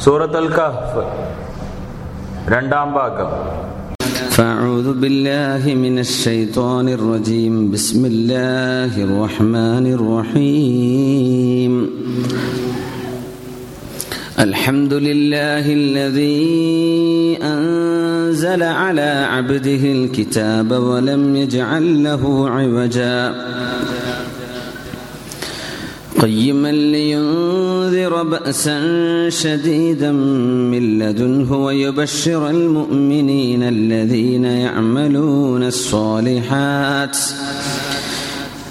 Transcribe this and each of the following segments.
سورة الكهف رندام باقم فأعوذ بالله من الشيطان الرجيم بسم الله الرحمن الرحيم الحمد لله الذي أنزل على عبده الكتاب ولم يجعل له عوجاً قيما لينذر بأسا شديدا من لدنه ويبشر المؤمنين الذين يعملون الصالحات.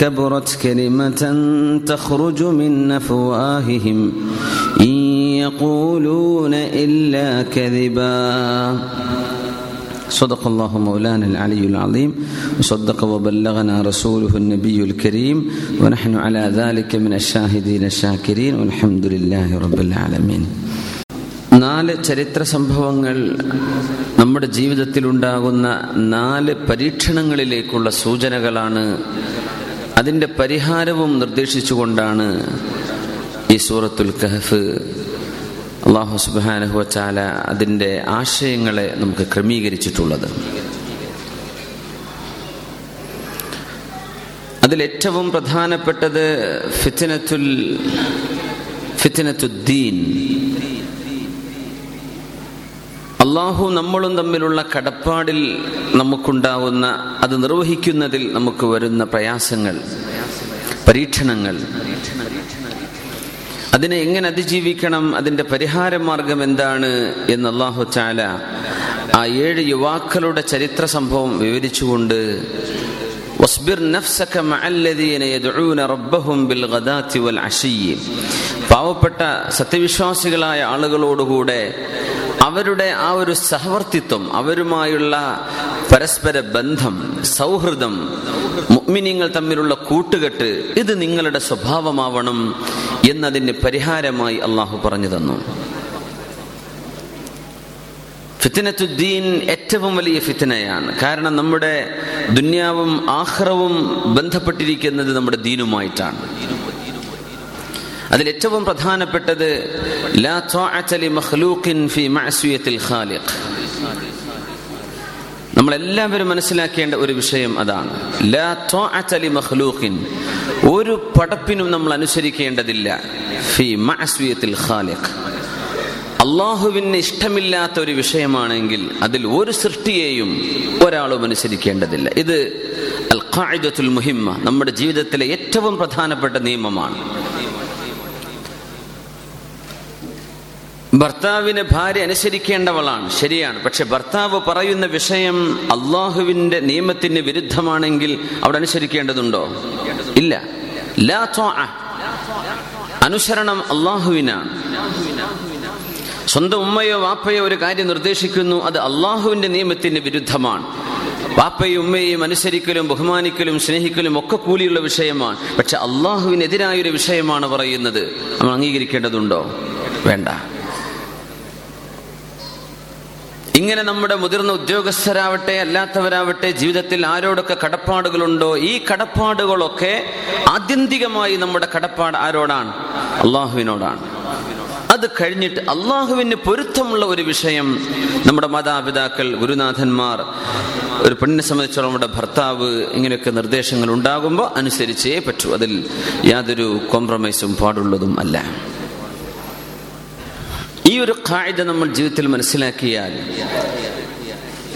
كبرت كلمة تخرج من أفواههم إن يقولون إلا كذبا صدق الله مولانا العلي العظيم وصدق وبلغنا رسوله النبي الكريم ونحن على ذلك من الشاهدين الشاكرين والحمد لله رب العالمين നാല് ചരിത്ര സംഭവങ്ങൾ നമ്മുടെ ജീവിതത്തിൽ ഉണ്ടാകുന്ന നാല് പരീക്ഷണങ്ങളിലേക്കുള്ള സൂചനകളാണ് അതിന്റെ പരിഹാരവും നിർദ്ദേശിച്ചുകൊണ്ടാണ് ഈ സൂറത്തുൽ കഹഫ് അള്ളാഹു സുബാനഹു ചാല അതിന്റെ ആശയങ്ങളെ നമുക്ക് ക്രമീകരിച്ചിട്ടുള്ളത്. അതിലേറ്റവും പ്രധാനപ്പെട്ടത് ഫിത്തിനത്തുൽ ഫിത്തിനത്തുദ്ദീൻ അള്ളാഹു നമ്മളും തമ്മിലുള്ള കടപ്പാടിൽ നമുക്കുണ്ടാവുന്ന അത് നിർവഹിക്കുന്നതിൽ നമുക്ക് വരുന്ന പ്രയാസങ്ങൾ പരീക്ഷണങ്ങൾ. അതിനെ എങ്ങനെ അതിജീവിക്കണം അതിന്റെ പരിഹാര മാർഗം എന്താണ് എന്ന് അള്ളാഹു ചാല ആ ഏഴ് യുവാക്കളുടെ ചരിത്ര സംഭവം വിവരിച്ചുകൊണ്ട് പാവപ്പെട്ട സത്യവിശ്വാസികളായ ആളുകളോടുകൂടെ അവരുടെ ആ ഒരു സഹവർത്തിത്വം അവരുമായുള്ള പരസ്പര ബന്ധം സൗഹൃദം മുഗ്മിനിങ്ങൾ തമ്മിലുള്ള കൂട്ടുകെട്ട് ഇത് നിങ്ങളുടെ സ്വഭാവമാവണം എന്നതിന് പരിഹാരമായി അള്ളാഹു പറഞ്ഞു തന്നു. ഫിത്തിനത്തുദ്ദീൻ ഏറ്റവും വലിയ ഫിത്തിനയാണ് കാരണം നമ്മുടെ ദുന്യാവും ആഹ്റവും ബന്ധപ്പെട്ടിരിക്കുന്നത് നമ്മുടെ ദീനുമായിട്ടാണ്. അതിൽ ഏറ്റവും പ്രധാനപ്പെട്ടത് നമ്മളെല്ലാവരും മനസ്സിലാക്കേണ്ട ഒരു വിഷയം അതാണ്. ഒരു പടപ്പിനും നമ്മൾ അനുസരിക്കേണ്ടതില്ല. ഫി മഅസ്വിയത്തിൽ ഖാലിഖ്. അള്ളാഹുവിന് ഇഷ്ടമില്ലാത്ത ഒരു വിഷയമാണെങ്കിൽ അതിൽ ഒരു സൃഷ്ടിയെയും ഒരാളും അനുസരിക്കേണ്ടതില്ല. ഇത് അൽ ഖായിദത്തുൽ മുഹിമ്മ നമ്മുടെ ജീവിതത്തിലെ ഏറ്റവും പ്രധാനപ്പെട്ട നിയമമാണ്. ഭർത്താവിന് ഭാര്യ അനുസരിക്കേണ്ടവളാണ്. ശരിയാണ്. പക്ഷെ ഭർത്താവ് പറയുന്ന വിഷയം അള്ളാഹുവിന്റെ നിയമത്തിന് വിരുദ്ധമാണെങ്കിൽ അവിടെ അനുസരിക്കേണ്ടതുണ്ടോ? ഇല്ല. അനുസരണം അള്ളാഹുവിനാണ് സ്വന്തം ഉമ്മയോ വാപ്പയോ ഒരു കാര്യം നിർദ്ദേശിക്കുന്നു അത് അള്ളാഹുവിന്റെ നിയമത്തിന് വിരുദ്ധമാണ്. വാപ്പയും ഉമ്മയെയും അനുസരിക്കലും ബഹുമാനിക്കലും സ്നേഹിക്കലും ഒക്കെ കൂലിയുള്ള വിഷയമാണ്. പക്ഷെ അള്ളാഹുവിനെതിരായ ഒരു വിഷയമാണ് പറയുന്നത്. നമ്മൾ അംഗീകരിക്കേണ്ടതുണ്ടോ? വേണ്ട. ഇങ്ങനെ നമ്മുടെ മുതിർന്ന ഉദ്യോഗസ്ഥരാവട്ടെ അല്ലാത്തവരാവട്ടെ ജീവിതത്തിൽ ആരോടൊക്കെ കടപ്പാടുകളുണ്ടോ? ഈ കടപ്പാടുകളൊക്കെ ആത്യന്തികമായി നമ്മുടെ കടപ്പാട് ആരോടാണ്? അള്ളാഹുവിനോടാണ്. അത് കഴിഞ്ഞിട്ട് അള്ളാഹുവിന് പൊരുത്തമുള്ള ഒരു വിഷയം നമ്മുടെ മാതാപിതാക്കൾ ഗുരുനാഥന്മാർ ഒരു പെണ്ണിനെ സംബന്ധിച്ചോളം നമ്മുടെ ഭർത്താവ് ഇങ്ങനെയൊക്കെ നിർദ്ദേശങ്ങൾ ഉണ്ടാകുമ്പോൾ അനുസരിച്ചേ പറ്റൂ. അതിൽ യാതൊരു കോംപ്രമൈസും പാടുള്ളതും അല്ല. ഈ ഒരു കാഴ്ച നമ്മൾ ജീവിതത്തിൽ മനസ്സിലാക്കിയാൽ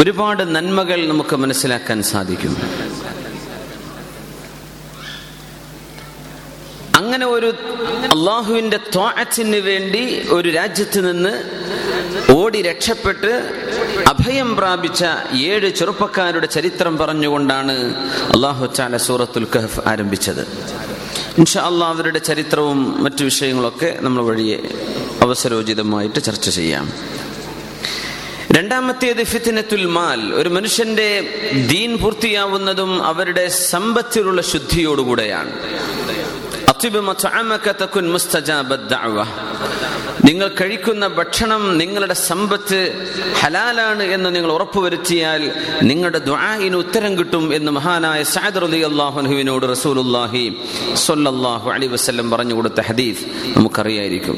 ഒരുപാട് നന്മകൾ നമുക്ക് മനസ്സിലാക്കാൻ സാധിക്കും. അങ്ങനെ ഒരു അള്ളാഹുവിന്റെ ത്വാഅത്തിന് വേണ്ടി ഒരു രാജ്യത്ത് നിന്ന് ഓടി രക്ഷപ്പെട്ട് അഭയം പ്രാപിച്ച ഏഴ് ചെറുപ്പക്കാരുടെ ചരിത്രം പറഞ്ഞുകൊണ്ടാണ് അള്ളാഹു ചാല സൂറത്തുൽ കഹഫ് ആരംഭിച്ചത്. ഇൻഷാ അള്ളാഹ് അവരുടെ ചരിത്രവും മറ്റു വിഷയങ്ങളൊക്കെ നമ്മൾ വഴിയെ അവസരോചിതമായിട്ട് ചർച്ച ചെയ്യാം. രണ്ടാമത്തേത് ഫിത്തിനത്തുൽ മാൽ. ഒരു മനുഷ്യന്റെ ദീൻ പൂർത്തിയാവുന്നതും അവരുടെ സമ്പത്തിലുള്ള ശുദ്ധിയോടുകൂടെയാണ്. നിങ്ങൾ കഴിക്കുന്ന ഭക്ഷണം നിങ്ങളുടെ സമ്പത്ത് ഹലാലാണ് എന്ന് നിങ്ങൾ ഉറപ്പുവരുത്തിയാൽ നിങ്ങളുടെ ദ്വായിന് ഉത്തരം കിട്ടും എന്ന് മഹാനായ സാദർ അലി അൻഹുവിനോട് റസൂലുള്ളാഹി സ്വല്ലല്ലാഹു അലൈഹി വസല്ലം പറഞ്ഞു കൊടുത്ത ഹദീഫ് നമുക്കറിയായിരിക്കും.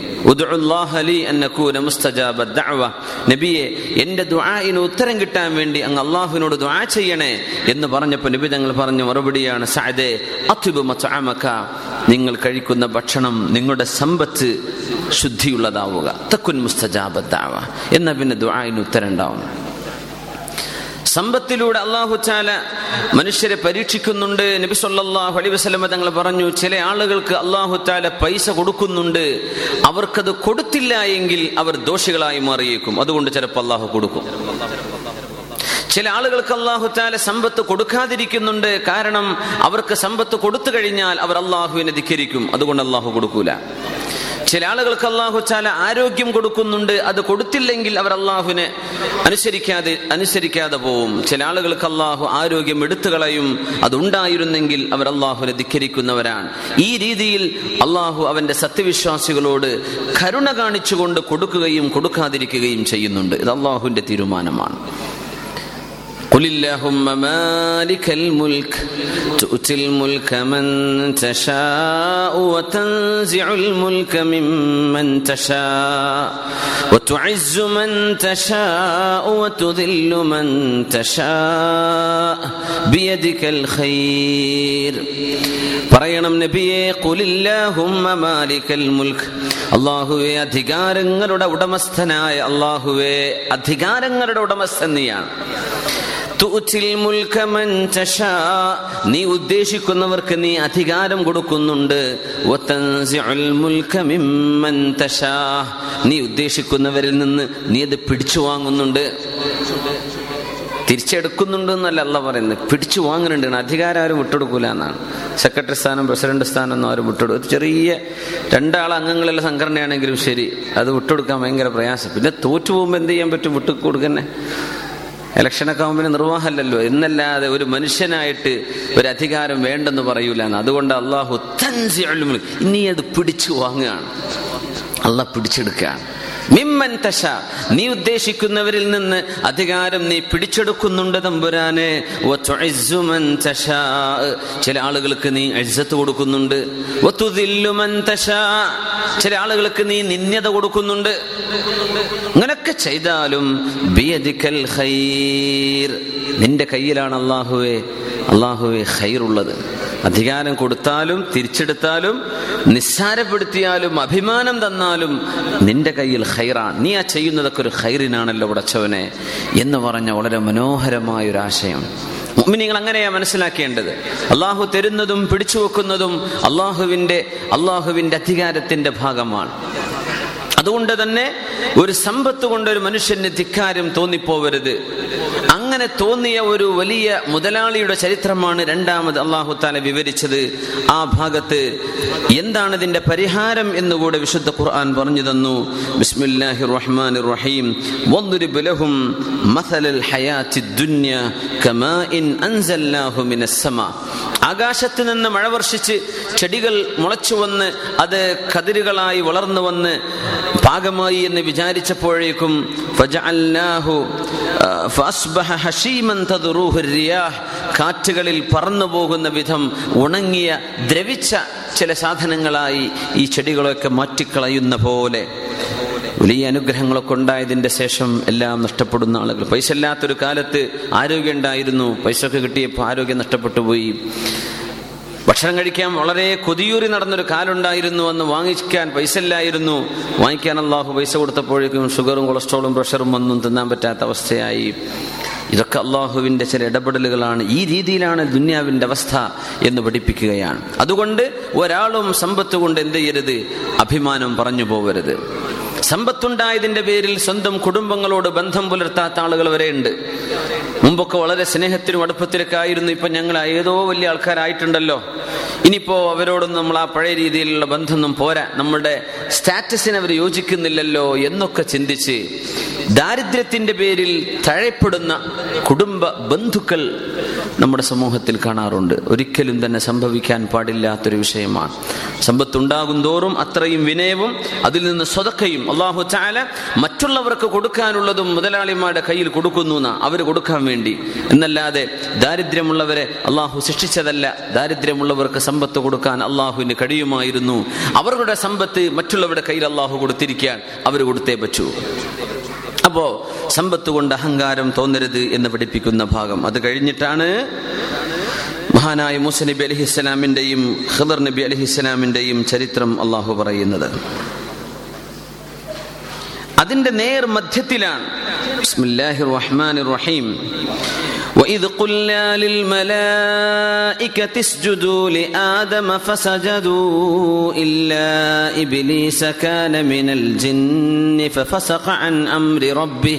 നബിയെ എന്റെ ദുആഇന് ഉത്തരം കിട്ടാൻ വേണ്ടി അങ്ങ് അള്ളാഹുവിനോട് ദ്വാ ചെയ്യണേ എന്ന് പറഞ്ഞപ്പോൾ നബി തങ്ങൾ പറഞ്ഞ മറുപടിയാണ് സാദേ അത്യുപമ നിങ്ങൾ കഴിക്കുന്ന ഭക്ഷണം നിങ്ങളുടെ സമ്പത്ത് ശുദ്ധിയുള്ളതാവുക തക്കുൻ മുസ്തജാബത്താവ എന്ന പിന്നെ ദുആഇന് ഉത്തരം ഉണ്ടാവും സമ്പത്തിലൂടെ അള്ളാഹു ചാല മനുഷ്യരെ പരീക്ഷിക്കുന്നുണ്ട്. നബി സല്ലല്ലാഹു അലൈഹി വസല്ലമ തങ്ങൾ പറഞ്ഞു ചില ആളുകൾക്ക് അള്ളാഹു ചാല പൈസ കൊടുക്കുന്നുണ്ട്. അവർക്കത് കൊടുത്തില്ല എങ്കിൽ അവർ ദോഷികളായി മാറിയേക്കും. അതുകൊണ്ട് ചിലപ്പോൾ അള്ളാഹു കൊടുക്കും. ചില ആളുകൾക്ക് അള്ളാഹു താല സമ്പത്ത് കൊടുക്കാതിരിക്കുന്നുണ്ട്. കാരണം അവർക്ക് സമ്പത്ത് കൊടുത്തു കഴിഞ്ഞാൽ അവർ അള്ളാഹുവിനെ ധിക്കരിക്കും. അതുകൊണ്ട് അള്ളാഹു കൊടുക്കൂല. ചില ആളുകൾക്ക് അള്ളാഹു ചാല ആരോഗ്യം കൊടുക്കുന്നുണ്ട് അത് കൊടുത്തില്ലെങ്കിൽ അവർ അള്ളാഹുവിനെ അനുസരിക്കാതെ അനുസരിക്കാതെ പോവും. ചില ആളുകൾക്ക് അള്ളാഹു ആരോഗ്യം എടുത്തു കളയും അതുണ്ടായിരുന്നെങ്കിൽ അവർ അള്ളാഹുവിനെ ധിക്കരിക്കുന്നവരാണ്. ഈ രീതിയിൽ അള്ളാഹു അവന്റെ സത്യവിശ്വാസികളോട് കരുണ കാണിച്ചുകൊണ്ട് കൊടുക്കുകയും കൊടുക്കാതിരിക്കുകയും ചെയ്യുന്നുണ്ട്. ഇത് അള്ളാഹുവിന്റെ തീരുമാനമാണ്. قل اللهم مالك الملك تؤتي الملك من تشاء وتنزع الملك ممن تشاء وتعز من تشاء وتذل من تشاء بيدك الخير പറയണം നബിയെ കുലില്ലാഹുമ്മ മാലിക്കൽ മുൽക്ക് അള്ളാഹുവെ അധികാരങ്ങളുടെ ഉടമസ്ഥനായ അള്ളാഹുവെ അധികാരങ്ങളുടെ ഉടമസ്ഥൻ നീയാണ് നീ ഉദ്ദേശിക്കുന്നവർക്ക് നീ അധികാരം കൊടുക്കുന്നുണ്ട്. നീ ഉദ്ദേശിക്കുന്നവരിൽ നിന്ന് നീ അത് പിടിച്ചു വാങ്ങുന്നുണ്ട്. തിരിച്ചെടുക്കുന്നുണ്ട് എന്നല്ല അല്ല പറയുന്നത്. പിടിച്ചു വാങ്ങുന്നുണ്ട്. അധികാരം ആരും വിട്ടെടുക്കൂല എന്നാണ്. സെക്രട്ടറി സ്ഥാനം പ്രസിഡന്റ് സ്ഥാനം ഒന്നും ആരും വിട്ടെടുക്കും ചെറിയ രണ്ടാൾ അംഗങ്ങളുള്ള സംഘടനയാണെങ്കിലും ശരി. അത് വിട്ടെടുക്കാൻ ഭയങ്കര പ്രയാസം. പിന്നെ തോറ്റു പോകുമ്പോൾ എന്ത് ചെയ്യാൻ പറ്റും? വിട്ടു കൊടുക്കന്നെ ഇലക്ഷനൊക്കെ ആകുമ്പോൾ നിർവാഹമല്ലല്ലോ. എന്നല്ലാതെ ഒരു മനുഷ്യനായിട്ട് ഒരു അധികാരം വേണ്ടെന്ന് പറയൂല. അതുകൊണ്ട് അള്ളാഹു ഇനി അത് പിടിച്ചു വാങ്ങുകയാണ്. അള്ള പിടിച്ചെടുക്കുകയാണ്. മിമ്മൻ തശ. നീ ഉദ്ദേശിക്കുന്നവരിൽ നിന്ന് അധികാരം നീ പിടിച്ചെടുക്കുന്നുണ്ട് തമ്പുരാനെ. ചില ആളുകൾക്ക് നീ അഴ്സത്ത് കൊടുക്കുന്നുണ്ട്. ചില ആളുകൾക്ക് നീ നിന്യത കൊടുക്കുന്നുണ്ട്. അങ്ങനൊക്കെ ചെയ്താലും ബിയദിക്കൽ ഖൈർ. നിന്റെ കയ്യിലാണ് അള്ളാഹുവെ അള്ളാഹുവെ ഖൈറുള്ളത്. അധികാരം കൊടുത്താലും തിരിച്ചെടുത്താലും നിസ്സാരപ്പെടുത്തിയാലും അഭിമാനം തന്നാലും നിന്റെ കയ്യിൽ ഹൈറാണ് നീ ആ ചെയ്യുന്നതൊക്കെ ഒരു ഹൈറിനാണല്ലോ ഉടച്ചവനെ എന്ന് പറഞ്ഞ വളരെ മനോഹരമായ ഒരു ആശയം നിങ്ങൾ അങ്ങനെയാ മനസ്സിലാക്കേണ്ടത്. അള്ളാഹു തരുന്നതും പിടിച്ചു വെക്കുന്നതും അള്ളാഹുവിന്റെ അള്ളാഹുവിന്റെ അധികാരത്തിന്റെ ഭാഗമാണ്. അതുകൊണ്ട് തന്നെ ഒരു സമ്പത്ത് കൊണ്ട് ഒരു മനുഷ്യന് ധിക്കാരം തോന്നിപ്പോവരുത്. അങ്ങനെ തോന്നിയ ഒരു വലിയ മുതലാളിയുടെ ചരിത്രമാണ് രണ്ടാമത് അള്ളാഹു താല വിവരിച്ചത്. ആ ഭാഗത്ത് എന്താണ് ഇതിന്റെ പരിഹാരം എന്നുകൂടെ വിശുദ്ധ ഖുർആൻ പറഞ്ഞു തന്നു. ബിസ്മില്ലാഹി റഹ്മാൻ റഹീം ലഹും മസലൽ ഹയാത്തി ദുന്യ കമാഇൻ അൻസൽനാഹു മിനസ് സമാ ആകാശത്ത് നിന്ന് മഴ വർഷിച്ച് ചെടികൾ മുളച്ചു വന്ന് അത് കതിരുകളായി വളർന്നു വന്ന് പാകമായി എന്ന് വിചാരിച്ചപ്പോഴേക്കും കാറ്റുകളിൽ പറന്നു പോകുന്ന വിധം ഉണങ്ങിയ ദ്രവിച്ച ചില സാധനങ്ങളായി ഈ ചെടികളൊക്കെ മാറ്റിക്കളയുന്ന പോലെ. വലിയ അനുഗ്രഹങ്ങളൊക്കെ ഉണ്ടായതിന്റെ ശേഷം എല്ലാം നഷ്ടപ്പെടുന്ന ആളുകൾ. പൈസ ഇല്ലാത്തൊരു കാലത്ത് ആരോഗ്യം ഉണ്ടായിരുന്നു. പൈസ ഒക്കെ കിട്ടിയപ്പോൾ ആരോഗ്യം നഷ്ടപ്പെട്ടു പോയി. ഭക്ഷണം കഴിക്കാൻ വളരെ കൊതിയൂറി നടന്നൊരു കാലുണ്ടായിരുന്നു അന്ന് വാങ്ങിക്കാൻ പൈസ ഇല്ലായിരുന്നു വാങ്ങിക്കാൻ അള്ളാഹു പൈസ കൊടുത്തപ്പോഴേക്കും ഷുഗറും കൊളസ്ട്രോളും പ്രഷറും ഒന്നും തിന്നാൻ പറ്റാത്ത അവസ്ഥയായി. ഇതൊക്കെ അള്ളാഹുവിന്റെ ചില ഇടപെടലുകളാണ്. ഈ രീതിയിലാണ് ദുന്യാവിന്റെ അവസ്ഥ എന്ന് പഠിപ്പിക്കുകയാണ്. അതുകൊണ്ട് ഒരാളും സമ്പത്ത് കൊണ്ട് എന്ത് ചെയ്യരുത്? അഭിമാനം പറഞ്ഞു പോകരുത്. സമ്പത്തുണ്ടായതിന്റെ പേരിൽ സ്വന്തം കുടുംബങ്ങളോട് ബന്ധം പുലർത്താത്ത ആളുകൾ വരെയുണ്ട്. മുമ്പൊക്കെ വളരെ സ്നേഹത്തിനും അടുപ്പത്തിലൊക്കെ ആയിരുന്നു. ഇപ്പൊ ഞങ്ങൾ ഏതോ വലിയ ആൾക്കാരായിട്ടുണ്ടല്ലോ. ഇനിയിപ്പോ അവരോടൊന്നും നമ്മൾ ആ പഴയ രീതിയിലുള്ള ബന്ധമൊന്നും പോരാ. നമ്മളുടെ സ്റ്റാറ്റസിന് അവർ യോജിക്കുന്നില്ലല്ലോ എന്നൊക്കെ ചിന്തിച്ച് ദാരിദ്ര്യത്തിന്റെ പേരിൽ തഴയപ്പെടുന്ന കുടുംബ ബന്ധുക്കൾ നമ്മുടെ സമൂഹത്തിൽ കാണാറുണ്ട്. ഒരിക്കലും തന്നെ സംഭവിക്കാൻ പാടില്ലാത്തൊരു വിഷയമാണ്. സമ്പത്തുണ്ടാകും തോറും അത്രയും വിനയവും അതിൽ നിന്ന് സ്വതക്കയും അള്ളാഹു ചാല മറ്റുള്ളവർക്ക് കൊടുക്കാനുള്ളതും മുതലാളിമാരുടെ കയ്യിൽ കൊടുക്കുന്നു അവർ കൊടുക്കാൻ വേണ്ടി. എന്നല്ലാതെ ദാരിദ്ര്യമുള്ളവരെ അള്ളാഹു ശിക്ഷിച്ചതല്ല. ദാരിദ്ര്യമുള്ളവർക്ക് സമ്പത്ത് കൊടുക്കാൻ അള്ളാഹുവിന് കഴിയുമായിരുന്നു. അവരുടെ സമ്പത്ത് മറ്റുള്ളവരുടെ കയ്യിൽ അള്ളാഹു കൊടുത്തിരിക്കാൻ അവർ കൊടുത്തേ പറ്റൂ. അപ്പോ സമ്പത്ത് കൊണ്ട് അഹങ്കാരം തോന്നരുത് എന്ന് പഠിപ്പിക്കുന്ന ഭാഗം. അത് കഴിഞ്ഞിട്ടാണ് മഹാനായ മൂസ നബി അലഹിസ്സലാമിന്റെയും ഖദർ നബി അലഹിസ്സലാമിന്റെയും ചരിത്രം അള്ളാഹു പറയുന്നത്. അതിന്റെ നേർ മധ്യത്തിലാണ് ബിസ്മില്ലാഹിർ റഹ്മാനിർ റഹീം وإذ قلنا للملائكة اسجدوا لآدم فسجدوا إلا إبليس كان من الجن ففسق عن أمر ربه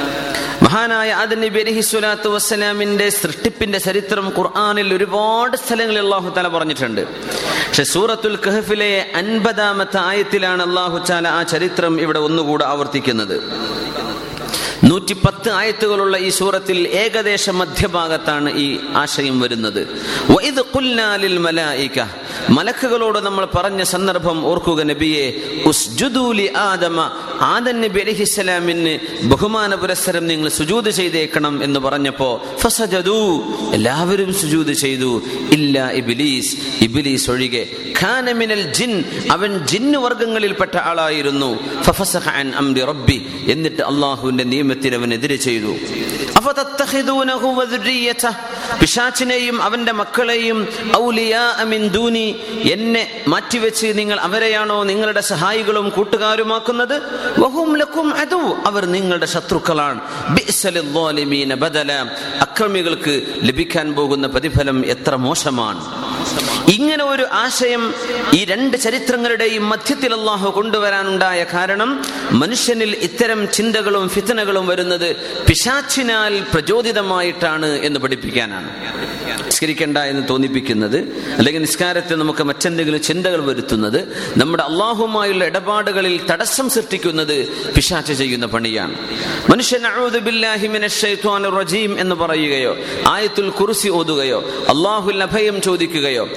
മഹാനായ ആദം നബി സ്വലാത്തു വസ്സലാമിന്റെ സൃഷ്ടിപ്പിന്റെ ചരിത്രം ഖുർആാനിൽ ഒരുപാട് സ്ഥലങ്ങളിൽ അള്ളാഹു താല പറഞ്ഞിട്ടുണ്ട്. പക്ഷെ സൂറത്തുൽ കഹഫിലെ അൻപതാമത്തെ ആയത്തിലാണ് അള്ളാഹു താല ആ ചരിത്രം ഇവിടെ ഒന്നുകൂടെ ആവർത്തിക്കുന്നത്. നൂറ്റി പത്ത് ആയത്തുകളുള്ള ഈ സൂറത്തിൽ ഏകദേശ മധ്യഭാഗത്താണ് ഈ ആശയം വരുന്നത്. മലക്കുകളോട് നമ്മൾ പറഞ്ഞ സന്ദർഭം ഓർക്കുക നബിയെ ആദമ ആദൻ നബി അലൈഹിസ്സലാമിന് ബഹുമാന പുരസ്സരം നിങ്ങൾ സുജൂത് ചെയ്തേക്കണം എന്ന് പറഞ്ഞപ്പോ ഫസജദു എല്ലാവരും സുജൂത് ചെയ്തു. ഇല്ല ഇബിലീസ് ഇബിലീസ് ഒഴികെ. ഖാന മിനൽ ജിൻ അവൻ ജിന്നു വർഗങ്ങളിൽപ്പെട്ട ആളായിരുന്നു. റബ്ബി എന്നിട്ട് അള്ളാഹുവിന്റെ നിയമത്തിന് അവൻ എതിരെ ചെയ്തു. പിശാച്ചിനെയും അവന്റെ മക്കളെയും ഔലിയാ അമിൻ ദൂനി എന്നെ മാറ്റിവെച്ച് നിങ്ങൾ അവരെയാണോ നിങ്ങളുടെ സഹായികളും കൂട്ടുകാരുമാക്കുന്നത്? അവർ നിങ്ങളുടെ ശത്രുക്കളാണ്. അക്രമികൾക്ക് ലഭിക്കാൻ പോകുന്ന പ്രതിഫലം എത്ര മോശമാണ്. ഇങ്ങനെ ഒരു ആശയം ഈ രണ്ട് ചരിത്രങ്ങളുടെയും മധ്യത്തിൽ അള്ളാഹു കൊണ്ടുവരാനുണ്ടായ കാരണം മനുഷ്യനിൽ ഇത്തരം ചിന്തകളും ഫിത്തനകളും വരുന്നത് പിശാച്ചിനാൽ പ്രചോദിതമായിട്ടാണ് എന്ന് പഠിപ്പിക്കാനാണ്. നിസ്കരിക്കണ്ട എന്ന് തോന്നിപ്പിക്കുന്നത് അല്ലെങ്കിൽ നിസ്കാരത്തെ നമുക്ക് മറ്റെന്തെങ്കിലും ചിന്തകൾ വരുത്തുന്നത് നമ്മുടെ അള്ളാഹുമായുള്ള ഇടപാടുകളിൽ തടസ്സം സൃഷ്ടിക്കുന്നത് പിശാച്ച ചെയ്യുന്ന പണിയാണ്. മനുഷ്യൻ റജീം എന്ന് പറയുകയോ ആയത്തുൽ കുറിസി ഓതുകയോ അള്ളാഹുൽ അഭയം ചോദിക്കുകയോ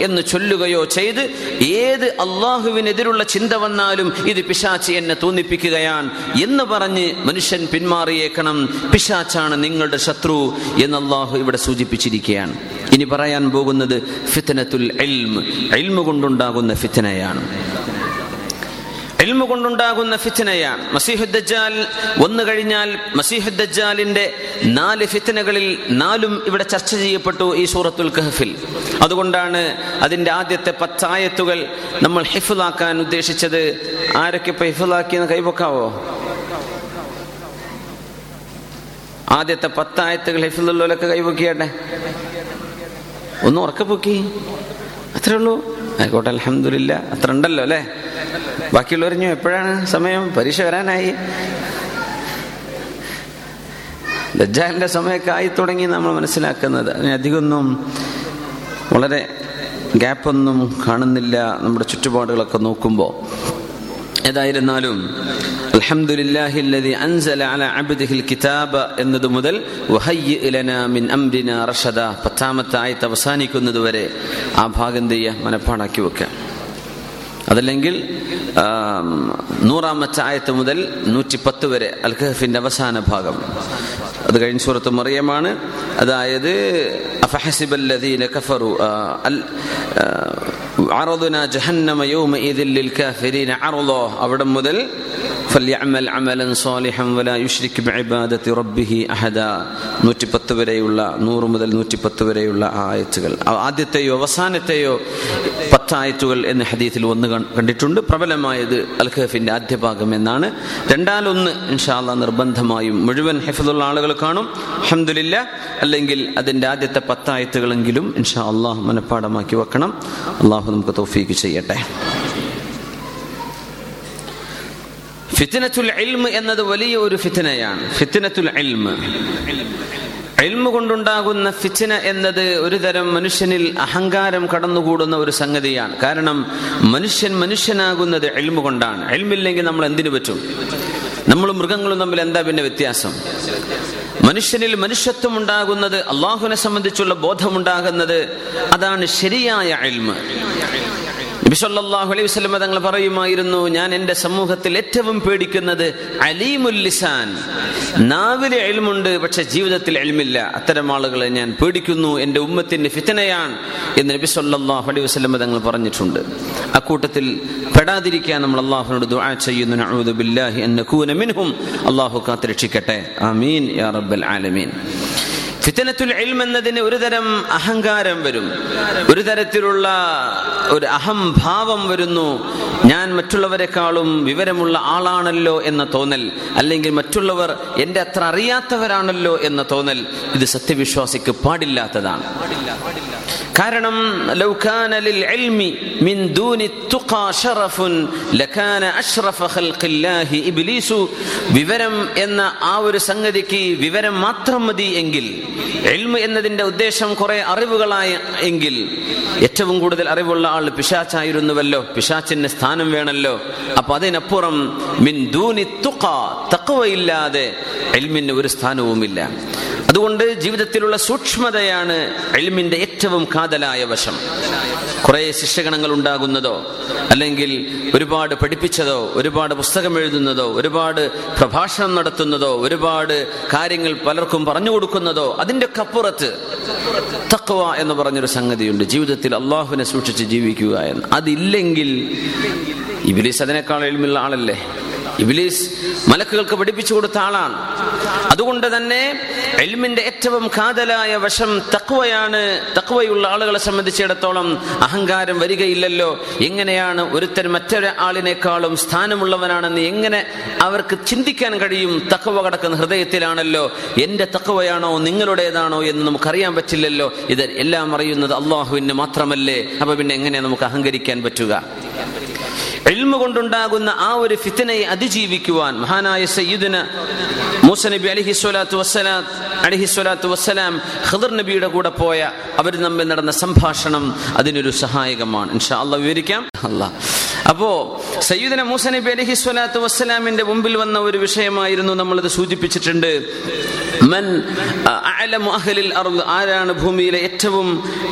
എന്ന് ചൊല്ലുകയോ ചെയ്ത് ഏത് അള്ളാഹുവിനെതിരുള്ള ചിന്ത വന്നാലും ഇത് പിശാച്ച് എന്നെ തോന്നിപ്പിക്കുകയാണ് എന്ന് പറഞ്ഞ് മനുഷ്യൻ പിന്മാറിയേക്കണം. പിശാച്ചാണ് നിങ്ങളുടെ ശത്രു എന്ന് അള്ളാഹു ഇവിടെ സൂചിപ്പിച്ചിരിക്കുകയാണ്. ഇനി പറയാൻ പോകുന്നത് ഫിത്തനത്തുൽ ഇൽമ്. ഇൽമ കൊണ്ടുണ്ടാകുന്ന ഫിത്തനയാണ് ഇൽമ കൊണ്ടുണ്ടാകുന്ന ഫിത്തനയാണ് മസീഹുദ്ദജാൽ വന്നു കഴിഞ്ഞാൽ മസീഹുദ്ദജാലിന്റെ നാല് ഫിത്തനകളിൽ നാലും ഇവിടെ ചർച്ച ചെയ്യപ്പെട്ടു ഈ സൂറത്തുൽ കഹഫിൽ. അതുകൊണ്ടാണ് അതിന്റെ ആദ്യത്തെ പത്തായത്തുകൾ നമ്മൾ ഹിഫുലാക്കാൻ ഉദ്ദേശിച്ചത്. ആരൊക്കെ ഇപ്പൊ ഹിഫുലാക്കിയെന്ന് കൈപൊക്കാവോ ആദ്യത്തെ പത്തായത്തുകൾ ഹിഫുലുള്ളവരൊക്കെ കൈപൊക്കിയാട്ടെ? ഒന്ന് ഉറക്കെ പൊക്കി. അത്രേ ഉള്ളൂ. ആയിക്കോട്ടെ അലഹമില്ല അത്ര ഉണ്ടല്ലോ അല്ലേ? ബാക്കിയുള്ളവരിഞ്ഞു എപ്പോഴാണ് സമയം? പരീക്ഷ വരാനായി. ദജ്ജാലിന്റെ സമയമൊക്കെ ആയി തുടങ്ങി നമ്മൾ മനസ്സിലാക്കുന്നത്. അതിനധികമൊന്നും വളരെ ഗ്യാപ്പൊന്നും കാണുന്നില്ല നമ്മുടെ ചുറ്റുപാടുകളൊക്കെ നോക്കുമ്പോൾ ഏതായിരുന്നാലും അൽഹംദുലില്ലാഹി അൻസല അബ്ദിഹിൽ കിതാബ എന്നതു മുതൽ മിൻ റഷദ പത്താമത്തെ ആയത്ത് അവസാനിക്കുന്നത് വരെ ആ ഭാഗം തെയ്യ മനപ്പാടാക്കി വെക്കുക അതല്ലെങ്കിൽ നൂറാമത്തെ ആയത്ത് മുതൽ നൂറ്റിപ്പത്ത് വരെ അൽഖഹഫിന്റെ അവസാന ഭാഗം അത് കഴിഞ്ഞ സൂറത്ത് മറിയമാണ് അതായത് അവിടെ മുതൽ ഫല്യഅമൽ അമലൻ സാലിഹൻ വല യുഷ്രിക് ബിഇബാദത്തി റബ്ബിഹി അഹദ. നൂറ്റി പത്ത് വരെയുള്ള നൂറ് മുതൽ നൂറ്റി പത്ത് വരെയുള്ള ആയത്തുകൾ. ആദ്യത്തെയോ അവസാനത്തെയോ പത്തായത്തുകൾ എന്ന ഹദീത്തിൽ ഒന്ന് കണ്ടിട്ടുണ്ട്. പ്രബലമായത് അൽ ആദ്യഭാഗം ആദ്യ ഭാഗം എന്നാണ്. രണ്ടാലൊന്ന് ഇൻഷാല്ല നിർബന്ധമായും മുഴുവൻ ഹെഫുള്ള ആളുകൾ കാണും. അഹമ്മദില്ല അല്ലെങ്കിൽ അതിന്റെ ആദ്യത്തെ പത്തായത്തുകളെങ്കിലും ഇൻഷാ അള്ളാഹ് മനഃപ്പാടമാക്കി വെക്കണം. അള്ളാഹു നമുക്ക് തോഫീക്ക് ചെയ്യട്ടെ. ഫിത്തിനത്തുൽ ഇൽമ് എന്നത് വലിയ ഒരു ഫിത്തിനയാണ് ഫിത്തിനത്തുൽ ഇൽമ്. ഇൽമ കൊണ്ടുണ്ടാകുന്ന ഫിത്തിന എന്നത് ഒരു തരം മനുഷ്യനിൽ അഹങ്കാരം കടന്നുകൂടുന്ന ഒരു സംഗതിയാണ്. കാരണം മനുഷ്യൻ മനുഷ്യനാകുന്നത് എൽമ കൊണ്ടാണ്. എൽമില്ലെങ്കിൽ നമ്മൾ എന്തിനു പറ്റും? നമ്മളും മൃഗങ്ങളും തമ്മിൽ എന്താ പിന്നെ വ്യത്യാസം? മനുഷ്യനിൽ മനുഷ്യത്വം ഉണ്ടാകുന്നത് അള്ളാഹുവിനെ സംബന്ധിച്ചുള്ള ബോധമുണ്ടാകുന്നത് അതാണ് ശരിയായ എൽമ് നബി സല്ലല്ലാഹു അലൈഹി തങ്ങൾ പറയുമായിരുന്നു ഞാൻ എന്റെ സമൂഹത്തിൽ ഏറ്റവും പേടിക്കുന്നത് അലീമുൽ ലിസാൻ. നാവിലെ എൽമുണ്ട് പക്ഷെ ജീവിതത്തിൽ എൽമില്ല അത്തരം ആളുകളെ ഞാൻ പേടിക്കുന്നു. എന്റെ ഉമ്മത്തിന്റെ ഫിത്തനയാണ്. എന്ന് നബി സല്ലല്ലാഹു അലൈഹി വസല്ലം തങ്ങൾ പറഞ്ഞിട്ടുണ്ട്. അക്കൂട്ടത്തിൽ പെടാതിരിക്കാൻ നമ്മൾ അള്ളാഹുനോട് ദുആ ചെയ്യുന്നു. ബില്ലാഹി അൻ നകൂന മിൻഹും. അള്ളാഹു കാത്തിരക്ഷിക്കട്ടെ. ആമീൻ. യാ റബ്ബൽ ആലമീൻ. ഫിത്തനത്തുൽ ഇൽം എന്നതിന് ഒരു തരം അഹങ്കാരം വരും. ഒരു തരത്തിലുള്ള ഒരു അഹംഭാവം വരുന്നു. ഞാൻ മറ്റുള്ളവരെക്കാളും വിവരമുള്ള ആളാണല്ലോ എന്ന തോന്നൽ അല്ലെങ്കിൽ മറ്റുള്ളവർ എന്റെ അത്ര അറിയാത്തവരാണല്ലോ എന്ന തോന്നൽ ഇത് സത്യവിശ്വാസിക്ക് പാടില്ലാത്തതാണ്. പാടില്ല ലൗ ഇബ്ലീസു. വിവരം എന്ന ആ ഒരു സംഗതിക്ക് വിവരം മാത്രം മതി എങ്കിൽ എന്നതിന്റെ ഉദ്ദേശം കുറെ അറിവുകളായ എങ്കിൽ ഏറ്റവും കൂടുതൽ അറിവുള്ള ആൾ പിശാച്ചായിരുന്നുവല്ലോ പിശാച്ചിന് സ്ഥാനം വേണല്ലോ. അപ്പൊ അതിനപ്പുറം മിൻ ദൂനി തുഖാ തക്കവയില്ലാതെ ഇൽമിന് ഒരു സ്ഥാനവുമില്ല. അതുകൊണ്ട് ജീവിതത്തിലുള്ള സൂക്ഷ്മതയാണ് എൽമിന്റെ ഏറ്റവും കാതലായ വശം. കുറെ ശിഷ്യഗണങ്ങൾ ഉണ്ടാകുന്നതോ അല്ലെങ്കിൽ ഒരുപാട് പഠിപ്പിച്ചതോ ഒരുപാട് പുസ്തകം എഴുതുന്നതോ ഒരുപാട് പ്രഭാഷണം നടത്തുന്നതോ ഒരുപാട് കാര്യങ്ങൾ പലർക്കും പറഞ്ഞു കൊടുക്കുന്നതോ അതിന്റെ ഒക്കെ അപ്പുറത്ത് തക്വ എന്ന് പറഞ്ഞൊരു സംഗതിയുണ്ട്. ജീവിതത്തിൽ അള്ളാഹുവിനെ സൂക്ഷിച്ച് ജീവിക്കുക എന്ന്. അതില്ലെങ്കിൽ ഇബിലീസ് അതിനേക്കാൾ എളിമുള്ള ആളല്ലേ? ഇബിലീസ് മലക്കുകൾക്ക് പഠിപ്പിച്ചു കൊടുത്ത ആളാണ്. അതുകൊണ്ട് തന്നെ എൽമിന്റെ ഏറ്റവും കാതലായ വശം തക്വയാണ്. തക്വയുള്ള ആളുകളെ സംബന്ധിച്ചിടത്തോളം അഹങ്കാരം വരികയില്ലല്ലോ. എങ്ങനെയാണ് ഒരുത്തൻ മറ്റൊരാളിനേക്കാളും സ്ഥാനമുള്ളവനാണെന്ന് എങ്ങനെ അവർക്ക് ചിന്തിക്കാൻ കഴിയും? തക്കവ കടക്കുന്ന ഹൃദയത്തിലാണല്ലോ. എന്റെ തക്കവയാണോ നിങ്ങളുടേതാണോ എന്ന് നമുക്കറിയാൻ പറ്റില്ലല്ലോ. ഇത് എല്ലാം അറിയുന്നത് അള്ളാഹുവിന് മാത്രമല്ലേ? അപ്പൊ പിന്നെ എങ്ങനെ നമുക്ക് അഹങ്കരിക്കാൻ പറ്റുക? എൽമ കൊണ്ടുണ്ടാകുന്ന ആ ഒരു ഫിത്തനയെ അതിജീവിക്കുവാൻ മഹാനായ സയ്യിദിന് മൂസ നബി അലിഹിസ്വലാത്തു വസ്സലാം അലഹി സ്വലാത്തു വസ്സലാം ഖദർ നബിയുടെ കൂടെ പോയ അവർ തമ്മിൽ നടന്ന സംഭാഷണം അതിനൊരു സഹായകമാണ്. ഇൻഷാ അള്ളാഹ് വിവരിക്കാം. അല്ല അപ്പോ സയ്യിദിന മൂസ നബി അലഹി സ്വലാത്തു വസ്സലാമിന്റെ മുമ്പിൽ വന്ന ഒരു വിഷയമായിരുന്നു നമ്മളിത് സൂചിപ്പിച്ചിട്ടുണ്ട്. മൻ ആരാണ് ഭൂമിയിലെ ഏറ്റവും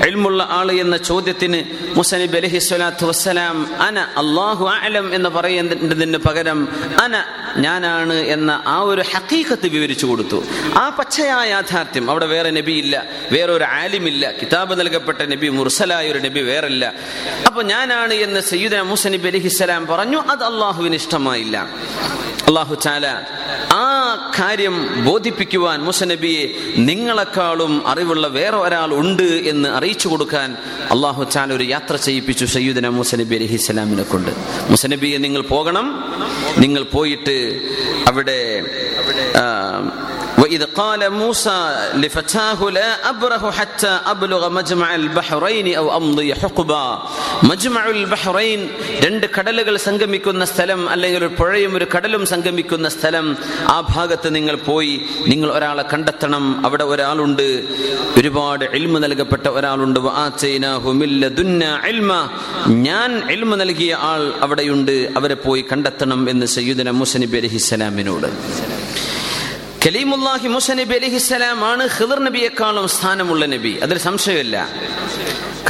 എൽമുള്ള ആൾ എന്ന ചോദ്യത്തിന് മുസനിബ് അലഹി സ്വലാത്തു വസ്സലാം അന അള്ളാഹു അഅലം എന്ന് പറയുന്നതിന് പകരം അന ഞാനാണ് എന്ന ആ ഒരു ഹക്കീഖത്ത് വിവരിച്ചു കൊടുത്തു. ആ പച്ചയായ യാഥാർത്ഥ്യം അവിടെ വേറെ നബിയില്ല വേറെ ഒരു ആലിമില്ല കിതാബ് നൽകപ്പെട്ട നബി മുർസലായ ഒരു നബി വേറില്ല. അപ്പൊ ഞാനാണ് എന്ന് സയ്യിദ് മുസനിബ് നബി അലഹിസ്സലാം പറഞ്ഞു അത് അള്ളാഹുവിന് ഇഷ്ടമായില്ല. അള്ളാഹു ചാല ആ കാര്യം ബോധിപ്പിക്കുവാൻ മുസനബിയെ നിങ്ങളെക്കാളും അറിവുള്ള വേറെ ഒരാൾ ഉണ്ട് എന്ന് അറിയിച്ചു കൊടുക്കാൻ അള്ളാഹു ചാൻ ഒരു യാത്ര ചെയ്യിപ്പിച്ചു സയ്യുദന മുസനബി അലഹി സ്വലാമിനെ കൊണ്ട്. മുസനബിയെ നിങ്ങൾ പോകണം. നിങ്ങൾ പോയിട്ട് അവിടെ وإذ قال موسى لفتاه لا أبرح حتى أبلغ مجمع البحرين أو أمضي حقبا مجمع البحرين രണ്ട് കടലുകൾ സംഗമിക്കുന്ന സ്ഥലം അല്ലെങ്കിൽ ഒരു പുഴയും ഒരു കടലും സംഗമിക്കുന്ന സ്ഥലം ആ ഭാഗത്ത് നിങ്ങൾ പോയി നിങ്ങൾ ഒരാളെ കണ്ടെത്തണം അവിടെ ഒരാളുണ്ട് ഒരുപാട് എൽമ നൽകപ്പെട്ട ഒരാളുണ്ട് വആതൈനാഹു മിൻ ലദുന്ന ഇൽമ. ഞാൻ എൽമ നൽകിയ ആൾ അവിടെയുണ്ട് അവരെ പോയി കണ്ടെത്തണം എന്ന് സയ്യിദന മൂസ നബി അലൈഹിസ്സലാമിനോട് കലീമുല്ലാഹി മൂസ നബി അലഹിസ്സലാം ആണ് ഹിദർ നബിയെക്കാളും സ്ഥാനമുള്ള നബി. അതിൽ സംശയമില്ല.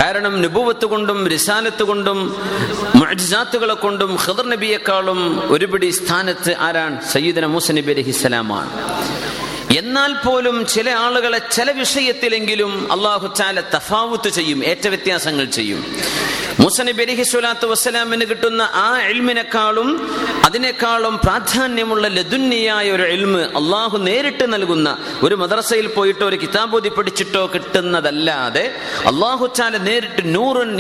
കാരണം നുബുവത്ത് കൊണ്ടും റിസാലത്ത് കൊണ്ടും മുഅ്ജിസാത്തുകളെ കൊണ്ടും ഹിദർ നബിയെക്കാളും ഒരുപിടി സ്ഥാനത്ത് ആരാണ്? സയ്യിദന മൂസ നബി അലഹിസ്സലാമാണ് എന്നാൽ പോലും ചില ആളുകളെ ചില വിഷയത്തിലെങ്കിലും അള്ളാഹു ചാല തഫാവുത്ത് ചെയ്യും ഏറ്റ വ്യത്യാസങ്ങൾ ചെയ്യും മുസനബി അലിഹി സ്വലാത്തു വസ്സലാമിന് കിട്ടുന്ന ആ എൽമിനെക്കാളും അതിനേക്കാളും പ്രാധാന്യമുള്ള ലതുന്യായ ഒരു എൽമ് അള്ളാഹു നേരിട്ട് നൽകുന്ന ഒരു മദ്രസയിൽ പോയിട്ടോ ഒരു കിതാബോധി പഠിച്ചിട്ടോ കിട്ടുന്നതല്ലാതെ അള്ളാഹു ചാല നേരിട്ട് നൂറുൻ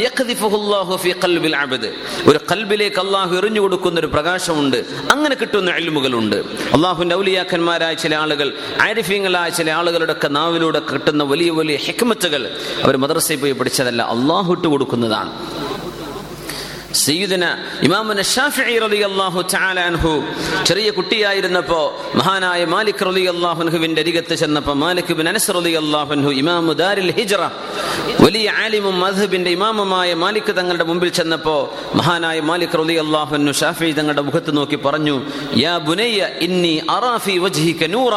ഒരു കൽബിലേക്ക് അള്ളാഹു എറിഞ്ഞു കൊടുക്കുന്ന ഒരു പ്രകാശമുണ്ട് അങ്ങനെ കിട്ടുന്ന എൽമുകളുണ്ട് അള്ളാഹുന്റെ ഔലിയാക്കന്മാരായ ചില ആളുകൾ ആരിഫ്യങ്ങളായ ചില ആളുകളുടെ ഒക്കെ നാവിലൂടെ കിട്ടുന്ന വലിയ വലിയ ഹെക്മത്തുകൾ അവർ മദ്രസയിൽ പോയി പഠിച്ചതല്ല അള്ളാഹു ഇട്ട് കൊടുക്കുന്നതാണ് സയ്യിദന ഇമാമുന ഷാഫിഈ റളിയല്ലാഹു തആല അൻഹു ചെറിയ കുട്ടിയായിരുന്നപ്പോൾ മഹാനായ മാലിക് റളിയല്ലാഹു അൻഹുവിന്റെ അരികത്ത് ചെന്നപ്പോൾ മാലിക് ഇബ്നു അനസ് റളിയല്ലാഹു അൻഹു ഇമാമു ദാരിൽ ഹിജ്റ വലിയ ആലിമും മദ്ഹബിന്റെ ഇമാമുമായ മാലിക് തങ്ങളുടെ മുമ്പിൽ ചെന്നപ്പോൾ മഹാനായ മാലിക് റളിയല്ലാഹു അൻഹു ഷാഫിഈ തങ്ങളുടെ മുഖത്ത് നോക്കി പറഞ്ഞു യാ ബുനയ്യ ഇന്നി അറാ ഫീ വജ്ഹിക നൂറ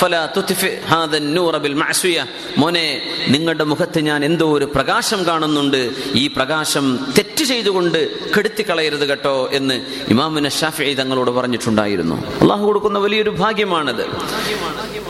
ഫലാ തുത്ഫി ഹാദൻ നൂറ ബിൽ മഅസിയ മോനെ നിങ്ങളുടെ മുഖത്ത് ഞാൻ എന്തോ ഒരു പ്രകാശം കാണുന്നുണ്ട്. ഈ പ്രകാശം തെറ്റ് ചെയ്തുകൊണ്ട് കെടുത്തിക്കളയരുത് കേട്ടോ എന്ന് ഇമാമിന് ഷാഫി തങ്ങളോട് പറഞ്ഞിട്ടുണ്ടായിരുന്നു. അള്ളാഹു കൊടുക്കുന്ന വലിയൊരു ഭാഗ്യമാണത്.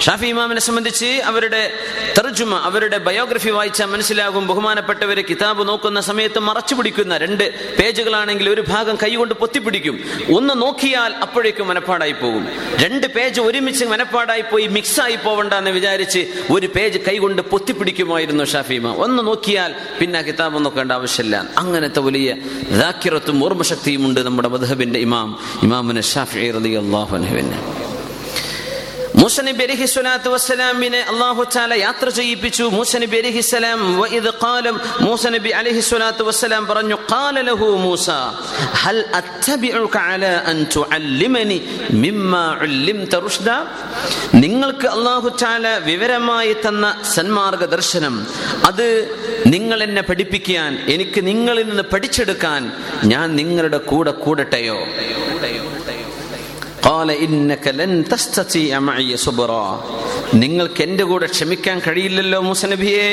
ഷാഫി ഇമാമിനെ സംബന്ധിച്ച് അവരുടെ തർജുമ അവരുടെ ബയോഗ്രഫി വായിച്ചാൽ മനസ്സിലാകും. ബഹുമാനപ്പെട്ടവരെ കിതാബ് നോക്കുന്ന സമയത്ത് മറച്ചു പിടിക്കുന്ന രണ്ട് പേജുകളാണെങ്കിൽ ഒരു ഭാഗം കൈകൊണ്ട് പൊത്തിപ്പിടിക്കും. ഒന്ന് നോക്കിയാൽ അപ്പോഴേക്കും മനപ്പാടായി പോകും. രണ്ട് പേജ് ഒരുമിച്ച് മനപ്പാടായി പോയി മിക്സ് ആയി പോവണ്ട എന്ന് വിചാരിച്ച് ഒരു പേജ് കൈകൊണ്ട് പൊത്തിപ്പിടിക്കുമായിരുന്നു ഷാഫിമ ഒന്ന് നോക്കിയാൽ പിന്നെ കിതാബ് നോക്കേണ്ട ആവശ്യമില്ല. അങ്ങനത്തെ വലിയ ദാക്കിറത്തും ഓർമ്മശക്തിയും ഉണ്ട് നമ്മുടെ മധുഹബിന്റെ ഇമാം ഇമാമിന് ഷാഫി റളിയല്ലാഹു അള്ളാഹു മൂസ നബി അലൈഹി സ്വലാത്തു വസ്സലാമിനെ അള്ളാഹു ചാല യാത്ര ചെയ്യിപ്പിച്ചു. മൂസ നബി അലൈഹി സ്വലാം വഇദ് ഖാലം മൂസ നബി അലൈഹി സ്വലാത്തു വസ്സലാം പറഞ്ഞു ഖാല ലഹു മൂസ ഹൽ നിങ്ങൾക്ക് അള്ളാഹു ചാല വിവരമായി തന്ന സന്മാർഗ ദർശനം അത് നിങ്ങൾ എന്നെ പഠിപ്പിക്കാൻ എനിക്ക് നിങ്ങളിൽ നിന്ന് പഠിച്ചെടുക്കാൻ ഞാൻ നിങ്ങളുടെ കൂടെ കൂടട്ടെയോ? قال إنك لن تستطيع معي صبرا നിങ്ങൾക്ക് എന്റെ കൂടെ ക്ഷമിക്കാൻ കഴിയില്ലല്ലോ മൂസ നബിയെ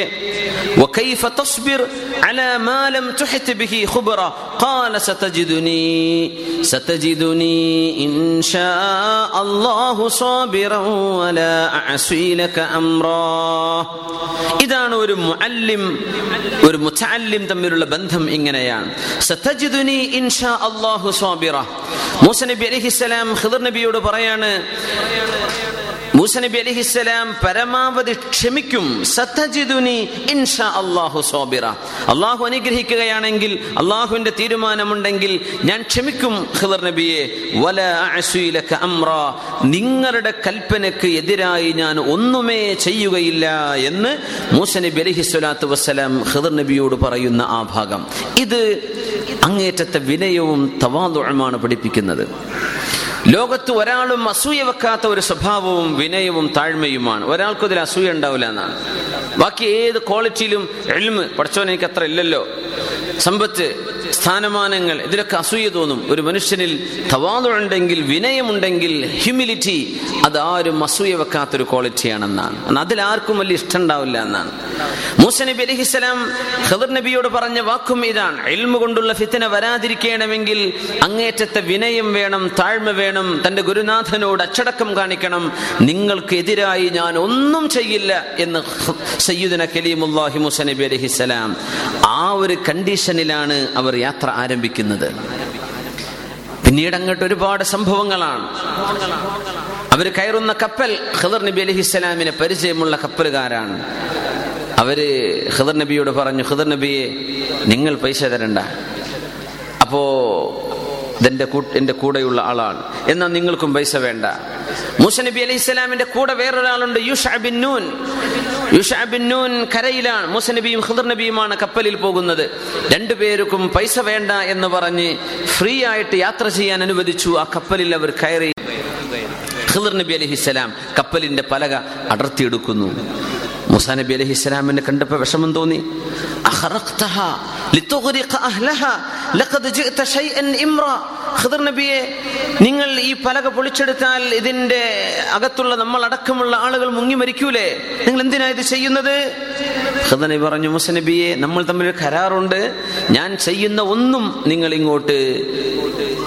وكيف تصبر على ما لم تحت به خبرا قال ستجدني ستجدني إن شاء الله صابرا ولا أعصي لك أمرا ഇതാണ് ഒരു മുഅല്ലിം ഒരു മുതഅല്ലിം തമ്മിലുള്ള ബന്ധം ഇങ്ങനെയാണ് സതജിദുനി ഇൻഷാ അല്ലാഹു സ്വാബിറ മൂസ നബി അലൈഹിസ്സലാം ഖിദർ നബിയോട് പറയാണ് മൂസ നബി അലഹിസ്സലാം പരമാവധി ക്ഷമിക്കും. സത്തജിദുനി ഇൻഷാ അള്ളാഹു സോബിറ. അള്ളാഹു അനുഗ്രഹിക്കുകയാണെങ്കിൽ അള്ളാഹുവിന്റെ തീരുമാനമുണ്ടെങ്കിൽ ഞാൻ ക്ഷമിക്കും ഖിദർ നബിയെ. വല അഅസുയിലക അമ്ര നിങ്ങളുടെ കൽപ്പനയ്ക്ക് എതിരായി ഞാൻ ഒന്നുമേ ചെയ്യുകയില്ല എന്ന് മൂസ നബി അലഹി സ്വലാത്തു വസ്സലാം ഖിദർ നബിയോട് പറയുന്ന ആ ഭാഗം. ഇത് അങ്ങേറ്റത്തെ വിനയവും തവാതുഴമാണ് പഠിപ്പിക്കുന്നത്. ലോകത്ത് ഒരാളും അസൂയ വെക്കാത്ത ഒരു സ്വഭാവവും വിനയവും താഴ്മയുമാണ്. ഒരാൾക്കും ഇതിൽ അസൂയ ഉണ്ടാവില്ല എന്നാണ്. ബാക്കി ഏത് ക്വാളിറ്റിയിലും എൽമ് പഠിച്ചവൻ എനിക്ക് അത്ര ഇല്ലല്ലോ. സമ്പത്ത് സ്ഥാനമാനങ്ങൾ ഇതിലൊക്കെ അസൂയ തോന്നും. ഒരു മനുഷ്യനിൽ തവാതുണ്ടെങ്കിൽ വിനയമുണ്ടെങ്കിൽ ഹ്യൂമിലിറ്റി അത് ആരും അസൂയ വെക്കാത്തൊരു ക്വാളിറ്റിയാണെന്നാണ് അതിലാർക്കും വലിയ ഇഷ്ടം ഉണ്ടാവില്ല എന്നാണ്. മൂസ നബി അലഹിസ്സലാം ഖദർ നബിയോട് പറഞ്ഞ വാക്കും ഇതാണ്. എൽമ കൊണ്ടുള്ള ഫിത്തന വരാതിരിക്കണമെങ്കിൽ അങ്ങേറ്റത്തെ വിനയം വേണം താഴ്മ വേണം തന്റെ ഗുരുനാഥനോട് അച്ചടക്കം കാണിക്കണം. നിങ്ങൾക്ക് എതിരായി ഞാൻ ഒന്നും ചെയ്യില്ല എന്ന് സയ്യിദന കലീമുല്ലാഹി മൂസ നബി അലഹിസ്സലാം ആ ഒരു കണ്ടീഷനിലാണ് അവർ യാത്ര ആരംഭിക്കുന്നത്. പിന്നീട് അങ്ങോട്ട് ഒരുപാട് സംഭവങ്ങളാണ്. അവർ കയറുന്ന കപ്പൽ ഖദർ നബി അലഹിസ്സലാമിനെ പരിചയമുള്ള കപ്പലുകാരാണ്. അവർ ഖദർ നബിയോട് പറഞ്ഞു ഖദർ നബിയെ നിങ്ങൾ പൈസ തരണ്ട. അപ്പോ ഇതെന്റെ എന്റെ കൂടെയുള്ള ആളാണ്. എന്നാൽ നിങ്ങൾക്കും പൈസ വേണ്ട. മൂസ നബി ഇസ്ലാമിന്റെ കൂടെ വേറൊരാളുണ്ട് യുഷാബിൻ നൂൻ. യുഷാബിൻ നൂൻ കരയിലാണ്. മൂസ നബിയും നബിയുമാണ് കപ്പലിൽ പോകുന്നത്. രണ്ടുപേർക്കും പൈസ വേണ്ട എന്ന് പറഞ്ഞ് ഫ്രീ ആയിട്ട് യാത്ര ചെയ്യാൻ അനുവദിച്ചു. ആ കപ്പലിൽ അവർ കയറി. ഖദർ നബി അലഹിസ്സലാം കപ്പലിന്റെ പലക അടർത്തിയെടുക്കുന്നു. മൂസാ നബി അലഹി ഇസ്ലാമിനെ കണ്ടപ്പോൾ വിഷമം തോന്നി. നിങ്ങൾ ഈ പലക പൊളിച്ചെടുത്താൽ ഇതിന്റെ അകത്തുള്ള നമ്മൾ അടക്കമുള്ള ആളുകൾ മുങ്ങി മരിക്കൂലേ? നിങ്ങൾ എന്തിനാ ഇത് ചെയ്യുന്നത്? നബി പറഞ്ഞു മുസനബിയെ നമ്മൾ തമ്മിൽ കരാറുണ്ട്. ഞാൻ ചെയ്യുന്ന ഒന്നും നിങ്ങൾ ഇങ്ങോട്ട്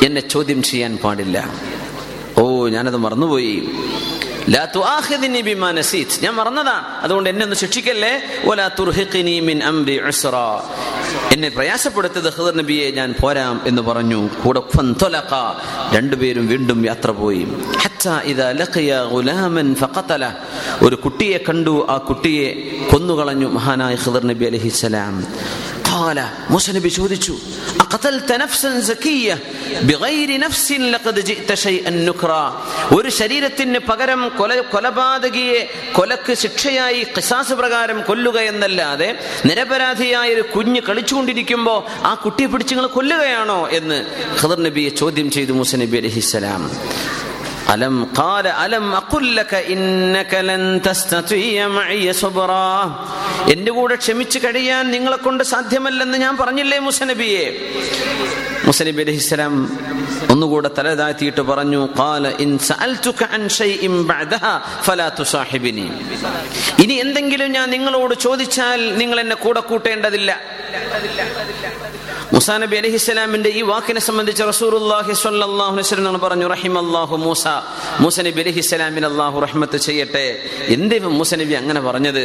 എന്നെ ചോദ്യം ചെയ്യാൻ പാടില്ല. ഓ ഞാനത് മറന്നുപോയി. ഞാൻ മറന്നതാണ് അതുകൊണ്ട് എന്നെ ഒന്ന് ശിക്ഷിക്കല്ലേ? തുർഹിഖിനി മിൻ എന്നെ പ്രയാസപ്പെടുത്തത് ഹദർ നബിയെ ഞാൻ പോരാം എന്ന് പറഞ്ഞു. കൂടെ രണ്ടുപേരും വീണ്ടും യാത്ര പോയി. ഒരു കുട്ടിയെ കണ്ടു. ആ കുട്ടിയെ കൊന്നുകളഞ്ഞു മഹാനായ ഹദർ നബി അലൈഹിസ്സലാം قال موسى നബി ചോദിച്ചു أقتلت نفسا زكية بغير نفس لقد جئت شيئا نكرا ഒരു ശരീരത്തിന് പകരം കൊല കൊലപാതകിയെ കൊലക്ക് ശിക്ഷയായി കിസാസ് പ്രകാരം കൊല്ലുക എന്നല്ലാതെ നിരപരാധിയായ ഒരു കുഞ്ഞ് കളിച്ചുകൊണ്ടിരിക്കുമ്പോ ആ കുട്ടിയെ പിടിച്ച് നിങ്ങൾ കൊല്ലുകയാണോ എന്ന് ഖദർ നബിയെ ചോദ്യം ചെയ്തു മൂസ നബി അലഹിസ്സലാം അലം കാല അലം അഖുല്ലക ഇന്നക ലൻ തസ്തതിയ മഇയ സബ്ര എന്റെ കൂടെ ക്ഷമിച്ചു കഴിയാൻ നിങ്ങളെ കൊണ്ട് സാധ്യമല്ലെന്ന് ഞാൻ പറഞ്ഞില്ലേ മുസനബിയെ? മുസനബി അലൈഹിസ്സലാം ഒന്നുകൂടെ തലതാഴ്ത്തിയിട്ട് പറഞ്ഞു കാല ഇൻ സഅൽതുക അൻ ഷൈഇൻ ബഅദഹ ഫലാ തുസാഹിബിനി. ഇനി എന്തെങ്കിലും ഞാൻ നിങ്ങളോട് ചോദിച്ചാൽ നിങ്ങൾ എന്നെ കൂടെ കൂട്ടേണ്ടതില്ല. മുസാ നബി അലഹിസ്സലാമിന്റെ ഈ വാക്കിനെ സംബന്ധിച്ച് റസൂറുല്ലാഹി സ്വല്ലല്ലാഹു അലൈഹി വസല്ലം പറഞ്ഞു റഹിമല്ലാഹു മൂസ. മൂസ നബി അലഹിസ്സലാമിന് അല്ലാഹു റഹ്മത്ത് ചെയ്യട്ടെ. എന്തേ മൂസ നബി അങ്ങനെ പറഞ്ഞത്?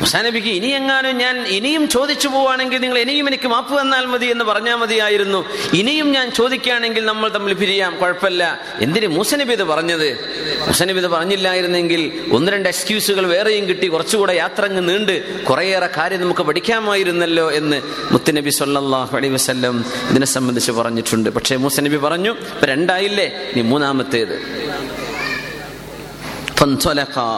മുസാ നബിക്ക് ഇനി എങ്ങാനും ഞാൻ ഇനിയും ചോദിച്ചു പോവാണെങ്കിൽ നിങ്ങൾ ഇനിയും എനിക്ക് മാപ്പ് തന്നാൽ മതി എന്ന് പറഞ്ഞാൽ മതിയായിരുന്നു. ഇനിയും ഞാൻ ചോദിക്കുകയാണെങ്കിൽ നമ്മൾ തമ്മിൽ പിരിയാം. കുഴപ്പമില്ല. എന്തിന് മൂസനബി ഇത് പറഞ്ഞത്? മൂസനബി ഇത് പറഞ്ഞില്ലായിരുന്നെങ്കിൽ ഒന്ന് രണ്ട് എക്സ്ക്യൂസുകൾ വേറെയും കിട്ടി കുറച്ചുകൂടെ യാത്ര അങ്ങ് നീണ്ട് കുറേയേറെ കാര്യം നമുക്ക് പഠിക്കാമായിരുന്നല്ലോ എന്ന് മുത്തുനബി സല്ലാഹു അലൈ വസല്ലം ഇതിനെ സംബന്ധിച്ച് പറഞ്ഞിട്ടുണ്ട്. പക്ഷേ മൂസനബി പറഞ്ഞു ഇപ്പൊ രണ്ടായില്ലേ? ഇനി മൂന്നാമത്തേത്. فانطلقا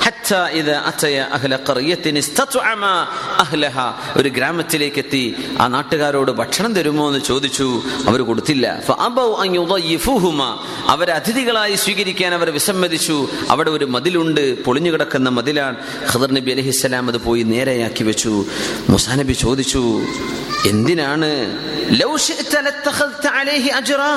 حتى إذا أتيا أهل قرية استطعما أهلها ഒരു ഗ്രാമത്തിലേക്ക് എത്തി ആ നാട്ടുകാരോട് ഭക്ഷണം തരുമോ എന്ന് ചോദിച്ചു അവർ കൊടുത്തില്ല فأبوا أن يضيفوهما അവരെ അതിഥികളായി സ്വീകരിക്കാൻ അവർ വിസമ്മതിച്ചു അവിടെ ഒരു മതിലുണ്ട് പൊളിഞ്ഞു കിടക്കുന്ന മതിലാണ് ഖദർ നബി അലഹിസ്സലാം അത് പോയി നേരെയാക്കി വെച്ചു മുസാ നബി ചോദിച്ചു എന്തിനാണ് ലൗ ശിഅ്ത ലത്തഖദ്ത അലൈഹി അജ്റാ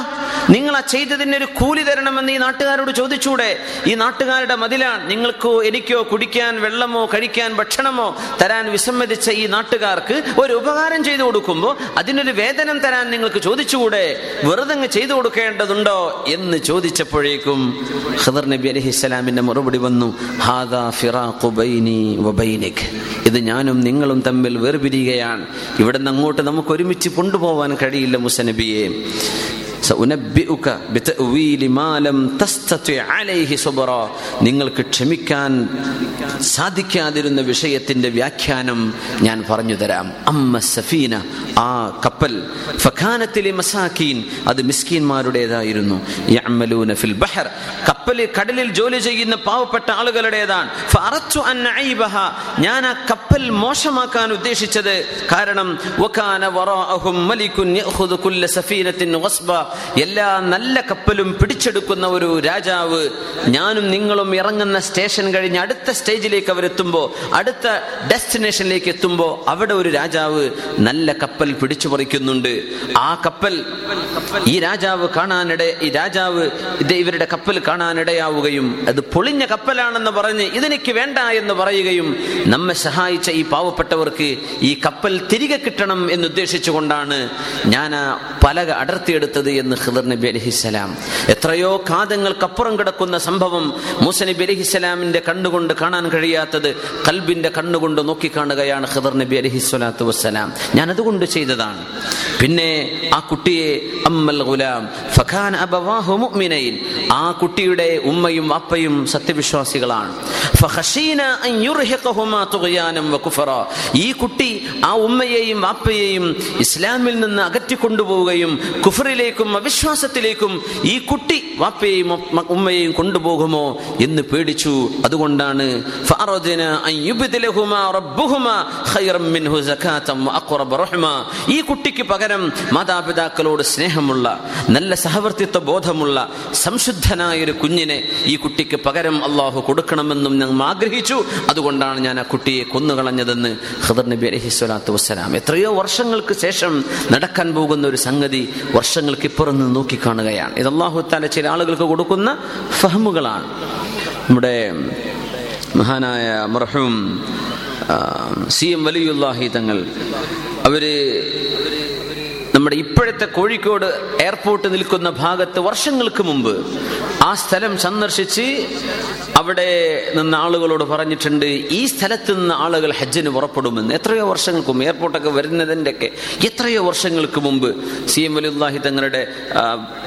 നിങ്ങൾ ആ ചെയ്തതിന് ഒരു കൂലി തരണമെന്ന് ഈ നാട്ടുകാരോട് ചോദിച്ചൂടെ ഈ നാട്ടുകാരുടെ മതിലാണ് നിങ്ങൾക്കോ എനിക്കോ കുടിക്കാൻ വെള്ളമോ കഴിക്കാൻ ഭക്ഷണമോ തരാൻ വിസമ്മതിച്ച ഈ നാട്ടുകാർക്ക് ഒരു ഉപകാരം ചെയ്തു കൊടുക്കുമ്പോൾ അതിനൊരു വേതനം തരാൻ നിങ്ങൾക്ക് ചോദിച്ചുകൂടെ? വെറുതെ ചെയ്തു കൊടുക്കേണ്ടതുണ്ടോ എന്ന് ചോദിച്ചപ്പോഴേക്കും ഖദർ നബി അലഹിസ്സലാമിന്റെ മറുപടി വന്നു ഹാദാ ഫിറാഖു ബൈനി ഇത് ഞാനും നിങ്ങളും തമ്മിൽ വേർപിരിയുകയാണ്. ഇവിടെ നിന്ന് അങ്ങോട്ട് നമുക്ക് ഒരുമിച്ച് കൊണ്ടുപോവാൻ കഴിയില്ല മുസനബിയെ. സൗനബിഉക ബിതഅവീലി മാ ലം തസ്തതി അലൈഹി സുബ്റ. നിങ്ങൾക്ക് ക്ഷമിക്കാൻ സാധിക്കാതിരുന്ന വിഷയത്തിന്റെ വ്യാഖ്യാനം ഞാൻ പറഞ്ഞു തരാം. അമ്മ സഫീന ആ കപ്പൽ. ഫഖാനത്തിലെ മസാക്കീൻ അത് മിസ്കീന്മാരുടേതായിരുന്നു യഅമലൂന ഫിൽ ബഹർ. കപ്പലിൽ കടലിൽ ജോലി ചെയ്യുന്ന പാവപ്പെട്ട ആളുകളുടേതാണ്. ഫഅറത്തു അൻ അഈബഹ ഞാൻ ആ കപ്പൽ മോശമാക്കാൻ ഉദ്ദേശിച്ചത് കാരണം വകാന വറാഅഹും മലികുൻ യഅഖുദു കുല്ല സഫീനത്തിൻ വസ്ബ. എല്ലാ നല്ല കപ്പലും പിടിച്ചെടുക്കുന്ന ഒരു രാജാവ് ഞാനും നിങ്ങളും ഇറങ്ങുന്ന സ്റ്റേഷൻ കഴിഞ്ഞ് അടുത്ത സ്റ്റേജിലേക്ക് അവരെത്തുമ്പോൾ അടുത്ത ഡെസ്റ്റിനേഷനിലേക്ക് എത്തുമ്പോൾ അവിടെ ഒരു രാജാവ് നല്ല കപ്പൽ പിടിച്ചു പറിക്കുന്നുണ്ട്. ആ കപ്പൽ ഈ രാജാവ് കാണാനിട ഈ രാജാവ് ഇവരുടെ കപ്പൽ കാണാനിടയാവുകയും അത് പൊളിഞ്ഞ കപ്പലാണെന്ന് പറഞ്ഞ് ഇതെനിക്ക് വേണ്ട എന്ന് പറയുകയും നമ്മെ സഹായിച്ച ഈ പാവപ്പെട്ടവർക്ക് ഈ കപ്പൽ തിരികെ കിട്ടണം എന്ന് ഉദ്ദേശിച്ചുകൊണ്ടാണ് ഞാൻ ആ പലക അടർത്തിയെടുത്തത് എന്ന് ഖിദർ നബി അലഹിസ്സലാം എത്രയോ കാതങ്ങൾക്കപ്പുറം കിടക്കുന്ന സംഭവം മൂസ നബി അലഹിസ്സലാമിന്റെ കണ്ണുകൊണ്ട് കാണാൻ കഴിയാത്തത് കൽബിന്റെ കണ്ണുകൊണ്ട് നോക്കിക്കാണുകയാണ് ഖിദർ നബി അലഹിസ്വലാത്തു വസ്സലാം. ഞാൻ അതുകൊണ്ട് ചെയ്തതാണ്. പിന്നെ ആ കുട്ടിയെ അമ്മൽ ഗുലാം ഫഖാൻ അബവാഹു മുഅ്മിനൈൻ. ആ കുട്ടിയുടെ ഉമ്മയും അപ്പയും സത്യവിശ്വാസികളാണ്. ഫഖശീന അൻ യുർഹിഖഹുമാ തുഗ്യാനം വകുഫറ ഈ കുട്ടി ആ ഉമ്മയെയും അപ്പയെയും ഇസ്ലാമിൽ നിന്ന് അകറ്റി അകറ്റിക്കൊണ്ടുപോവുകയും കുഫറിലേക്കും അവിശ്വാസത്തിലേക്കും ഈ കുട്ടി വാപ്പയെയും ഉമ്മയെയും കൊണ്ടുപോകുമോ എന്ന് പേടിച്ചു. അതുകൊണ്ടാണ് ഈ കുട്ടിക്ക് പകരം മാതാപിതാക്കളോട് സ്നേഹമുള്ള നല്ല സഹവർത്തിത്വ ബോധമുള്ള സംശുദ്ധനായ ഒരു കുഞ്ഞിനെ ഈ കുട്ടിക്ക് പകരം അള്ളാഹു കൊടുക്കണമെന്നും ഞങ്ങൾ ആഗ്രഹിച്ചു. അതുകൊണ്ടാണ് ഞാൻ ആ കുട്ടിയെ കൊന്നുകളഞ്ഞതെന്ന് ഖദർ നബി അലഹി സ്വലാത്തു വസ്സലാം. എത്രയോ വർഷങ്ങൾക്ക് ശേഷം നടക്കാൻ പോകുന്ന ഒരു സംഗതി വർഷങ്ങൾക്ക് ഇപ്പുറം നിന്ന് നോക്കിക്കാണുകയാണ്. ഇത് അള്ളാഹു താല ചില ആളുകൾക്ക് കൊടുക്കുന്ന ഫഹമുകളാണ്. നമ്മുടെ മഹാനായ മർഹൂം സി എം വലിയുല്ലാഹി തങ്ങൾ അവർ നമ്മുടെ ഇപ്പോഴത്തെ കോഴിക്കോട് എയർപോർട്ട് നിൽക്കുന്ന ഭാഗത്ത് വർഷങ്ങൾക്ക് മുമ്പ് ആ സ്ഥലം സന്ദർശിച്ച് അവിടെ നിന്ന് ആളുകളോട് പറഞ്ഞിട്ടുണ്ട് ഈ സ്ഥലത്ത് നിന്ന് ആളുകൾ ഹജ്ജിന് പുറപ്പെടുമെന്ന്. എത്രയോ വർഷങ്ങൾക്കും എയർപോർട്ടൊക്കെ വരുന്നതിന്റെ ഒക്കെ എത്രയോ വർഷങ്ങൾക്ക് മുമ്പ് സി എം വലിയുല്ലാഹി തങ്ങളുടെ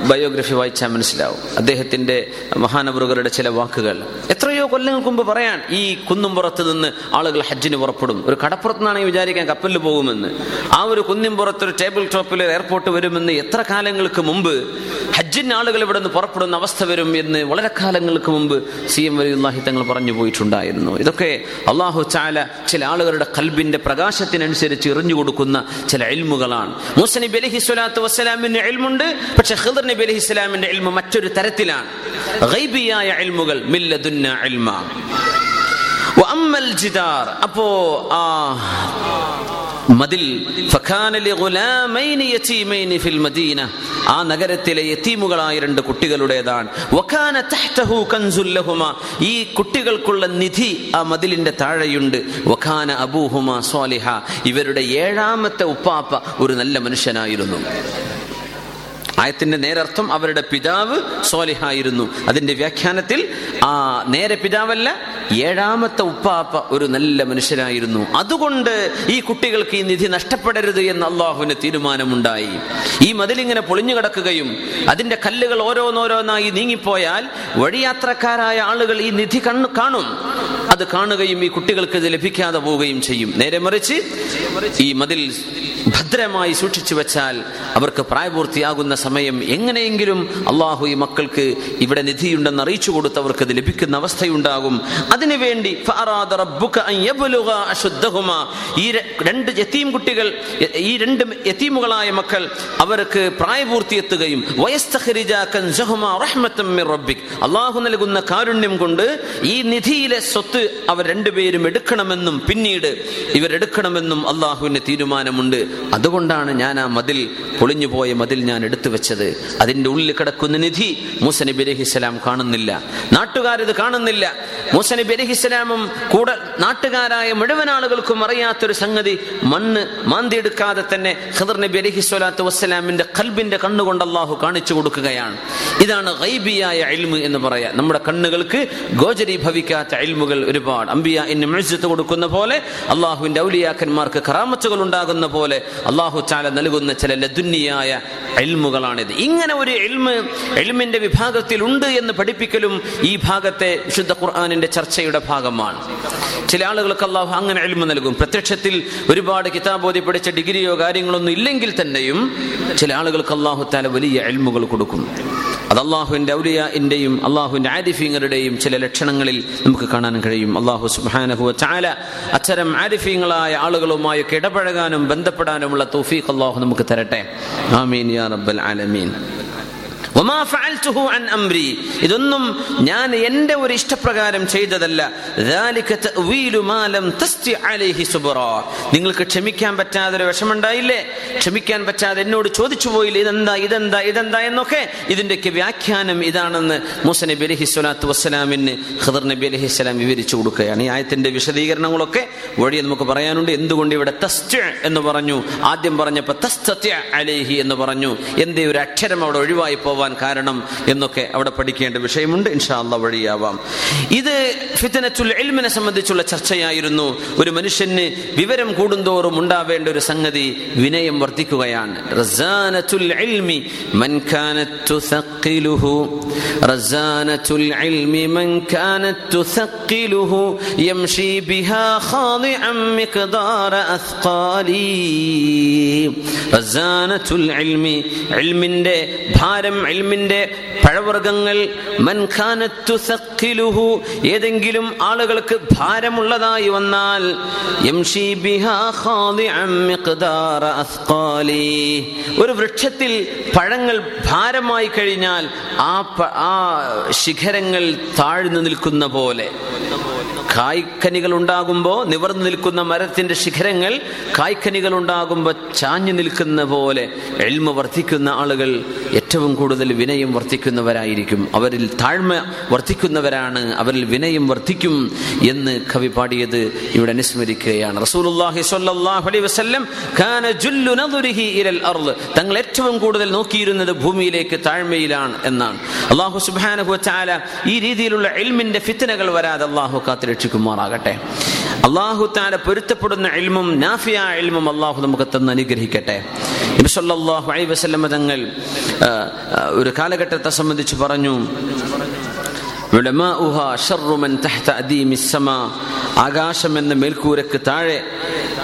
ബയോഗ്രഫി വായിച്ചാൽ മനസ്സിലാവും. അദ്ദേഹത്തിന്റെ മഹാനവറുകളുടെ ചില വാക്കുകൾ. എത്രയോ കൊല്ലങ്ങൾക്ക് മുമ്പ് പറയാൻ ഈ കുന്നുംപുറത്ത് നിന്ന് ആളുകൾ ഹജ്ജിന് പുറപ്പെടും. ഒരു കടപ്പുറത്ത് നിന്നാണെങ്കിൽ വിചാരിക്കാൻ കപ്പലിൽ പോകുമെന്ന്. ആ ഒരു കുന്നിൻപുറത്ത് ഒരു ടേബിൾ ടോപ്പിൽ ഒരു എയർപോർട്ട് വരുമെന്ന് എത്ര കാലങ്ങൾക്ക് മുമ്പ് ഹജ്ജിന് ആളുകൾ ഇവിടെ നിന്ന് പുറപ്പെടുന്ന അവസ്ഥ വരും എന്ന് വളരെ കാലങ്ങൾക്ക് മുമ്പ് സി എം വലിയുല്ലാഹി തങ്ങൾ പറഞ്ഞു പോയിട്ടുണ്ടായിരുന്നു. ഇതൊക്കെ അള്ളാഹു ചാല ചില ആളുകളുടെ കൽബിന്റെ പ്രകാശത്തിനനുസരിച്ച് എറിഞ്ഞു കൊടുക്കുന്ന ചില എൽമുകളാണ് മൂസനബി അലഹി സ്വലാത്തു വസ്സലാമിന്റെ എൽമുണ്ട് പക്ഷെ ഹിദർ നബി അലഹി സ്വലാമിന്റെ എൽമ മറ്റൊരു തരത്തിലാണ്. ഗൈബിയായ എൽമുകൾ മില്ലദുന്ന എൽമ അപ്പോ ആ മതിൽ ആ നഗരത്തിലെ യതീമുകളായ രണ്ട് കുട്ടികളുടേതാണ്. ഈ കുട്ടികൾക്കുള്ള നിധി ആ മതിലിന്റെ താഴെയുണ്ട്. വഖാന അബൂഹുമ സ്വാലിഹ. ഇവരുടെ ഏഴാമത്തെ ഉപ്പാപ്പ ഒരു നല്ല മനുഷ്യനായിരുന്നു. ആയത്തിന്റെ നേരർത്ഥം അവരുടെ പിതാവ് സോലിഹായിരുന്നു. അതിന്റെ വ്യാഖ്യാനത്തിൽ ആ നേരെ പിതാവല്ല ഏഴാമത്തെ ഉപ്പാപ്പ ഒരു നല്ല മനുഷ്യനായിരുന്നു. അതുകൊണ്ട് ഈ കുട്ടികൾക്ക് ഈ നിധി നഷ്ടപ്പെടരുത് എന്ന് അള്ളാഹുവിന് തീരുമാനമുണ്ടായി. ഈ മതിലിങ്ങനെ പൊളിഞ്ഞു കിടക്കുകയും അതിന്റെ കല്ലുകൾ ഓരോന്നോരോന്നായി നീങ്ങിപ്പോയാൽ വഴിയാത്രക്കാരായ ആളുകൾ ഈ നിധി കാണും. അത് കാണുകയും ഈ കുട്ടികൾക്ക് ഇത് ലഭിക്കാതെ പോവുകയും ചെയ്യും. നേരെ മറിച്ച് ഈ മതിൽ ഭദ്രമായി സൂക്ഷിച്ചു വെച്ചാൽ അവർക്ക് പ്രായപൂർത്തിയാകുന്ന സമയം എങ്ങനെയെങ്കിലും അള്ളാഹു ഈ മക്കൾക്ക് ഇവിടെ നിധിയുണ്ടെന്ന് അറിയിച്ചു കൊടുത്തവർക്ക് ഇത് ലഭിക്കുന്ന അവസ്ഥയുണ്ടാകും. അതിനുവേണ്ടി ഈ രണ്ട് കുട്ടികൾ ഈ രണ്ട് യത്തീമുകളായ മക്കൾ അവർക്ക് പ്രായപൂർത്തിയെത്തുകയും അള്ളാഹു നൽകുന്ന കാരുണ്യം കൊണ്ട് ഈ നിധിയിലെ സ്വത്ത് അവർ രണ്ടുപേരും എടുക്കണമെന്നും പിന്നീട് ഇവരെടുക്കണമെന്നും അള്ളാഹുവിന് തീരുമാനമുണ്ട്. അതുകൊണ്ടാണ് ഞാൻ ആ മതിൽ പൊളിഞ്ഞുപോയ മതിൽ ഞാൻ എടുത്തു വെച്ചത്. അതിന്റെ ഉള്ളിൽ കിടക്കുന്ന നിധി മൂസ നബി അലഹിസ്സലാം കാണുന്നില്ല. നാട്ടുകാരിത് കാണുന്നില്ല. മൂസ നബി അലഹിസ്സലാമും കൂടെ നാട്ടുകാരായ മുഴുവൻ ആളുകൾക്കും അറിയാത്തൊരു സംഗതി മണ്ണ് മാന്തിയെടുക്കാതെ തന്നെ ഖദർ നബി അലഹി സ്വലാത്തു വസ്സലാമിന്റെ കൽബിന്റെ കണ്ണുകൊണ്ട് അള്ളാഹു കാണിച്ചു കൊടുക്കുകയാണ്. ഇതാണ് ഗൈബിയായ ഇൽമ് എന്ന് പറയാം. നമ്മുടെ കണ്ണുകൾക്ക് ഗോചരീഭവിക്കാത്ത ഇൽമുകൾ ഒരുപാട് അമ്പിയ എന്നും മെഴുത്ത് കൊടുക്കുന്ന പോലെ അള്ളാഹുവിന്റെ ഔലിയാക്കന്മാർക്ക് കറാമത്തുകൾ ഉണ്ടാകുന്ന പോലെ അള്ളാഹു ചാല നൽകുന്ന ചില ലതുന്നിയായ എൽമുകളാണിത് ഇങ്ങനെ ഒരു എൽമ് എൽമിന്റെ വിഭാഗത്തിൽ ഉണ്ട് എന്ന് പഠിപ്പിക്കലും ഈ ഭാഗത്തെ വിശുദ്ധ ഖുർആാനിന്റെ ചർച്ചയുടെ ഭാഗമാണ്. ചില ആളുകൾക്ക് അള്ളാഹു അങ്ങനെ എൽമ നൽകും. പ്രത്യക്ഷത്തിൽ ഒരുപാട് കിതാബോധി പഠിച്ച ഡിഗ്രിയോ കാര്യങ്ങളൊന്നും ഇല്ലെങ്കിൽ തന്നെയും ചില ആളുകൾക്ക് അള്ളാഹു താല വലിയ എൽമുകൾ കൊടുക്കും. അത് അള്ളാഹുവിന്റെ ഔലിയ ഇന്റെയും അള്ളാഹുവിന്റെ ആരിഫീങ്ങളുടെയും ചില ലക്ഷണങ്ങളിൽ നമുക്ക് കാണാൻ കഴിയും. അള്ളാഹു സുബാനഹു ചാല അത്തരം ആരിഫീങ്ങളായ ആളുകളുമായൊക്കെ ഇടപഴകാനും ബന്ധപ്പെടാനുമുള്ള തൗഫീഖ് അള്ളാഹു നമുക്ക് തരട്ടെ. ആമീൻ യാ റബ്ബൽ ആലമീൻ. അംരി. ഇതൊന്നും ഞാൻ എന്റെ ഒരു ഇഷ്ടപ്രകാരം ചെയ്തതല്ല. നിങ്ങൾക്ക് ക്ഷമിക്കാൻ പറ്റാതെ ഒരു വിഷമുണ്ടായില്ലേ ക്ഷമിക്കാൻ പറ്റാതെ എന്നോട് ചോദിച്ചു പോയില്ലേ? ഇതെന്താ ഇതെന്താ ഇതെന്താ എന്നൊക്കെ? ഇതിന്റെയൊക്കെ വ്യാഖ്യാനം ഇതാണെന്ന് മുസനബി അലഹി സ്വലാത്തു വസ്സലാമിന് ഖദർ നബി അലഹി സ്വലാം വിവരിച്ചു കൊടുക്കുകയാണ്. ഈ ആയത്തിന്റെ വിശദീകരണങ്ങളൊക്കെ വഴി നമുക്ക് പറയാനുണ്ട്. എന്തുകൊണ്ട് ഇവിടെ തസ്റ്റ എന്ന് പറഞ്ഞു? ആദ്യം പറഞ്ഞപ്പോൾ തസ്തത്യ അലേഹി എന്ന് പറഞ്ഞു. എന്തേ ഒരു അക്ഷരം അവിടെ ഒഴിവായി പോവാൻ കാരണം എന്നൊക്കെ അവിടെ പഠിക്കേണ്ട വിഷയമുണ്ട്. ഇൻഷാ അള്ളാഹ് വഴിയാവാം. ഇത് ഫിത്തനത്തുൽ എൽമിനെ സംബന്ധിച്ചുള്ള ചർച്ചയായിരുന്നു. ഒരു മനുഷ്യന് വിവരം കൂടുന്തോറും ഉണ്ടാവേണ്ട ഒരു സംഗതി വിനയം വർദ്ധിക്കുകയാണ്. ഭാരം ഇൽമിന്റെ പഴവർഗങ്ങൾ ഏതെങ്കിലും ആളുകൾക്ക് ഭാരമുള്ളതായി വന്നാൽ ഒരു വൃക്ഷത്തിൽ പഴങ്ങൾ ഭാരമായി കഴിഞ്ഞാൽ ആ ആ ശിഖരങ്ങൾ താഴ്ന്നു നിൽക്കുന്ന പോലെ. കായ്ക്കനികൾ ഉണ്ടാകുമ്പോൾ നിവർന്നു നിൽക്കുന്ന മരത്തിന്റെ ശിഖരങ്ങൾ കായ്ക്കനികൾ ഉണ്ടാകുമ്പോൾ ചാഞ്ഞു നിൽക്കുന്ന പോലെ എൽമ വർദ്ധിക്കുന്ന ആളുകൾ ഏറ്റവും കൂടുതൽ വിനയം വർദ്ധിക്കുന്നവരായിരിക്കും അവരിൽ താഴ്മ വർദ്ധിക്കുന്നവരാണ് അവരിൽ വിനയം വർദ്ധിക്കും എന്ന് കവി പാടിയത് ഇവിടെ അനുസ്മരിക്കുകയാണ്. റസൂലുള്ളാഹി സ്വല്ലല്ലാഹു അലൈഹി വസല്ലം കാന ജുല്ലു ഇലൽ അർൾ തങ്ങൾ ഏറ്റവും കൂടുതൽ നോക്കിയിരുന്നത് ഭൂമിയിലേക്ക് താഴ്മയിലാണ് എന്നാണ്. അള്ളാഹു സുബ്ഹാനഹു വതആല ഈ രീതിയിലുള്ള ഇൽമിന്റെ ഫിത്തനകൾ വരാതെ അള്ളാഹു കാത്തു രക്ഷിക്കുമാറാകട്ടെ അള്ളാഹു താല പൊരുത്തപ്പെടുന്ന എൽമും നാഫിയ എൽമും അള്ളാഹു നമുക്ക് തന്ന് അനുഗ്രഹിക്കട്ടെ. നബി അലൈ അലൈഹി വസല്ലം തങ്ങൾ ഒരു കാലഘട്ടത്തെ സംബന്ധിച്ച് പറഞ്ഞു. ആകാശം എന്ന മേൽക്കൂരക്ക് താഴെ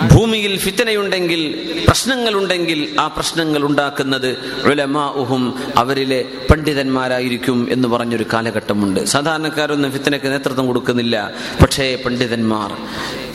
ഭൂമിയിൽ ഫിത്തനയുണ്ടെങ്കിൽ പ്രശ്നങ്ങളുണ്ടെങ്കിൽ ആ പ്രശ്നങ്ങൾ ഉണ്ടാക്കുന്നത് ഉലമാഉഹും അവരിലെ പണ്ഡിതന്മാരായിരിക്കും എന്ന് പറഞ്ഞൊരു കാലഘട്ടമുണ്ട്. സാധാരണക്കാരൊന്നും ഫിത്തനയ്ക്ക് നേതൃത്വം കൊടുക്കുന്നില്ല. പക്ഷേ പണ്ഡിതന്മാർ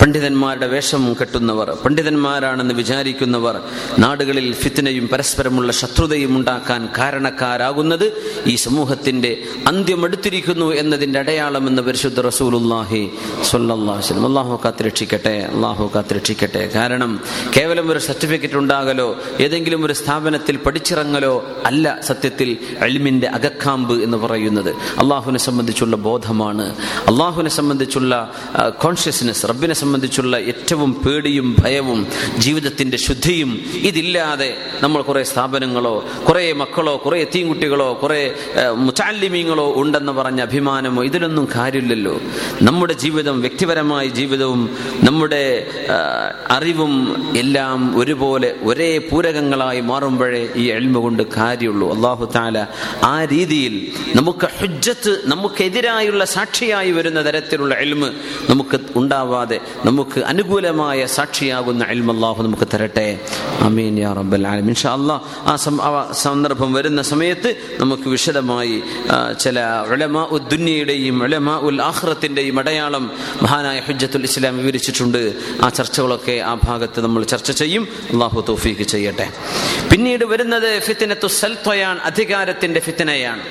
പണ്ഡിതന്മാരുടെ വേഷം കെട്ടുന്നവർ പണ്ഡിതന്മാരാണെന്ന് വിചാരിക്കുന്നവർ നാടുകളിൽ ഫിത്തനയും പരസ്പരമുള്ള ശത്രുതയും ഉണ്ടാക്കാൻ കാരണക്കാരാകുന്നത് ഈ സമൂഹത്തിന്റെ അന്ത്യമെടുത്തിരിക്കുന്നു എന്നതിന്റെ അടയാളം എന്ന് പരിശുദ്ധ റസൂലുല്ലാഹി വസല്ലം. അള്ളാഹു കാത്തുരക്ഷിക്കട്ടെ അള്ളാഹു കാത്തുരക്ഷിക്കട്ടെ. കാരണം കേവലം ഒരു സർട്ടിഫിക്കറ്റ് ഉണ്ടാകലോ ഏതെങ്കിലും ഒരു സ്ഥാപനത്തിൽ പഠിച്ചിറങ്ങലോ അല്ല സത്യത്തിൽ അൽമിന്റെ അകക്കാമ്പ് എന്ന് പറയുന്നത്. അള്ളാഹുവിനെ സംബന്ധിച്ചുള്ള ബോധമാണ്. അള്ളാഹുവിനെ സംബന്ധിച്ചുള്ള കോൺഷ്യസ്നെസ് റബ്ബിനെ സംബന്ധിച്ചുള്ള ഏറ്റവും പേടിയും ഭയവും ജീവിതത്തിന്റെ ശുദ്ധിയും ഇതില്ലാതെ നമ്മൾ കുറേ സ്ഥാപനങ്ങളോ കുറേ മക്കളോ കുറെ എത്തീൻകുട്ടികളോ കുറേ മുച്ചാലിമീങ്ങളോ ഉണ്ടെന്ന് പറഞ്ഞ അഭിമാനമോ ഇതിലൊന്നും കാര്യമില്ലല്ലോ. നമ്മുടെ ജീവിതം വ്യക്തിപരമായ ജീവിതവും നമ്മുടെ അറിവും എല്ലാം ഒരുപോലെ ഒരേ പൂരകങ്ങളായി മാറുമ്പോഴേ ഈ എൽമ കൊണ്ട് കാര്യമുള്ളൂ. അള്ളാഹു താല ആ രീതിയിൽ നമുക്ക് ഹുജ്ജത്ത് നമുക്കെതിരായുള്ള സാക്ഷിയായി വരുന്ന തരത്തിലുള്ള എൽമ് നമുക്ക് ഉണ്ടാവാതെ നമുക്ക് അനുകൂലമായ സാക്ഷിയാകുന്ന എൽമ അള്ളാഹു നമുക്ക് തരട്ടെ. അമീൻ യാ റബ്ബൽ ആലമീൻ. ഇൻഷാ അല്ലാഹ് ആ സന്ദർഭം വരുന്ന സമയത്ത് നമുക്ക് വിശദമായി ചില ഉലമാ ഉദ്ദുന്യയുടെയും ഉലമാ ഉൽ ആഹ്റത്തിന്റെയും അടയാളം മഹാനായ ഹുജ്ജത്തുൽ ഇസ്ലാം വിവരിച്ചിട്ടുണ്ട്. ആ ചർച്ചകളൊക്കെ ആ ഭാഗത്ത് നമ്മൾ ചർച്ച ചെയ്യും. അള്ളാഹു തൗഫീഖ് ചെയ്യട്ടെ. പിന്നീട് വരുന്നത് ഫിത്തിനത്തു സൽത്വയാണ് അധികാരത്തിന്റെ ഫിത്തനയാണ്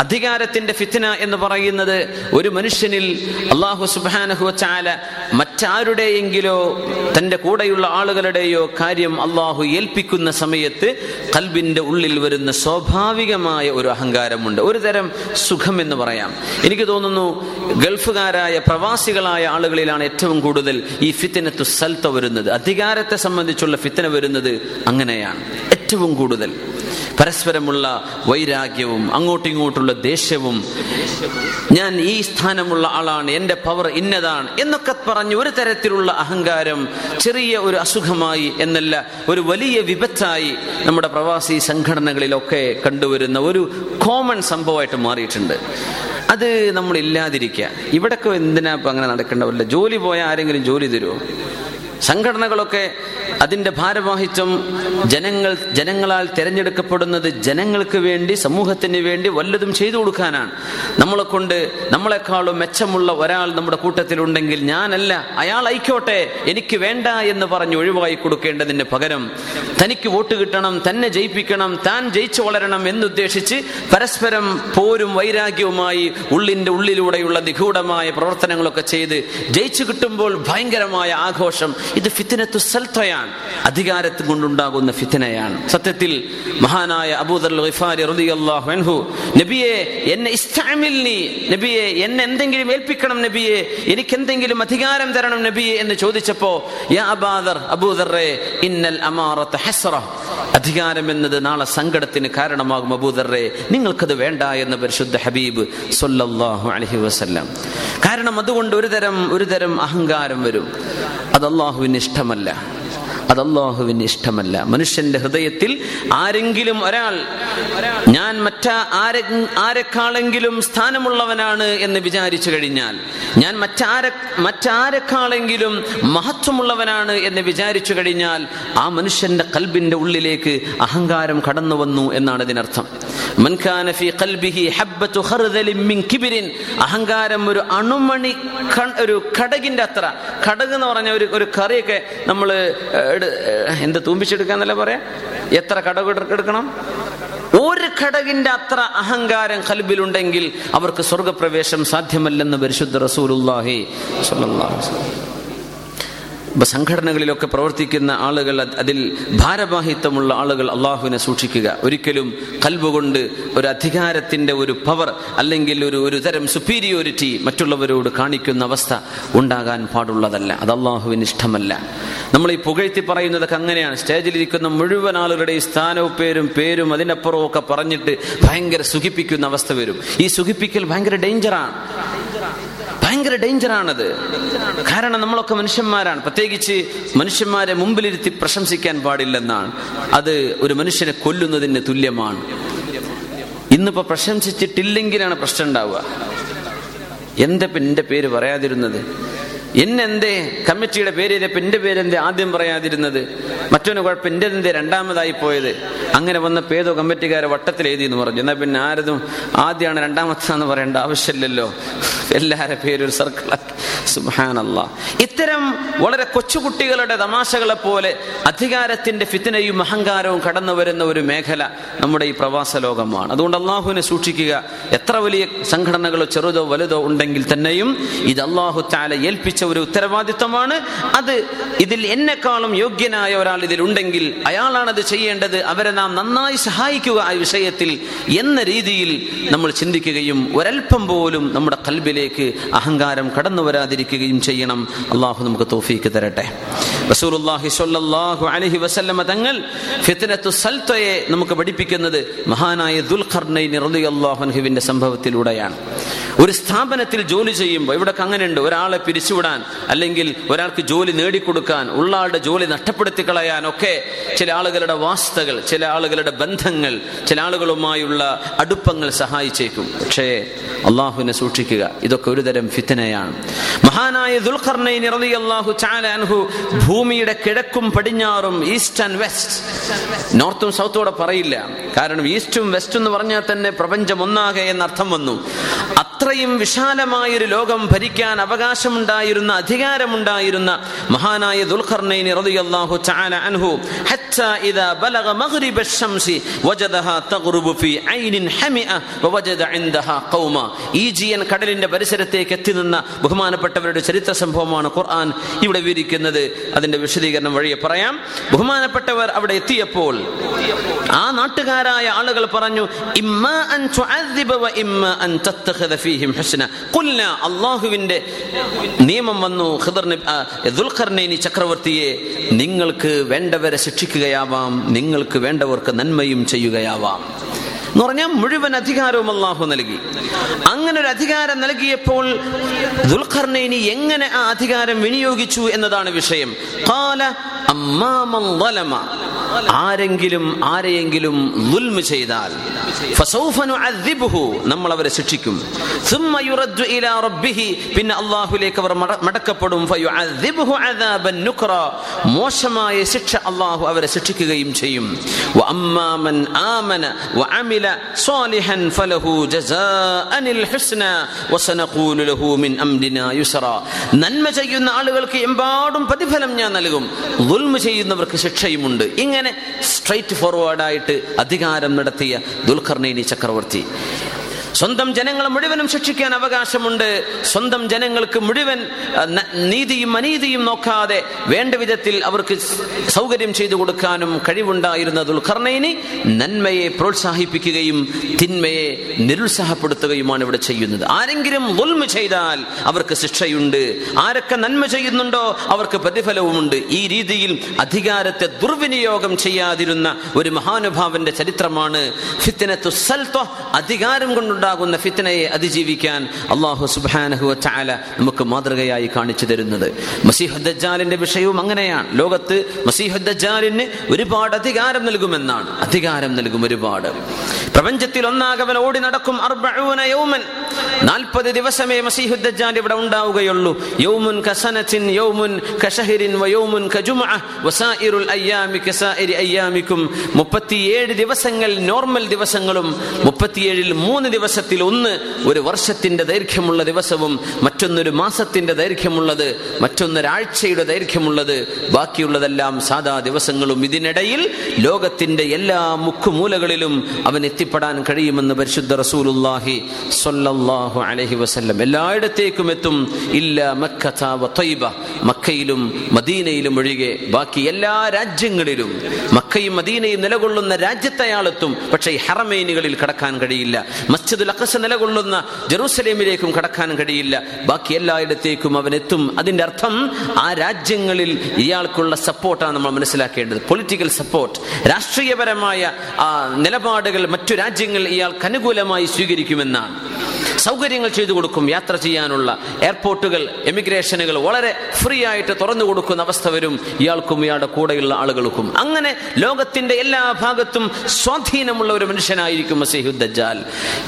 അധികാരത്തിന്റെ ഫിത്തന എന്ന് പറയുന്നത് ഒരു മനുഷ്യനിൽ അള്ളാഹു സുബാനഹു ചാല മറ്റാരുടെയെങ്കിലോ തന്റെ കൂടെയുള്ള ആളുകളുടെയോ കാര്യം അള്ളാഹു ഏൽപ്പിക്കുന്ന സമയത്ത് കൽബിന്റെ ഉള്ളിൽ വരുന്ന സ്വാഭാവികമായ ഒരു അഹങ്കാരമുണ്ട്. ഒരു തരം സുഖം എന്ന് പറയാം. എനിക്ക് തോന്നുന്നു ഗൾഫുകാരായ പ്രവാസികളായ ആളുകളിലാണ് ഏറ്റവും കൂടുതൽ ഈ ഫിത്തിനത്തു സൽത്ത വരുന്നത് അധികാരത്തെ സംബന്ധിച്ചുള്ള ഫിത്തന വരുന്നത് അങ്ങനെയാണ്. ഏറ്റവും കൂടുതൽ പരസ്പരമുള്ള വൈരാഗ്യവും അങ്ങോട്ടും ഇങ്ങോട്ടുള്ള ദേഷ്യവും ഞാൻ ഈ സ്ഥാനമുള്ള ആളാണ് എന്റെ പവർ ഇന്നതാണ് എന്നൊക്കെ പറഞ്ഞ് ഒരു തരത്തിലുള്ള അഹങ്കാരം ചെറിയ ഒരു അസുഖമായി എന്നല്ല ഒരു വലിയ വിപത്തായി നമ്മുടെ പ്രവാസി സംഘടനകളിലൊക്കെ കണ്ടുവരുന്ന ഒരു കോമൺ സംഭവമായിട്ട് മാറിയിട്ടുണ്ട്. അത് നമ്മൾ ഇല്ലാതിരിക്കുക. ഇവിടൊക്കെ എന്തിനാ അങ്ങനെ നടക്കേണ്ടവല്ല ജോലി പോയാൽ ആരെങ്കിലും ജോലി തരുമോ? സംഘടനകളൊക്കെ അതിന്റെ ഭാരവാഹിത്വം ജനങ്ങൾ ജനങ്ങളാൽ തിരഞ്ഞെടുക്കപ്പെടുന്നത് ജനങ്ങൾക്ക് വേണ്ടി സമൂഹത്തിന് വേണ്ടി വല്ലതും ചെയ്തു കൊടുക്കാനാണ്. നമ്മളെ കൊണ്ട് നമ്മളെക്കാളും മെച്ചമുള്ള ഒരാൾ നമ്മുടെ കൂട്ടത്തിലുണ്ടെങ്കിൽ ഞാനല്ല അയാൾ ആയിക്കോട്ടെ എനിക്ക് വേണ്ട എന്ന് പറഞ്ഞ് ഒഴിവായി കൊടുക്കേണ്ടതിന് പകരം തനിക്ക് വോട്ട് കിട്ടണം തന്നെ ജയിപ്പിക്കണം താൻ ജയിച്ചു വളരണം എന്നുദ്ദേശിച്ച് പരസ്പരം പോരും വൈരാഗ്യവുമായി ഉള്ളിന്റെ ഉള്ളിലൂടെയുള്ള നിഗൂഢമായ പ്രവർത്തനങ്ങളൊക്കെ ചെയ്ത് ജയിച്ചു കിട്ടുമ്പോൾ ഭയങ്കരമായ ആഘോഷം ഇത് ഫിത്തിനത്തു സൽത്തയാണ്. അധികാരത്തിൽ കൊണ്ടുണ്ടാകുന്ന ഫിത്തിനയാണ്. സത്യത്തിൽ മഹാനായ അബൂദർ ഗിഫാരി റളിയല്ലാഹു അൻഹു നബിയെ എന്നെ ഇസ്താമിൽനി നബിയെ എന്നെ എന്തെങ്കിലും ഏൽപ്പിക്കണം നബിയെ എനിക്ക് എന്തെങ്കിലും അധികാരം തരണം നബിയെ എന്ന് ചോദിച്ചപ്പോ യാ അബാദർ അബൂദറെ ഇന്നൽ അമാറത്ത് ഹസ്റ. അധികാരം എന്നത് നാളെ സങ്കടത്തിന് കാരണമാകും അബൂദറെ നിങ്ങൾക്കത് വേണ്ട എന്ന് പരിശുദ്ധ ഹബീബ് സല്ലല്ലാഹു അലൈഹി വസല്ലം. കാരണം അതുകൊണ്ട് ഒരു തരം ഒരു തരം അഹങ്കാരം വരും. അത് ഇഷ്ടമല്ല. അത് അള്ളാഹുവിന് ഇഷ്ടമല്ല. മനുഷ്യന്റെ ഹൃദയത്തിൽ ആരെങ്കിലും ഒരാൾ ഞാൻ മറ്റ ആരെ ആരെക്കാളെങ്കിലും സ്ഥാനമുള്ളവനാണ് എന്ന് വിചാരിച്ചു കഴിഞ്ഞാൽ ഞാൻ മറ്റാരെ മറ്റാരെക്കാളെങ്കിലും മഹത്വമുള്ളവനാണ് എന്ന് വിചാരിച്ചു കഴിഞ്ഞാൽ ആ മനുഷ്യന്റെ കൽബിന്റെ ഉള്ളിലേക്ക് അഹങ്കാരം കടന്നു വന്നു എന്നാണ് ഇതിനർത്ഥം. അഹങ്കാരം ഒരു അണുമണി ഒരു കടകിന്റെ അത്ര. കടക് എന്ന് പറഞ്ഞ ഒരു ഒരു കറിയൊക്കെ നമ്മൾ എന്ത് തൂമ്പിച്ചെടുക്കാന്നല്ല പറയാ? എത്ര കടക് എടുക്കണം? ഒരു ഘടകിന്റെ അത്ര അഹങ്കാരം കൽബിലുണ്ടെങ്കിൽ അവർക്ക് സ്വർഗപ്രവേശം സാധ്യമല്ലെന്ന് പരിശുദ്ധ റസൂലുല്ലാഹി സ്വല്ലല്ലാഹു അലൈഹി വസല്ലം സംഘടനകളിലൊക്കെ പ്രവർത്തിക്കുന്ന ആളുകൾ അതിൽ ഭാരവാഹിത്വമുള്ള ആളുകൾ അള്ളാഹുവിനെ സൂക്ഷിക്കുക. ഒരിക്കലും കൽബുകൊണ്ട് ഒരു അധികാരത്തിന്റെ ഒരു പവർ അല്ലെങ്കിൽ ഒരു ഒരു തരം സുപ്പീരിയോറിറ്റി മറ്റുള്ളവരോട് കാണിക്കുന്ന അവസ്ഥ ഉണ്ടാകാൻ പാടുള്ളതല്ല. അത് അള്ളാഹുവിന് ഇഷ്ടമല്ല. നമ്മൾ ഈ പുകഴ്ത്തി പറയുന്നതൊക്കെ അങ്ങനെയാണ്. സ്റ്റേജിലിരിക്കുന്ന മുഴുവൻ ആളുകളുടെയും സ്ഥാനവും പേരും പേരും അതിനപ്പുറവും ഒക്കെ പറഞ്ഞിട്ട് ഭയങ്കര സുഖിപ്പിക്കുന്ന അവസ്ഥ വരും. ഈ സുഖിപ്പിക്കൽ ഭയങ്കര ഡേഞ്ചറാണ് ഭയങ്കര ഡേഞ്ചറാണത്. കാരണം നമ്മളൊക്കെ മനുഷ്യന്മാരാണ്. പ്രത്യേകിച്ച് മനുഷ്യന്മാരെ മുമ്പിലിരുത്തി പ്രശംസിക്കാൻ പാടില്ലെന്നാണ്. അത് ഒരു മനുഷ്യനെ കൊല്ലുന്നതിന് തുല്യമാണ്. ഇന്നിപ്പോ പ്രശംസിച്ചിട്ടില്ലെങ്കിലാണ് പ്രശ്നം ഉണ്ടാവുക. എന്താ പിന്നെ പേര് പറയാതിരുന്നത്? എന്നെന്തേ കമ്മിറ്റിയുടെ പേര് ചെയ്തപ്പോ എന്റെ പേരെന്തേ ആദ്യം പറയാതിരുന്നത്? മറ്റൊരു കുഴപ്പം എന്റെ എന്തേ രണ്ടാമതായി പോയത്? അങ്ങനെ വന്ന പേതോ കമ്മിറ്റിക്കാരെ വട്ടത്തിൽ എഴുതി എന്ന് പറഞ്ഞു. എന്നാൽ പിന്നെ ആരതും ആദ്യമാണ് രണ്ടാമത്താന്ന് പറയേണ്ട ആവശ്യമില്ലല്ലോ. എല്ലാരെ പേരൊരു സർക്കിളാക്കി സുഹാനല്ല ഇത്തരം വളരെ കൊച്ചുകുട്ടികളുടെ തമാശകളെ പോലെ അധികാരത്തിന്റെ ഫിത്തിനയും അഹങ്കാരവും കടന്നു വരുന്ന ഒരു മേഖല നമ്മുടെ ഈ പ്രവാസ ലോകമാണ്. അതുകൊണ്ട് അള്ളാഹുവിനെ സൂക്ഷിക്കുക. എത്ര വലിയ സംഘടനകളോ ചെറുതോ വലുതോ ഉണ്ടെങ്കിൽ തന്നെയും ഇത് അള്ളാഹു താല ഏൽപ്പിച്ച ഒരു ഉത്തരവാദിത്വമാണ്. അത് ഇതിൽ എന്നെക്കാളും യോഗ്യനായ ഒരാൾ ഇതിൽ ഉണ്ടെങ്കിൽ അത് ചെയ്യേണ്ടത്. അവരെ നാം നന്നായി സഹായിക്കുക ആ വിഷയത്തിൽ എന്ന രീതിയിൽ നമ്മൾ ചിന്തിക്കുകയും ഒരൽപ്പം പോലും നമ്മുടെ കൽബിലേക്ക് അഹങ്കാരം കടന്നു വരാതിരിക്കുകയും ചെയ്യണം. അള്ളാഹു നമുക്ക് തോഫീക്ക് തരട്ടെ. റസൂലുള്ളാഹി സ്വല്ലല്ലാഹു അലൈഹി തങ്ങൾ ഫിത്നത്തു സൽത്തയെ നമുക്ക് പഠിപ്പിക്കുന്നത് മഹാനായ ദുൽഖർനൈൻ റളിയല്ലാഹു അൻഹുവിന്റെ സംഭവത്തിലൂടെയാണ്. ഒരു സ്ഥാപനത്തിൽ ജോലി ചെയ്യുമ്പോൾ ഇവിടെ അങ്ങനെയുണ്ട്. ഒരാളെ പിരിച്ചുവിടാൻ അല്ലെങ്കിൽ ഒരാൾക്ക് ജോലി നേടിക്കൊടുക്കാൻ ഉള്ള ആളുടെ ജോലി നഷ്ടപ്പെടുത്തി കളയാനൊക്കെ ചില ആളുകളുടെ വാസ്തകൾ ചില ആളുകളുടെ ബന്ധങ്ങൾ ചില ആളുകളുമായുള്ള അടുപ്പങ്ങൾ സഹായിച്ചേക്കും. പക്ഷേ അള്ളാഹുവിനെ സൂക്ഷിക്കുക ഇതൊക്കെ ഒരു തരം ഫിത്തനയാണ് മഹാനായ തആല അൻഹു ഭൂമിയുടെ കിഴക്കും പടിഞ്ഞാറും ഈസ്റ്റ് ആൻഡ് വെസ്റ്റ് നോർത്തും സൗത്തോടെ പറയില്ല. കാരണം ഈസ്റ്റും വെസ്റ്റും എന്ന് പറഞ്ഞാൽ തന്നെ പ്രപഞ്ചം ഒന്നാകെ എന്നർത്ഥം വന്നു. അത്രയും വിശാലമായൊരു ലോകം ഭരിക്കാൻ അവകാശമുണ്ടായിരുന്ന അധികാരമുണ്ടായിരുന്ന മഹാനായ ദുൽഖർനൈൻ റളിയല്ലാഹു തആല അൻഹു حتى إذا بلغ مغرب الشمس وجدها تغرب في عين حمئة ووجد عندها قوما ഈജിയൻ കടലിന്റെ പരിസരത്തേക്ക് എത്തി നിന്ന ബഹുമാനപ്പെട്ടവരുടെ ചരിത്ര സംഭവമാണ് ഖുർആൻ ഇവിടെ വിവരിക്കുന്നത് അതിന്റെ വിശദീകരണം വഴിയെ പറയാം ബഹുമാനപ്പെട്ടവർ അവിടെ എത്തിയപ്പോൾ ആ നാട്ടുകാരായ ആളുകൾ പറഞ്ഞു ഇമ്മാ അൻ നിയമം വന്നു നബി ദുൽഖർനൈനി ചക്രവർത്തിയെ നിങ്ങൾക്ക് വേണ്ടവരെ ശിക്ഷിക്കുകയാവാം നിങ്ങൾക്ക് വേണ്ടവർക്ക് നന്മയും ചെയ്യുകയാവാം എന്ന് പറഞ്ഞാൽ മുഴുവൻ അധികാരവും അള്ളാഹു നൽകി അങ്ങനെ ഒരു അധികാരം നൽകിയപ്പോൾ ദുൽഖർനൈനി എങ്ങനെ ആ അധികാരം വിനിയോഗിച്ചു എന്നതാണ് വിഷയം. ആരെങ്കിലും ആരെയെങ്കിലും ദുൽമ ചെയ്താൽ നമ്മൾ അവരെ ശിക്ഷിക്കും. പിന്നെ അള്ളാഹുലേക്ക് അവർ മടക്കപ്പെടും. മോശമായ ശിക്ഷ അള്ളാഹു അവരെ ശിക്ഷിക്കുകയും ചെയ്യും. നന്മ ചെയ്യുന്ന ആളുകൾക്ക് എമ്പാടും പ്രതിഫലം ഞാൻ നൽകും. ദുൽമ ചെയ്യുന്നവർക്ക് ശിക്ഷയുമുണ്ട്. ഇങ്ങനെ സ്ട്രൈറ്റ് ഫോർവേഡായിട്ട് അധികാരം നടത്തിയ ദുൽഖർണേനി ചക്രവർത്തി. സ്വന്തം ജനങ്ങളെ മുഴുവനും ശിക്ഷിക്കാൻ അവകാശമുണ്ട്. സ്വന്തം ജനങ്ങൾക്ക് മുഴുവൻ നീതിയും അനീതിയും നോക്കാതെ വേണ്ട വിധത്തിൽ അവർക്ക് സൗകര്യം ചെയ്തു കൊടുക്കാനും കഴിവുണ്ടായിരുന്ന ദുൽഖർണയിനി നന്മയെ പ്രോത്സാഹിപ്പിക്കുകയും തിന്മയെ നിരുത്സാഹപ്പെടുത്തുകയുമാണ് ഇവിടെ ചെയ്യുന്നത്. ആരെങ്കിലും ഒൽമ ചെയ്താൽ അവർക്ക് ശിക്ഷയുണ്ട്. ആരൊക്കെ നന്മ ചെയ്യുന്നുണ്ടോ അവർക്ക് പ്രതിഫലവുമുണ്ട്. ഈ രീതിയിൽ അധികാരത്തെ ദുർവിനിയോഗം ചെയ്യാതിരുന്ന ഒരു മഹാനുഭാവന്റെ ചരിത്രമാണ് അധികാരം കൊണ്ടുണ്ടാകുന്ന ഫിത്തനയെ അതിജീവിക്കാൻ അള്ളാഹു സുബാനഹു ചാല നമുക്ക് മാതൃകയായി കാണിച്ചു തരുന്നത്. മസീഹുദ്ദാലിന്റെ വിഷയവും അങ്ങനെയാണ്. ലോകത്ത് മസീഹുദ്ദാലിന് ഒരുപാട് അധികാരം നൽകുമെന്നാണ്. അധികാരം നൽകും ഒരുപാട്. പ്രപഞ്ചത്തിൽ ഒന്നാകവൻ ഓടി നടക്കും യൗമൻ. നാൽപ്പത് ദിവസമേ മസീഹുദ്ദജാൽ ഇവിടെ ഉണ്ടാവുകയുള്ളൂ. യൗമുൻ കസനത്തിൻ യൗമുൻ കഷഹിരിൻ വയോമുൻ കജുമ വസായിറുൽ അയ്യാമി കസായിരി അയ്യാമിക്കും. മുപ്പത്തിയേഴ് ദിവസങ്ങൾ നോർമൽ ദിവസങ്ങളും മുപ്പത്തിയേഴിൽ മൂന്ന് ദിവസത്തിൽ ഒന്ന് ഒരു വർഷത്തിന്റെ ദൈർഘ്യമുള്ള ദിവസവും മറ്റൊന്നൊരു മാസത്തിന്റെ ദൈർഘ്യമുള്ളത് മറ്റൊന്നൊരാഴ്ചയുടെ ദൈർഘ്യമുള്ളത് ബാക്കിയുള്ളതെല്ലാം സാധാ ദിവസങ്ങളും. ഇതിനിടയിൽ ലോകത്തിന്റെ എല്ലാ മുക്കുമൂലകളിലും അവൻ എത്തിപ്പെടാൻ കഴിയുമെന്ന് പരിശുദ്ധ റസൂലുല്ലാഹി സൊല്ലാഹു അലഹി വസ്ല്ലം എല്ലായിടത്തേക്കും എത്തും. ഇല്ല മക്കൈബ മക്കയിലും മദീനയിലും ഒഴികെ ബാക്കി എല്ലാ രാജ്യങ്ങളിലും മക്കയും മദീനയും നിലകൊള്ളുന്ന രാജ്യത്തെ ആളെത്തും പക്ഷേ ഹറമൈനുകളിൽ കടക്കാൻ കഴിയില്ല. മസ്ജിദുൽ അഖസ നിലകൊള്ളുന്ന ജെറൂസലേമിലേക്കും കടക്കാൻ കഴിയില്ല. ബാക്കി എല്ലായിടത്തേക്കും അവൻ എത്തും. അതിന്റെ അർത്ഥം ആ രാജ്യങ്ങളിൽ ഇയാൾക്കുള്ള സപ്പോർട്ടാണ് നമ്മൾ മനസ്സിലാക്കേണ്ടത്. പൊളിറ്റിക്കൽ സപ്പോർട്ട് രാഷ്ട്രീയപരമായ നിലപാടുകൾ മറ്റു രാജ്യങ്ങൾ ഇയാൾക്ക് അനുകൂലമായി സ്വീകരിക്കുമെന്നാണ്. സൗകര്യങ്ങൾ ചെയ്തു കൊടുക്കും യാത്ര ചെയ്യാനുള്ള എയർപോർട്ടുകൾ എമിഗ്രേഷനുകൾ വളരെ ഫ്രീ ആയിട്ട് തുറന്നു കൊടുക്കുന്ന അവസ്ഥ വരും. ഇയാൾക്കും ഇയാളുടെ കൂടെയുള്ള ആളുകൾക്കും. അങ്ങനെ ലോകത്തിന്റെ എല്ലാ ഭാഗത്തും സ്വാധീനമുള്ള ഒരു മനുഷ്യനായിരിക്കും മസീഹുദ്ദാൽ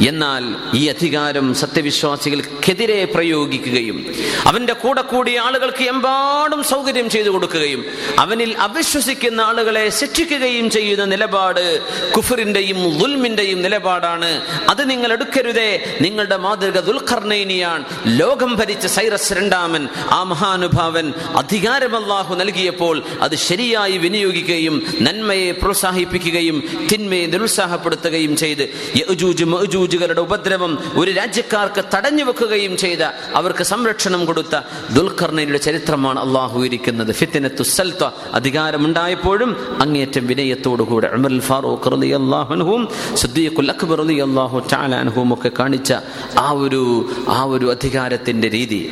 എന്നാൽ ഈ അധികാരം സത്യവിശ്വാസികൾക്കെതിരെ പ്രയോഗിക്കുകയും അവന്റെ കൂടെ കൂടിയ ആളുകൾക്ക് എമ്പാടും സൗകര്യം ചെയ്തു കൊടുക്കുകയും അവനിൽ അവിശ്വസിക്കുന്ന ആളുകളെ ശിക്ഷിക്കുകയും ചെയ്യുന്ന നിലപാട് കുഫറിന്റെയും ദുൽമിന്റെയും നിലപാടാണ്. അത് നിങ്ങൾ എടുക്കരുതേ. നിങ്ങളുടെ മാതൃക ദുൽഖർണൈനിയാണ്. ലോകം ഭരിച്ച സൈറസ് രണ്ടാമൻ ആ മഹാനുഭാവൻ അധികാരം അല്ലാഹു നൽകിയപ്പോൾ അത് ശരിയായി വിനിയോഗിക്കുകയും നന്മയെ പ്രോത്സാഹിപ്പിക്കുകയും തിന്മയെ നിരുത്സാഹപ്പെടുത്തുകയും ചെയ്ത് യഅ്ജൂജ് മഅ്ജൂജുകളുടെ ഉപദ്രവം ഒരു രാജ്യക്കാർക്ക് തടഞ്ഞു വെക്കുകയും ചെയ്ത അവർക്ക് സംരക്ഷണം കൊടുത്ത ദുൽഖർണയുടെ ചരിത്രമാണ് അള്ളാഹു ഇരിക്കുന്നത്. ഫിത്തിനത്തു സൽത്ത അധികാരമുണ്ടായപ്പോഴും അങ്ങേറ്റം വിനയത്തോടുകൂടെ ഉമർ ഫാറൂഖ് റളിയല്ലാഹുവും സിദ്ദീഖുൽ അക്ബർ റളിയല്ലാഹു തആല അൻഹു ഒക്കെ കാണിച്ച ആ ഒരു ആ ഒരു അധികാരത്തിന്റെ രീതി.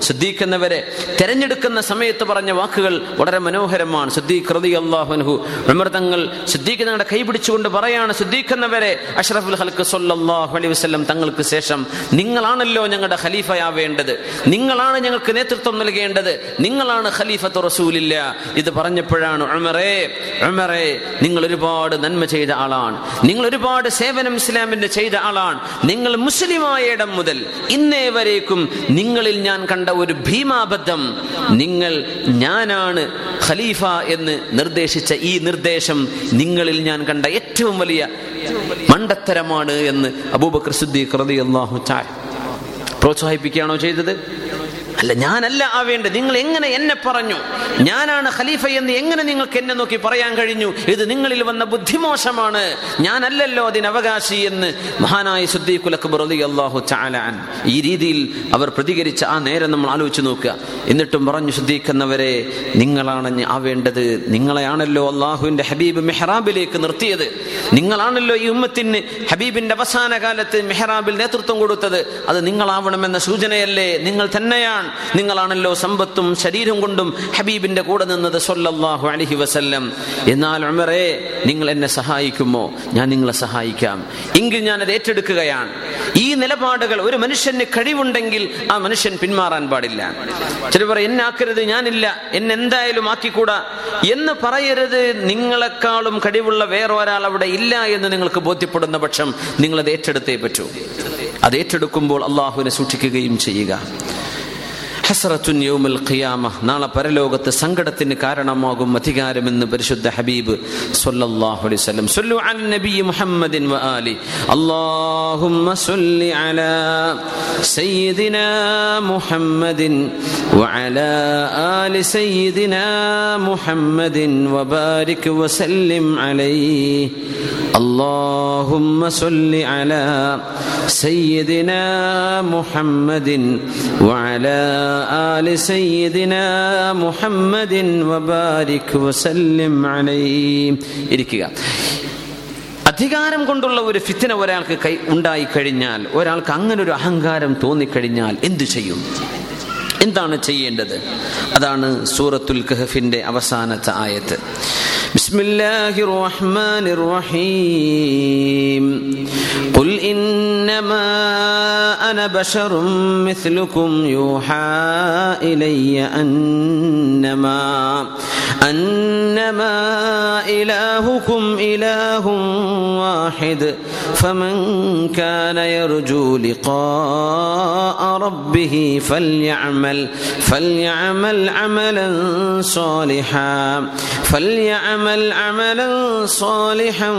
സിദ്ദീഖ് എന്നവരെ തെരഞ്ഞെടുക്കുന്ന സമയത്ത് പറഞ്ഞ വാക്കുകൾ വളരെ മനോഹരമാണ്. സിദ്ദീഖ് റളിയല്ലാഹു അൻഹു ഉമർ തങ്ങൾ സിദ്ദീഖ് തങ്ങളുടെ കൈ പിടിച്ചുകൊണ്ട് പറയാണ് സിദ്ദീഖ് എന്നവരെ അഷ്റഫുൽ ഹൽക്ക് തങ്ങൾക്ക് ശേഷം നിങ്ങളാണല്ലോ ഞങ്ങളുടെ ഖലീഫയാവേണ്ടത്. നിങ്ങളാണ് ഞങ്ങൾക്ക് നേതൃത്വം നൽകേണ്ടത്. നിങ്ങളാണ് ഖലീഫത്ത് റസൂലില്ല. ഇത് പറഞ്ഞപ്പോഴാണ് നിങ്ങൾ ഒരുപാട് നന്മ ചെയ്ത ആളാണ്. നിങ്ങൾ ഒരുപാട് സേവനം ഇസ്ലാമിന്റെ ചെയ്ത ആളാണ്. നിങ്ങൾ മുസ്ലിമായ ഇടം മുതൽ ഇന്നേ വരേക്കും നിങ്ങളിൽ ഞാൻ കണ്ട ഒരു ഭീമാബദ്ധം. നിങ്ങൾ ഞാനാണ് ഖലീഫ എന്ന് നിർദ്ദേശിച്ച ഈ നിർദ്ദേശം നിങ്ങളിൽ ഞാൻ കണ്ട ഏറ്റവും വലിയ മണ്ടത്തരമാണ് എന്ന് അബൂബക്കർ സിദ്ദീഖ് റളിയല്ലാഹു തആല പ്രോത്സാഹിപ്പിക്കുകയാണോ ചെയ്തത്? അല്ല ഞാനല്ല ആവേണ്ടത്. നിങ്ങൾ എങ്ങനെ എന്നെ പറഞ്ഞു? ഞാനാണ് ഖലീഫ എന്ന് എങ്ങനെ നിങ്ങൾക്ക് എന്നെ നോക്കി പറയാൻ കഴിഞ്ഞു? ഇത് നിങ്ങളിൽ വന്ന ബുദ്ധിമോശമാണ്. ഞാനല്ലല്ലോ അതിന് അവകാശി എന്ന് മഹാനായ അള്ളാഹു ചാലാൻ ഈ രീതിയിൽ അവർ പ്രതികരിച്ച ആ നേരം നമ്മൾ ആലോചിച്ച് നോക്കുക. എന്നിട്ടും പറഞ്ഞു ശുദ്ധീക്കുന്നവരെ നിങ്ങളാണ് ആവേണ്ടത്. നിങ്ങളെയാണല്ലോ അള്ളാഹുവിന്റെ ഹബീബ് മെഹ്റാബിലേക്ക് നിർത്തിയത്. നിങ്ങളാണല്ലോ ഈ ഉമ്മത്തിന് ഹബീബിന്റെ അവസാന കാലത്ത് മെഹ്റാബിൽ നേതൃത്വം കൊടുത്തത്. അത് നിങ്ങളാവണമെന്ന സൂചനയല്ലേ? നിങ്ങൾ തന്നെയാണ്. നിങ്ങളാണല്ലോ സമ്പത്തും ശരീരം കൊണ്ടും ഹബീബിന്റെ കൂടെ നിന്നത് സൊല്ലാഹു അലഹി വസല്ലം. എന്നാൽ ഉമറേ നിങ്ങൾ എന്നെ സഹായിക്കുമോ? ഞാൻ നിങ്ങളെ സഹായിക്കാം. എങ്കിൽ ഞാൻ അത് ഏറ്റെടുക്കുകയാണ്. ഈ നിലപാടുകൾ ഒരു മനുഷ്യന് കഴിവുണ്ടെങ്കിൽ ആ മനുഷ്യൻ പിന്മാറാൻ പാടില്ല. ചില പറയും എന്നെ ആക്കരുത് ഞാനില്ല. എന്നെന്തായാലും ആക്കിക്കൂടാ. എന്ന് പറയരുത്. നിങ്ങളെക്കാളും കഴിവുള്ള വേറെ ഒരാൾ അവിടെ ഇല്ല എന്ന് നിങ്ങൾക്ക് ബോധ്യപ്പെടുന്ന പക്ഷം നിങ്ങൾ അത് ഏറ്റെടുത്തേ പറ്റൂ. അത് ഏറ്റെടുക്കുമ്പോൾ അള്ളാഹുവിനെ സൂക്ഷിക്കുകയും ചെയ്യുക. ഹസ്രത്തുൻ യൗമുൽ ഖിയാമ നാളെ പരലോകത്ത് സങ്കടത്തിന് കാരണമാകും അധികാരമെന്ന് പരിശുദ്ധ ഹബീബ് സല്ലല്ലാഹു അലൈഹി വസല്ലം സല്ലു അലൻ നബി മുഹമ്മദിൻ വ ആലി അല്ലാഹുമ്മ സല്ലി അലാ സയ്യിദിനാ മുഹമ്മദിൻ وعلى آل سيدنا محمد وبارك وسلم عليه اللهم صل على سيدنا محمد وعلى آل سيدنا محمد وبارك وسلم عليه ഇരിക്കുക അധികാരം കൊണ്ടുള്ള ഒരു ഫിത്തിന ഒരാൾക്ക് കൈ ഉണ്ടായി കഴിഞ്ഞാൽ ഒരാൾക്ക് അങ്ങനെ ഒരു അഹങ്കാരം തോന്നിക്കഴിഞ്ഞാൽ എന്തു ചെയ്യും എന്താണ് ചെയ്യേണ്ടത് അതാണ് സൂറത്തുൽ കഹഫിന്റെ അവസാനത്തെ ആയത്ത് ബിസ്മില്ലാഹിർ റഹ്മാനിർ റഹീം قل إنما أنا بشر مثلكم يوحى إلي أنما أنما إلهكم إله واحد فمن كان يرجو لقاء ربه فليعمل فليعمل عملا صالحا فليعمل عملا صالحا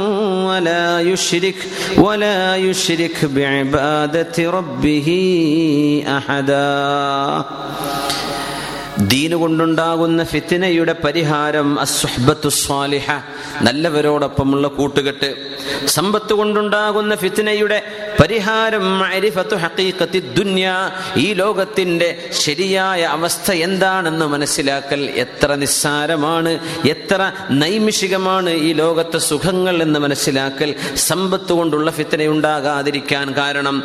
ولا يشرك ولا يشرك بعبادة ربه أحدا ദീന് കൊണ്ടുണ്ടാകുന്ന ഫിത്തിനയുടെ പരിഹാരം അസ്വഹബത്തു സ്വാലിഹ നല്ലവരോടൊപ്പമുള്ള കൂട്ടുകെട്ട് സമ്പത്ത് കൊണ്ടുണ്ടാകുന്ന ഫിത്തിനയുടെ പരിഹാരം ഈ ലോകത്തിന്റെ ശരിയായ അവസ്ഥ എന്താണെന്ന് മനസ്സിലാക്കൽ എത്ര നിസ്സാരമാണ് എത്ര നൈമിഷികമാണ് ഈ ലോകത്തെ സുഖങ്ങൾ എന്ന് മനസ്സിലാക്കൽ. സമ്പത്ത് കൊണ്ടുള്ള ഫിത്തിന ഉണ്ടാകാതിരിക്കാൻ കാരണം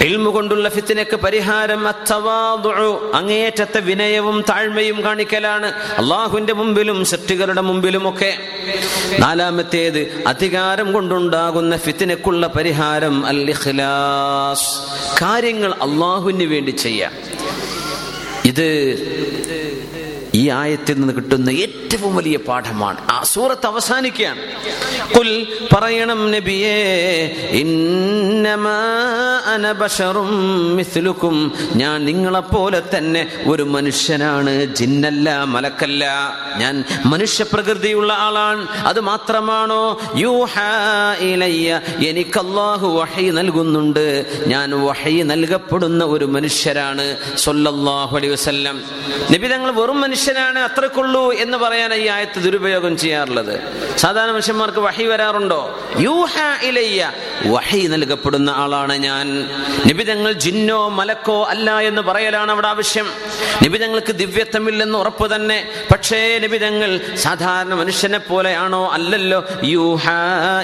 എൽമു കൊണ്ടുള്ള ഫിത്തനക്ക് പരിഹാരം അത്തവാദുഉ, അങ്ങേയറ്റത്തെ വിനയവും താഴ്മയും കാണിക്കലാണ്. അള്ളാഹുവിന്റെ മുമ്പിലും സൃഷ്ടികളുടെ മുമ്പിലുമൊക്കെ നാലാമത്തേത് അധികാരം കൊണ്ടുണ്ടാകുന്ന ഫിത്തിനക്കുള്ള പരിഹാരം അൽ ഇഖ്ലാസ്. കാര്യങ്ങൾ അള്ളാഹുവിന് വേണ്ടി ചെയ്യാം. ഇത് ഈ ആയത്തിൽ നിന്ന് കിട്ടുന്ന ഏറ്റവും വലിയ പാഠമാണ്. ആ സൂറത്ത് അവസാനിക്കുകയാണ് കുൽ പറയണം നബിയേ ഇന്നമാ അന ബശറും മിസ്ലുക്കും. ഞാൻ നിങ്ങളെപ്പോലെ തന്നെ ഒരു മനുഷ്യനാണ് ജിന്നല്ല മലക്കല്ല. ഞാൻ മനുഷ്യ പ്രകൃതിയുള്ള ആളാണ്. അത് മാത്രമാണോ? യൂഹാ എനിക്ക് അല്ലാഹു വഹൈ നൽകുന്നുണ്ട്. ഞാൻ വഹൈ നൽകപ്പെടുന്ന ഒരു മനുഷ്യരാണ്. സൊല്ലാഹു അലൈഹി വസല്ലം. നബി തങ്ങൾ വെറും മനുഷ്യനാണ് അത്രക്കുള്ളൂ എന്ന് പറയാൻ ഈ ആയത്ത് ദുരുപയോഗം ചെയ്യാറുള്ളത്. സാധാരണ മനുഷ്യന്മാർക്ക് വഹി വരാറുണ്ടോ? യൂഹ ഇലയ്യ വഹി നൽകപ്പെടുന്ന ആളാണ് ഞാൻ. നിബിതങ്ങൾ ജിന്നോ മലക്കോ അല്ല എന്ന് പറയലാണ് അവിടെ ആവശ്യം. നിബിതങ്ങൾക്ക് ദിവ്യത്വമില്ലെന്ന് ഉറപ്പ് തന്നെ. പക്ഷേ നിബിതങ്ങൾ സാധാരണ മനുഷ്യനെ പോലെയാണോ അല്ലല്ലോ? യൂഹ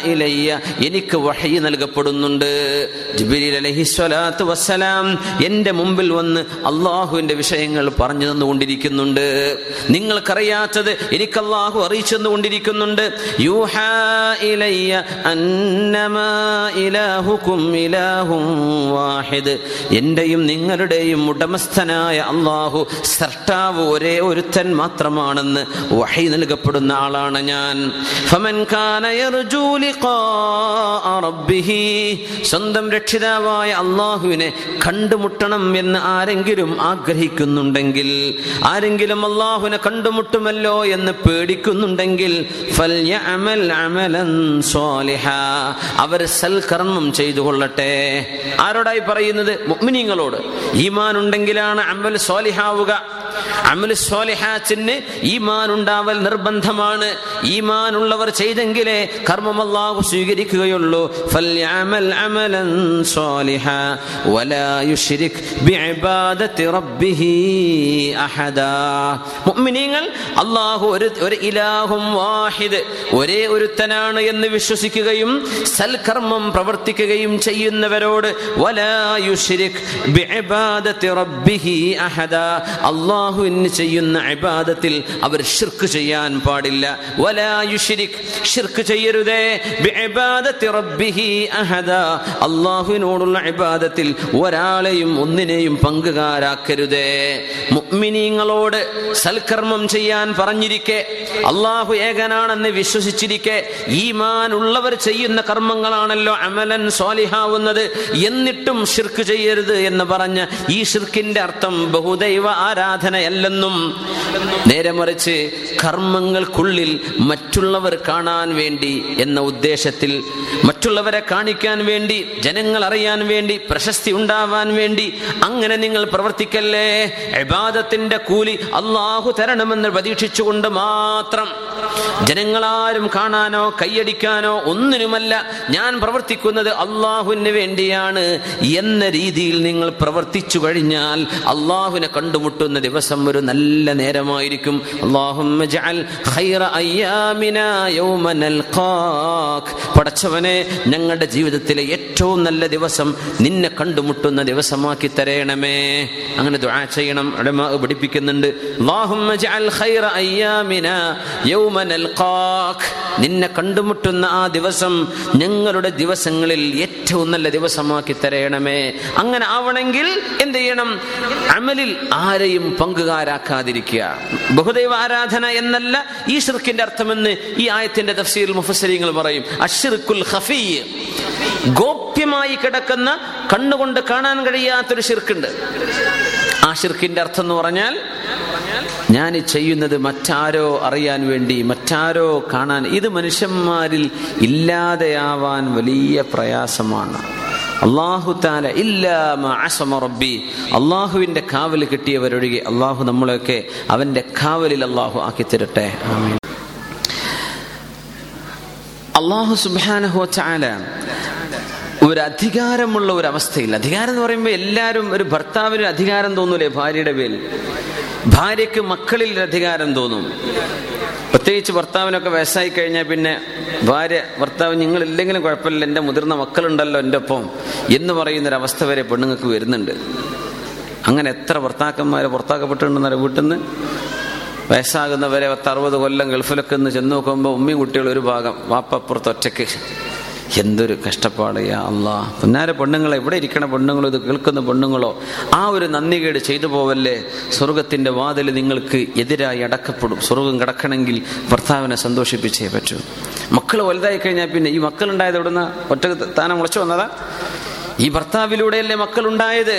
ഇലയ്യ എനിക്ക് വഹി നൽകപ്പെടുന്നുണ്ട്. വസ്സലാം എന്റെ മുമ്പിൽ വന്ന് അള്ളാഹുവിന്റെ വിഷയങ്ങൾ പറഞ്ഞു തന്നുകൊണ്ടിരിക്കുന്നുണ്ട്. നിങ്ങൾക്കറിയാത്തത് എനിക്ക് അള്ളാഹു അറിയിച്ചെന്ന് കൊണ്ടിരിക്കുന്നുണ്ട് യൂഹാ അന്നമാ ഇലാഹും വാഹിദ്. എന്റെയും നിങ്ങളുടെയും ഉടമസ്ഥനായ അള്ളാഹു സർട്ടാവ് ഒരേ ഒരുത്തൻ മാത്രമാണെന്ന് വഹി നൽകപ്പെടുന്ന ആളാണ് ഞാൻ. ഫമൻ സ്വന്തം രക്ഷിതാവായ അള്ളാഹുവിനെ കണ്ടുമുട്ടണം എന്ന് ആരെങ്കിലും ആഗ്രഹിക്കുന്നുണ്ടെങ്കിൽ ആരെങ്കിലും അള്ളാഹുവിനെ കണ്ടുമുട്ടുമല്ലോ എന്ന് പേടിക്കുന്നുണ്ടെങ്കിൽ. അവർ സൽകർമ്മം ചെയ്തു കൊള്ളട്ടെ. ആരോടായി പറയുന്നത്? മുഅ്മിനീങ്ങളോട്. ഈമാൻ ഉണ്ടെങ്കിലാണ് അമൽ സ്വാലിഹാവുക. അമൽ സ്വാലിഹാത്തിന് ഈമാൻ ഉണ്ടാവൽ നിർബന്ധമാണ്. ഈമാൻ ഉള്ളവർ ചെയ്തെങ്കിലേ കർമ്മം അല്ലാഹു സ്വീകരിക്കുകയുള്ളൂ. ഫല്യാമൽ അമലൻ സ്വാലിഹാ വലാ യുശ്രിക് ബിഇബാദത്തി റബ്ബിഹി അഹദാ. മുഅ്മിനീങ്ങൾ അല്ലാഹു ഒരു ഒരു ഇലാഹും വാഹിദ് ഒരേ ഒരുത്തനാണ് എന്ന് വിശ്വസിക്കുകയും സൽകർമ്മം പ്രവർത്തിക്കുകയും ചെയ്യുന്നവരോട് വലാ യുശ്രിക് ബിഇബാദത്തി റബ്ബിഹി അഹദ. അള്ളാഹുവിന് ചെയ്യുന്ന ഇബാദത്തിൽ അവർ ശിർക്ക് ചെയ്യാൻ പാടില്ല. വലാ യുശ്രിക് ശിർക്ക് ചെയ്യരുതേ അല്ലാഹുവിനോടുള്ള ഇബാദത്തിൽ ഒരാളെയും ഒന്നിനെയും പങ്കുകാരാക്കരുതേ. മുഅ്മിനീങ്ങളോട് സൽക്കർമ്മം ചെയ്യാൻ പറഞ്ഞിരിക്കെ. അള്ളാഹു ഏകനാണെന്ന് വിശ്വസിച്ചിരിക്കെ. ഈമാൻ ഉള്ളവർ ചെയ്യുന്ന കർമ്മങ്ങളാണല്ലോ അമലൻ സ്വാലിഹാവുന്നത്. എന്നിട്ടും ഷിർക്ക് ചെയ്യരുത് എന്ന് പറഞ്ഞ് ഈ ഷിർക്കിന്റെ അർത്ഥം ബഹുദൈവ ആരാധനയല്ലെന്നും നേരെ മറിച്ച് കർമ്മങ്ങൾക്കുള്ളിൽ മറ്റുള്ളവർ കാണാൻ വേണ്ടി എന്ന ഉദ്ദേശത്തിൽ മറ്റുള്ളവരെ കാണിക്കാൻ വേണ്ടി ജനങ്ങൾ അറിയാൻ വേണ്ടി പ്രശസ്തി ഉണ്ടാവാൻ വേണ്ടി അങ്ങനെ നിങ്ങൾ പ്രവർത്തിക്കല്ലേ? ഇബാദത്തിന്റെ കൂലി അള്ളാഹു തരണമെന്ന് പ്രതീക്ഷിച്ചുകൊണ്ട് മാത്രം ജനങ്ങളാരും കാണാനോ കൈയടിക്കാനോ ഒന്നിനുമല്ല ഞാൻ പ്രവർത്തിക്കുന്നത് അള്ളാഹുവിന് വേണ്ടിയാണ് എന്ന രീതിയിൽ നിങ്ങൾ പ്രവർത്തിച്ചു കഴിഞ്ഞാൽ അള്ളാഹുവിനെ കണ്ടുമുട്ടുന്ന ദിവസം ഒരു നല്ല നേരമായിരിക്കും. പടച്ചവനെ ഞങ്ങളുടെ ജീവിതത്തിലെ ഏറ്റവും നല്ല ദിവസം നിന്നെ കണ്ടുമുട്ടുന്ന ദിവസമാക്കി തരയണമേ അങ്ങനെ ദുആ ചെയ്യണം. പഠിപ്പിക്കുന്നുണ്ട്. അല്ലാഹുമ്മ ജഅൽ ഖൈറ അയ്യാമിനാ യൗമ നൽഖാക് നിന്നെ കണ്ടുമുട്ടുന്ന ആ ദിവസം ഞങ്ങളുടെ ദിവസങ്ങളിൽ ഏറ്റവും നല്ല ദിവസമാക്കി തരയണമേ. അങ്ങനെ ആവണമെങ്കിൽ എന്ത് ചെയ്യണം? അമലിൽ ആരെയും പങ്കുകാരാക്കാതിരിക്കുക. ബഹുദൈവ ആരാധന എന്നല്ല ഈ ഷിർക്കിന്റെ അർത്ഥമെന്ന് ഈ ആയത്തിന്റെ തഫ്സീൽ മുഫസരിങ്ങൾ പറയും. അഷിർക്കുൽ ഖഫീ. ഗോപ്യമായി കിടക്കുന്ന കണ്ണുകൊണ്ട് കാണാൻ കഴിയാത്തൊരു ഷിർക്കുണ്ട്. ആ ഷിർക്കിന്റെ അർത്ഥം എന്ന് പറഞ്ഞാൽ ഞാൻ ചെയ്യുന്നത് മറ്റാരോ അറിയാൻ വേണ്ടി മറ്റാരോ കാണാൻ. ഇത് മനുഷ്യന്മാരിൽ ഇല്ലാതെയാവാൻ വലിയ പ്രയാസമാണ്. അള്ളാഹു താല റബ്ബി. അള്ളാഹുവിന്റെ കാവൽ കിട്ടിയവരൊഴികെ അള്ളാഹു നമ്മളെയൊക്കെ അവന്റെ കാവലിൽ അള്ളാഹു ആക്കി തരട്ടെ അള്ളാഹു സുബാനഹു ചാല ഒരു അധികാരമുള്ള ഒരു അവസ്ഥയിൽ അധികാരം എന്ന് പറയുമ്പോൾ എല്ലാവരും ഒരു ഭർത്താവിന് അധികാരം തോന്നൂലേ ഭാര്യയുടെ പേരിൽ? ഭാര്യയ്ക്ക് മക്കളിൽ അധികാരം തോന്നും. പ്രത്യേകിച്ച് ഭർത്താവിനൊക്കെ വയസ്സായി കഴിഞ്ഞാൽ പിന്നെ ഭാര്യ ഭർത്താവ് നിങ്ങളില്ലെങ്കിലും കുഴപ്പമില്ല എന്റെ മുതിർന്ന മക്കളുണ്ടല്ലോ എന്റെ ഒപ്പം എന്ന് പറയുന്നൊരവസ്ഥ വരെ പെണ്ണുങ്ങൾക്ക് വരുന്നുണ്ട്. അങ്ങനെ എത്ര ഭർത്താക്കന്മാർ പുറത്താക്കപ്പെട്ടിട്ടുണ്ടെന്നറിയ വീട്ടിൽ നിന്ന് വയസ്സാകുന്നവരെ പത്ത് അറുപത് കൊല്ലം ഗൾഫിലൊക്കെ ഒന്ന് ചെന്ന് നോക്കുമ്പോൾ ഉമ്മയും കുട്ടികൾ ഒരു ഭാഗം വാപ്പപ്പുറത്ത് ഒറ്റയ്ക്ക്. എന്തൊരു കഷ്ടപ്പാട് യാ അള്ളാ പുന്നാര പെണ്ണുങ്ങളെ എവിടെ ഇരിക്കണ പെണ്ണുങ്ങളോ ഇത് കേൾക്കുന്ന പെണ്ണുങ്ങളോ ആ ഒരു നന്ദികേട് ചെയ്തു പോവല്ലേ? സ്വർഗത്തിന്റെ വാതിൽ നിങ്ങൾക്ക് എതിരായി അടക്കപ്പെടും. സ്വർഗം കിടക്കണമെങ്കിൽ ഭർത്താവിനെ സന്തോഷിപ്പിച്ചേ പറ്റൂ. മക്കൾ വലുതായി കഴിഞ്ഞാൽ പിന്നെ ഈ മക്കൾ ഉണ്ടായത് എവിടുന്ന ഒറ്റ താനം മുളച്ചു വന്നതാ? ഈ ഭർത്താവിലൂടെയല്ലേ മക്കൾ ഉണ്ടായത്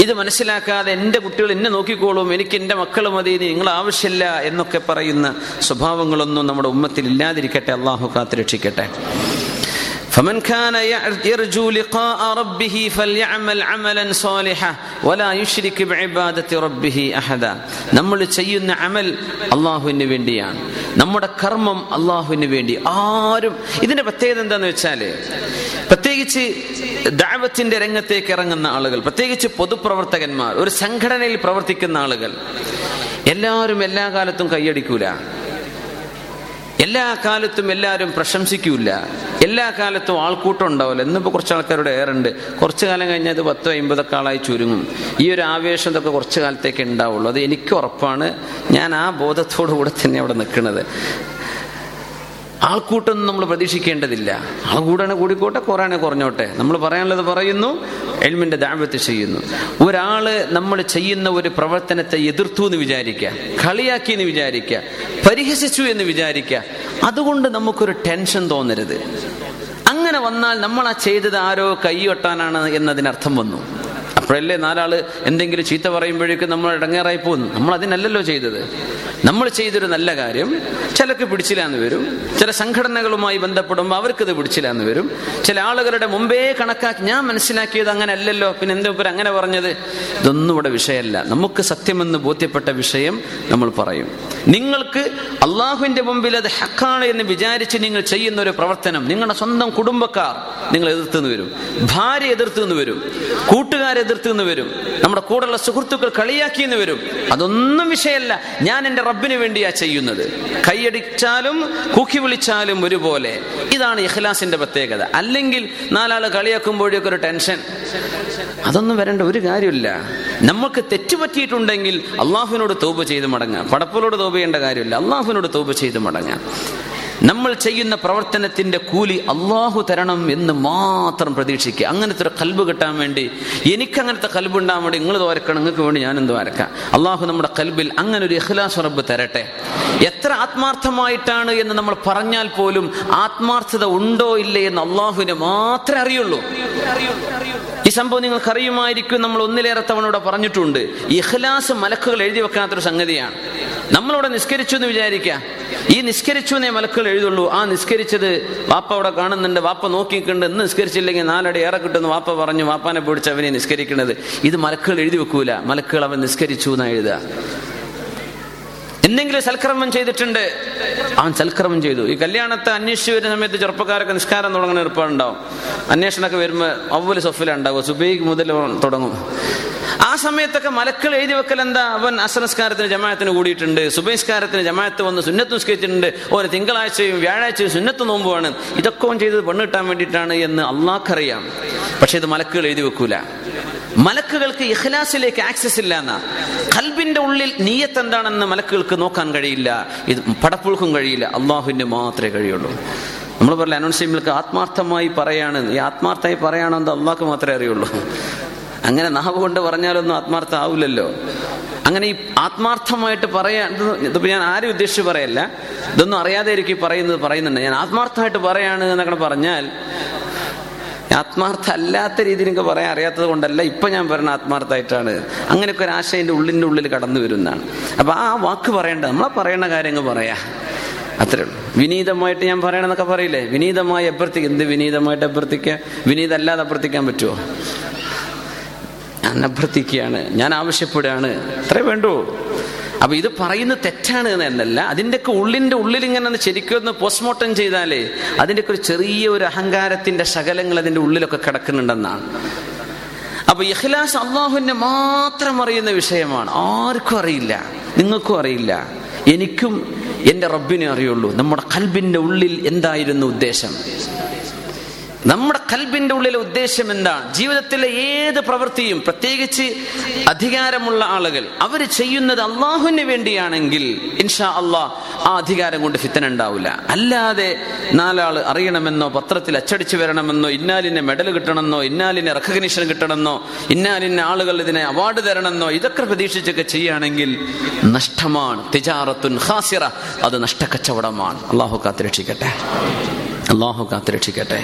ഇത് മനസ്സിലാക്കാതെ എന്റെ കുട്ടികൾ എന്നെ നോക്കിക്കോളും. എനിക്ക് എന്റെ മക്കൾ മതി നിങ്ങൾ ആവശ്യമില്ല എന്നൊക്കെ പറയുന്ന സ്വഭാവങ്ങളൊന്നും നമ്മുടെ ഉമ്മത്തിൽ ഇല്ലാതിരിക്കട്ടെ. അള്ളാഹു കാത്തുരക്ഷിക്കട്ടെ. فمن كان يرجو لقاء ربه فليعمل عملا صالحا ولا يشرك بعبادة ربه أحدا നമ്മൾ ചെയ്യുന്ന അമൽ അള്ളാഹുവിന് വേണ്ടിയാണ് നമ്മുടെ കർമ്മം അള്ളാഹുവിന് വേണ്ടി ആരും ഇതിന്റെ പ്രത്യേകത എന്താന്ന് വെച്ചാല് പ്രത്യേകിച്ച് ദാവത്തിന്റെ രംഗത്തേക്ക് ഇറങ്ങുന്ന ആളുകൾ പ്രത്യേകിച്ച് പൊതുപ്രവർത്തകന്മാർ ഒരു സംഘടനയിൽ പ്രവർത്തിക്കുന്ന ആളുകൾ എല്ലാവരും എല്ലാ കാലത്തും കൈയടിക്കൂല എല്ലാ കാലത്തും എല്ലാവരും പ്രശംസിക്കൂല എല്ലാ കാലത്തും ആൾക്കൂട്ടം ഉണ്ടാവില്ല. ഇന്നിപ്പോൾ കുറച്ച് ആൾക്കാരുടെ ഏറുണ്ട്. കുറച്ച് കാലം കഴിഞ്ഞാൽ അത് പത്തോ അമ്പതൊക്കെ ആളായി ചുരുങ്ങും. ഈ ഒരു ആവേശം ഇതൊക്കെ കുറച്ച് കാലത്തേക്ക് ഉണ്ടാവുള്ളൂ. അത് എനിക്ക് ഉറപ്പാണ്. ഞാൻ ആ ബോധത്തോടു കൂടെ തന്നെ അവിടെ നിൽക്കുന്നത്. ആൾക്കൂട്ടൊന്നും നമ്മൾ പ്രതീക്ഷിക്കേണ്ടതില്ല. ആൾ കൂടാണ് കൂടിക്കോട്ടെ കുറയാണെ കുറഞ്ഞോട്ടെ. നമ്മൾ പറയാനുള്ളത് പറയുന്നു എൽമിന്റെ ദാമ്പത്യം ചെയ്യുന്നു. ഒരാൾ നമ്മൾ ചെയ്യുന്ന ഒരു പ്രവർത്തനത്തെ എതിർത്തു എന്ന് വിചാരിക്കുക കളിയാക്കി എന്ന് വിചാരിക്കുക പരിഹസിച്ചു എന്ന് വിചാരിക്കുക അതുകൊണ്ട് നമുക്കൊരു ടെൻഷൻ തോന്നരുത്. അങ്ങനെ വന്നാൽ നമ്മൾ ആ ചെയ്തത് ആരോ കൈയൊട്ടാനാണ് എന്നതിനർത്ഥം വന്നു. അപ്പോഴല്ലേ നാലാൾ എന്തെങ്കിലും ചീത്ത പറയുമ്പോഴേക്കും നമ്മൾ ഇടങ്ങേറായി പോകുന്നു. നമ്മൾ അതിനല്ലല്ലോ ചെയ്തത്. നമ്മൾ ചെയ്തൊരു നല്ല കാര്യം ചിലക്ക് പിടിച്ചില്ലാന്ന് വരും. ചില സംഘടനകളുമായി ബന്ധപ്പെടുമ്പോൾ അവർക്കത് പിടിച്ചില്ലാന്ന് വരും. ചില ആളുകളുടെ മുമ്പേ കണക്കാക്കി ഞാൻ മനസ്സിലാക്കിയത് അങ്ങനെ അല്ലല്ലോ പിന്നെ എന്തോ അങ്ങനെ പറഞ്ഞത്. ഇതൊന്നും ഇവിടെ വിഷയമല്ല. നമുക്ക് സത്യമെന്ന് ബോധ്യപ്പെട്ട വിഷയം നമ്മൾ പറയും. നിങ്ങൾക്ക് അള്ളാഹുവിന്റെ മുമ്പിൽ അത് ഹക്കാണ് എന്ന് വിചാരിച്ച് നിങ്ങൾ ചെയ്യുന്ന ഒരു പ്രവർത്തനം നിങ്ങളുടെ സ്വന്തം കുടുംബക്കാർ നിങ്ങൾ എതിർത്തുനിന്ന് വരും. ഭാര്യ എതിർത്തുനിന്ന് വരും. കൂട്ടുകാർ എതിർത്തുനിന്ന് വരും. നമ്മുടെ കൂടെയുള്ള സുഹൃത്തുക്കൾ കളിയാക്കി എന്ന് വരും. അതൊന്നും വിഷയമല്ല. ഞാൻ എന്റെ റബ്ബിന് വേണ്ടിയാ ചെയ്യുന്നത്. കൈയടിച്ചാലും കൂക്കി വിളിച്ചാലും ഒരുപോലെ. ഇതാണ് ഇഖ്ലാസിന്റെ പ്രത്യേകത. അല്ലെങ്കിൽ നാലാൾ കളിയാക്കുമ്പോഴേക്കൊരു ടെൻഷൻ. അതൊന്നും വരേണ്ട ഒരു കാര്യമില്ല. നമുക്ക് തെറ്റുപറ്റിയിട്ടുണ്ടെങ്കിൽ അള്ളാഹുവിനോട് തോപ് ചെയ്ത് മടങ്ങാം. പടപ്പലോട് തോപ് ചെയ്യേണ്ട കാര്യമില്ല. അള്ളാഹുവിനോട് തോപ് ചെയ്ത് മടങ്ങാം. നമ്മൾ ചെയ്യുന്ന പ്രവർത്തനത്തിന്റെ കൂലി അള്ളാഹു തരണം എന്ന് മാത്രം പ്രതീക്ഷിക്കുക. അങ്ങനത്തെ ഒരു കൽബ് കിട്ടാൻ വേണ്ടി എനിക്ക് അങ്ങനത്തെ കൽബ് ഉണ്ടാകാൻ വേണ്ടി നിങ്ങൾ തോരക്കണം നിങ്ങൾക്ക് വേണ്ടി ഞാൻ എന്ത് വരക്കാം? അള്ളാഹു നമ്മുടെ കൽബിൽ അങ്ങനെ ഒരു ഇഖ്ലാസ് റബ്ബ് തരട്ടെ. എത്ര ആത്മാർത്ഥമായിട്ടാണ് എന്ന് നമ്മൾ പറഞ്ഞാൽ പോലും ആത്മാർത്ഥത ഉണ്ടോ ഇല്ലേ എന്ന് അള്ളാഹുവിനെ മാത്രമേ അറിയുള്ളൂ. ഈ സംഭവം നിങ്ങൾക്ക് അറിയുമായിരിക്കും നമ്മൾ ഒന്നിലേറെ തവണ പറഞ്ഞിട്ടുണ്ട്. ഇഖ്ലാസ് മലക്കുകൾ എഴുതി വെക്കാത്തൊരു സംഗതിയാണ്. നമ്മളിവിടെ നിസ്കരിച്ചു എന്ന് വിചാരിക്കുക. ഈ നിസ്കരിച്ചു എന്നേ മലക്കുകൾ എഴുതുള്ളൂ. ആ നിസ്കരിച്ചത് വാപ്പ അവിടെ കാണുന്നുണ്ട്. വാപ്പ നോക്കിയിട്ടുണ്ട്. ഇന്ന് നിസ്കരിച്ചില്ലെങ്കിൽ നാലടി ഏറെ കിട്ടുന്നു വാപ്പ പറഞ്ഞു. വാപ്പാനെ പിടിച്ച് അവനെ നിസ്കരിക്കുന്നത് ഇത് മലക്കുകൾ എഴുതി വെക്കൂല. മലക്കുകൾ അവൻ നിസ്കരിച്ചു എന്നാണ് എഴുതുക. എന്തെങ്കിലും സൽക്രമം ചെയ്തിട്ടുണ്ട്? അവൻ സൽക്രമം ചെയ്തു. ഈ കല്യാണത്തെ അന്വേഷിച്ച് വരുന്ന സമയത്ത് ചെറുപ്പക്കാരൊക്കെ നിസ്കാരം തുടങ്ങുന്ന ഏർപ്പാടുണ്ടാവും. അന്വേഷണമൊക്കെ വരുമ്പോൾ അവൽ സൊഫില ഉണ്ടാവും സുബൈക്ക് മുതൽ തുടങ്ങും. ആ സമയത്തൊക്കെ മലക്കൾ എഴുതി വെക്കൽ എന്താ? അവൻ അസനസ്കാരത്തിന് ജമായത്തിന് കൂടിയിട്ടുണ്ട്. സുബൈസ്കാരത്തിന് ജമായത്ത് വന്ന് സുന്നത്ത് നിസ്കരിച്ചിട്ടുണ്ട്. ഓരോ തിങ്കളാഴ്ചയും വ്യാഴാഴ്ചയും സുന്നത്ത് നോമ്പുമാണ് ഇതൊക്കെ ഓൻ പെണ്ണ് കിട്ടാൻ വേണ്ടിയിട്ടാണ് എന്ന് അള്ളാഹ്ക്കറിയാം. പക്ഷെ ഇത് മലക്കുകൾ എഴുതി വെക്കൂല. മലക്കുകൾക്ക് ഇഖ്ലാസിലേക്ക് ആക്സസ് ഇല്ല എന്നാ. കൽബിന്റെ ഉള്ളിൽ നീയത്ത് എന്താണെന്ന് മലക്കുകൾക്ക് നോക്കാൻ കഴിയില്ല. ഇത് പടപ്പുഴുക്കും കഴിയില്ല. അള്ളാഹുവിന്റെ മാത്രമേ കഴിയുള്ളൂ. നമ്മൾ പറയില്ല അനൗൺസ് ആത്മാർത്ഥമായി പറയാണ്. ഈ ആത്മാർത്ഥമായി പറയാണോ എന്ന് അള്ളാഹ്ക്ക് മാത്രമേ അറിയുള്ളൂ. അങ്ങനെ നാവ് കൊണ്ട് പറഞ്ഞാലൊന്നും ആത്മാർത്ഥം ആവില്ലല്ലോ. അങ്ങനെ ഈ ആത്മാർത്ഥമായിട്ട് പറയാൻ ഇത് ഇതിപ്പോ ഞാൻ ആരും ഉദ്ദേശിച്ച് പറയല്ല. ഇതൊന്നും അറിയാതെ എനിക്ക് പറയുന്നത് പറയുന്നുണ്ട്. ഞാൻ ആത്മാർത്ഥമായിട്ട് പറയാണ് എന്നൊക്കെ പറഞ്ഞാൽ ആത്മാർത്ഥ അല്ലാത്ത രീതിയിൽ എനിക്ക് പറയാൻ അറിയാത്തത് കൊണ്ടല്ല ഇപ്പൊ ഞാൻ പറയുന്ന ആത്മാർത്ഥമായിട്ടാണ്. അങ്ങനെയൊക്കെ ഒരു ആശയം എന്റെ ഉള്ളിന്റെ ഉള്ളിൽ കടന്നു വരുന്നതാണ്. അപ്പൊ ആ വാക്ക് പറയേണ്ട നമ്മളെ പറയേണ്ട കാര്യങ്ങൾ പറയാ. അത്രേ ഉള്ളൂ. വിനീതമായിട്ട് ഞാൻ പറയണമെന്നൊക്കെ പറയില്ലേ? വിനീതമായി അഭ്യർത്ഥിക്കുക എന്ത് വിനീതമായിട്ട് അഭ്യർത്ഥിക്കുക വിനീതല്ലാതെ അഭ്യർത്ഥിക്കാൻ പറ്റുമോ ഞാൻ അഭ്യർത്ഥിക്കുകയാണ്. ഞാൻ ആവശ്യപ്പെടുകയാണ്. അത്രേ വേണ്ടൂ. അപ്പൊ ഇത് പറയുന്നത് തെറ്റാണ് എന്നല്ല. അതിന്റെയൊക്കെ ഉള്ളിന്റെ ഉള്ളിൽ ഇങ്ങനെ ശരിക്കും ഒന്ന് പോസ്റ്റ്മോർട്ടം ചെയ്താലേ അതിന്റെയൊക്കെ ഒരു ചെറിയ ഒരു അഹങ്കാരത്തിന്റെ ശകലങ്ങൾ അതിന്റെ ഉള്ളിലൊക്കെ കിടക്കുന്നുണ്ടെന്നാണ്. അപ്പൊ ഇഖ്ലാസ് അള്ളാഹുവിനെ മാത്രം അറിയുന്ന വിഷയമാണ്. ആർക്കും അറിയില്ല. നിങ്ങൾക്കും അറിയില്ല. എനിക്കും എന്റെ റബ്ബിനെ അറിയുള്ളൂ. നമ്മുടെ കൽബിന്റെ ഉള്ളിൽ എന്തായിരുന്നു ഉദ്ദേശം? നമ്മുടെ കൽബിന്റെ ഉള്ളിലെ ഉദ്ദേശം എന്താണ്? ജീവിതത്തിലെ ഏത് പ്രവൃത്തിയും പ്രത്യേകിച്ച് അധികാരമുള്ള ആളുകൾ അവർ ചെയ്യുന്നത് അള്ളാഹുവിന് വേണ്ടിയാണെങ്കിൽ ഇൻഷാ അള്ളാഹ് ആ അധികാരം കൊണ്ട് ഫിത്തന ഉണ്ടാവില്ല അല്ലാതെ നാലാൾ അറിയണമെന്നോ പത്രത്തിൽ അച്ചടിച്ചു വരണമെന്നോ ഇന്നാലിന് മെഡൽ കിട്ടണമെന്നോ ഇന്നാലിന് റെക്കഗ്നീഷൻ കിട്ടണമെന്നോ ഇന്നാലിന് ആളുകൾ ഇതിനെ അവാർഡ് തരണമെന്നോ ഇതൊക്കെ പ്രതീക്ഷിച്ചൊക്കെ ചെയ്യുകയാണെങ്കിൽ നഷ്ടമാണ്. തിജാറത്തുൻ ഹാസിറ അത് നഷ്ടക്കച്ചവടമാണ്. അള്ളാഹു കാത്തിരക്ഷിക്കട്ടെ. അള്ളാഹു കാത്തുരക്ഷിക്കട്ടെ.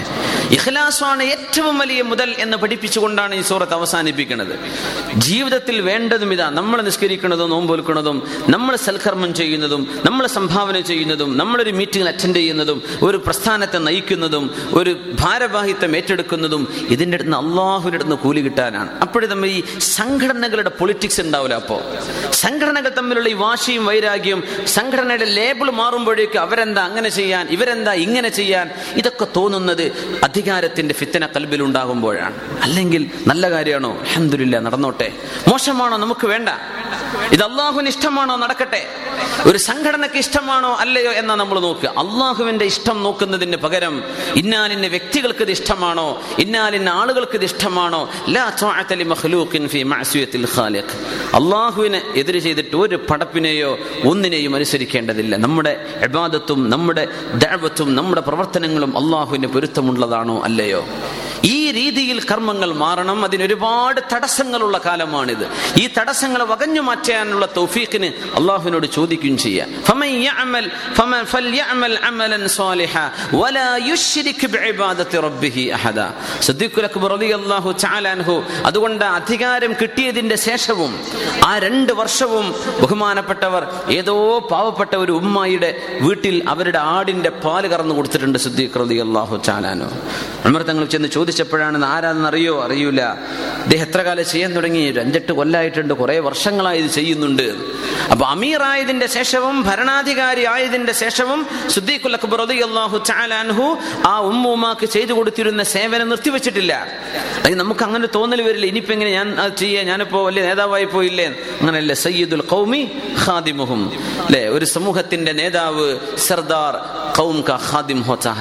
ഇഖ്ലാസാണ് ഏറ്റവും വലിയ മുതൽ എന്ന് പഠിപ്പിച്ചുകൊണ്ടാണ് ഈ സൂറത്ത് അവസാനിപ്പിക്കുന്നത്. ജീവിതത്തിൽ വേണ്ടതും ഇതാ നമ്മൾ നിസ്കരിക്കുന്നതും നോമ്പൊലുക്കുന്നതും നമ്മൾ സൽക്കർമ്മം ചെയ്യുന്നതും നമ്മൾ സംഭാവന ചെയ്യുന്നതും നമ്മളൊരു മീറ്റിംഗിൽ അറ്റൻഡ് ചെയ്യുന്നതും ഒരു പ്രസ്ഥാനത്തെ നയിക്കുന്നതും ഒരു ഭാരവാഹിത്വം ഏറ്റെടുക്കുന്നതും ഇതിന്റെ അടുത്ത് അള്ളാഹുവിന്റെ അടുത്ത് കൂലി കിട്ടാനാണ്. അപ്പോഴേ നമ്മൾ ഈ സംഘടനകളുടെ പൊളിറ്റിക്സ് ഉണ്ടാവില്ല അപ്പോൾ സംഘടനകൾ തമ്മിലുള്ള ഈ വാശിയും വൈരാഗ്യവും സംഘടനയുടെ ലേബിൾ മാറുമ്പോഴേക്ക് അവരെന്താ അങ്ങനെ ചെയ്യാൻ ഇവരെന്താ ഇങ്ങനെ ചെയ്യാൻ ഇതൊക്കെ തോന്നുന്നത് അധികാരത്തിന്റെ ഫിത്തന കൽബിൽ ഉണ്ടാകുമ്പോഴാണ് അല്ലെങ്കിൽ നല്ല കാര്യമാണോ? അഹമ്മദില്ല നടന്നോട്ടെ. മോശമാണോ? നമുക്ക് വേണ്ട. ഇത് അള്ളാഹുവിന് ഇഷ്ടമാണോ? നടക്കട്ടെ. ഒരു സംഘടനക്ക് ഇഷ്ടമാണോ? അല്ലയോ എന്നാ നമ്മൾ നോക്കുക. അള്ളാഹുവിന്റെ ഇഷ്ടം നോക്കുന്നതിന് പകരം ഇന്നാലിന്റെ വ്യക്തികൾക്ക് ഇത് ഇഷ്ടമാണോ? ഇന്നാലിന് ആളുകൾക്ക് ഇത് ഇഷ്ടമാണോ? അള്ളാഹുവിനെ എതിര് ചെയ്തിട്ട് ഒരു പടപ്പിനെയോ ഒന്നിനെയും അനുസരിക്കേണ്ടതില്ല. നമ്മുടെ എബാദത്തും നമ്മുടെ ദഅവത്തും നമ്മുടെ പ്രവർത്തനങ്ങളും അള്ളാഹുവിന് പൊരുത്തമുള്ളതാണോ അല്ലയോ? ഈ രീതിയിൽ കർമ്മങ്ങൾ മാറണം. അതിന് ഒരുപാട് തടസ്സങ്ങളുള്ള കാലമാണിത്. ഈ തടസ്സങ്ങളെ വകഞ്ഞു മാറ്റാനുള്ള തൗഫീഖിന് അള്ളാഹുവിനോട് ചോദിക്കുകയും ചെയ്യാം. അതുകൊണ്ട് അധികാരം കിട്ടിയതിന്റെ ശേഷവും ആ രണ്ട് വർഷവും ബഹുമാനപ്പെട്ടവർ ഏതോ പാവപ്പെട്ട ഒരു ഉമ്മായിയുടെ വീട്ടിൽ അവരുടെ ആടിന്റെ പാൽ കറന്നു കൊടുത്തിട്ടുണ്ട് സുദ്ദീഖ് റളിയല്ലാഹു തആല അൻഹു. നമ്മൾ തങ്ങൾ ചെന്ന് ചോദിച്ചപ്പോഴാണ് ആരാണെന്ന് അറിയോ അറിയൂല. അദ്ദേഹം എത്ര കാലം ചെയ്യാൻ തുടങ്ങി? അഞ്ചെട്ട് കൊല്ലായിട്ടുണ്ട്. കുറെ വർഷങ്ങളായി ഇത് ചെയ്യുന്നുണ്ട്. അപ്പൊ അമീർ ആയതിന്റെ ശേഷവും ഭരണാധികാരി ആയതിന്റെ ശേഷവും സുദ്ദീഖുൽ അക്ബർ ആ ഉമ്മുമാക്ക് ചെയ്തു കൊടുത്തിരുന്ന സേവനം നിർത്തിവെച്ചിട്ടില്ല. അത് നമുക്ക് അങ്ങനെ തോന്നൽ വരില്ല. ഇനിയിപ്പോ എങ്ങനെ ഞാൻ അത് ചെയ്യാൻ ഞാനിപ്പോ വലിയ നേതാവായി പോയില്ലേ? അങ്ങനെയല്ല? സയ്യിദുൽ ഖൗമി ഖാദിമുഹും. അല്ലെ? ഒരു സമൂഹത്തിന്റെ നേതാവ് സർദാർ ഖൗം ഖാദിം ഹോത്താ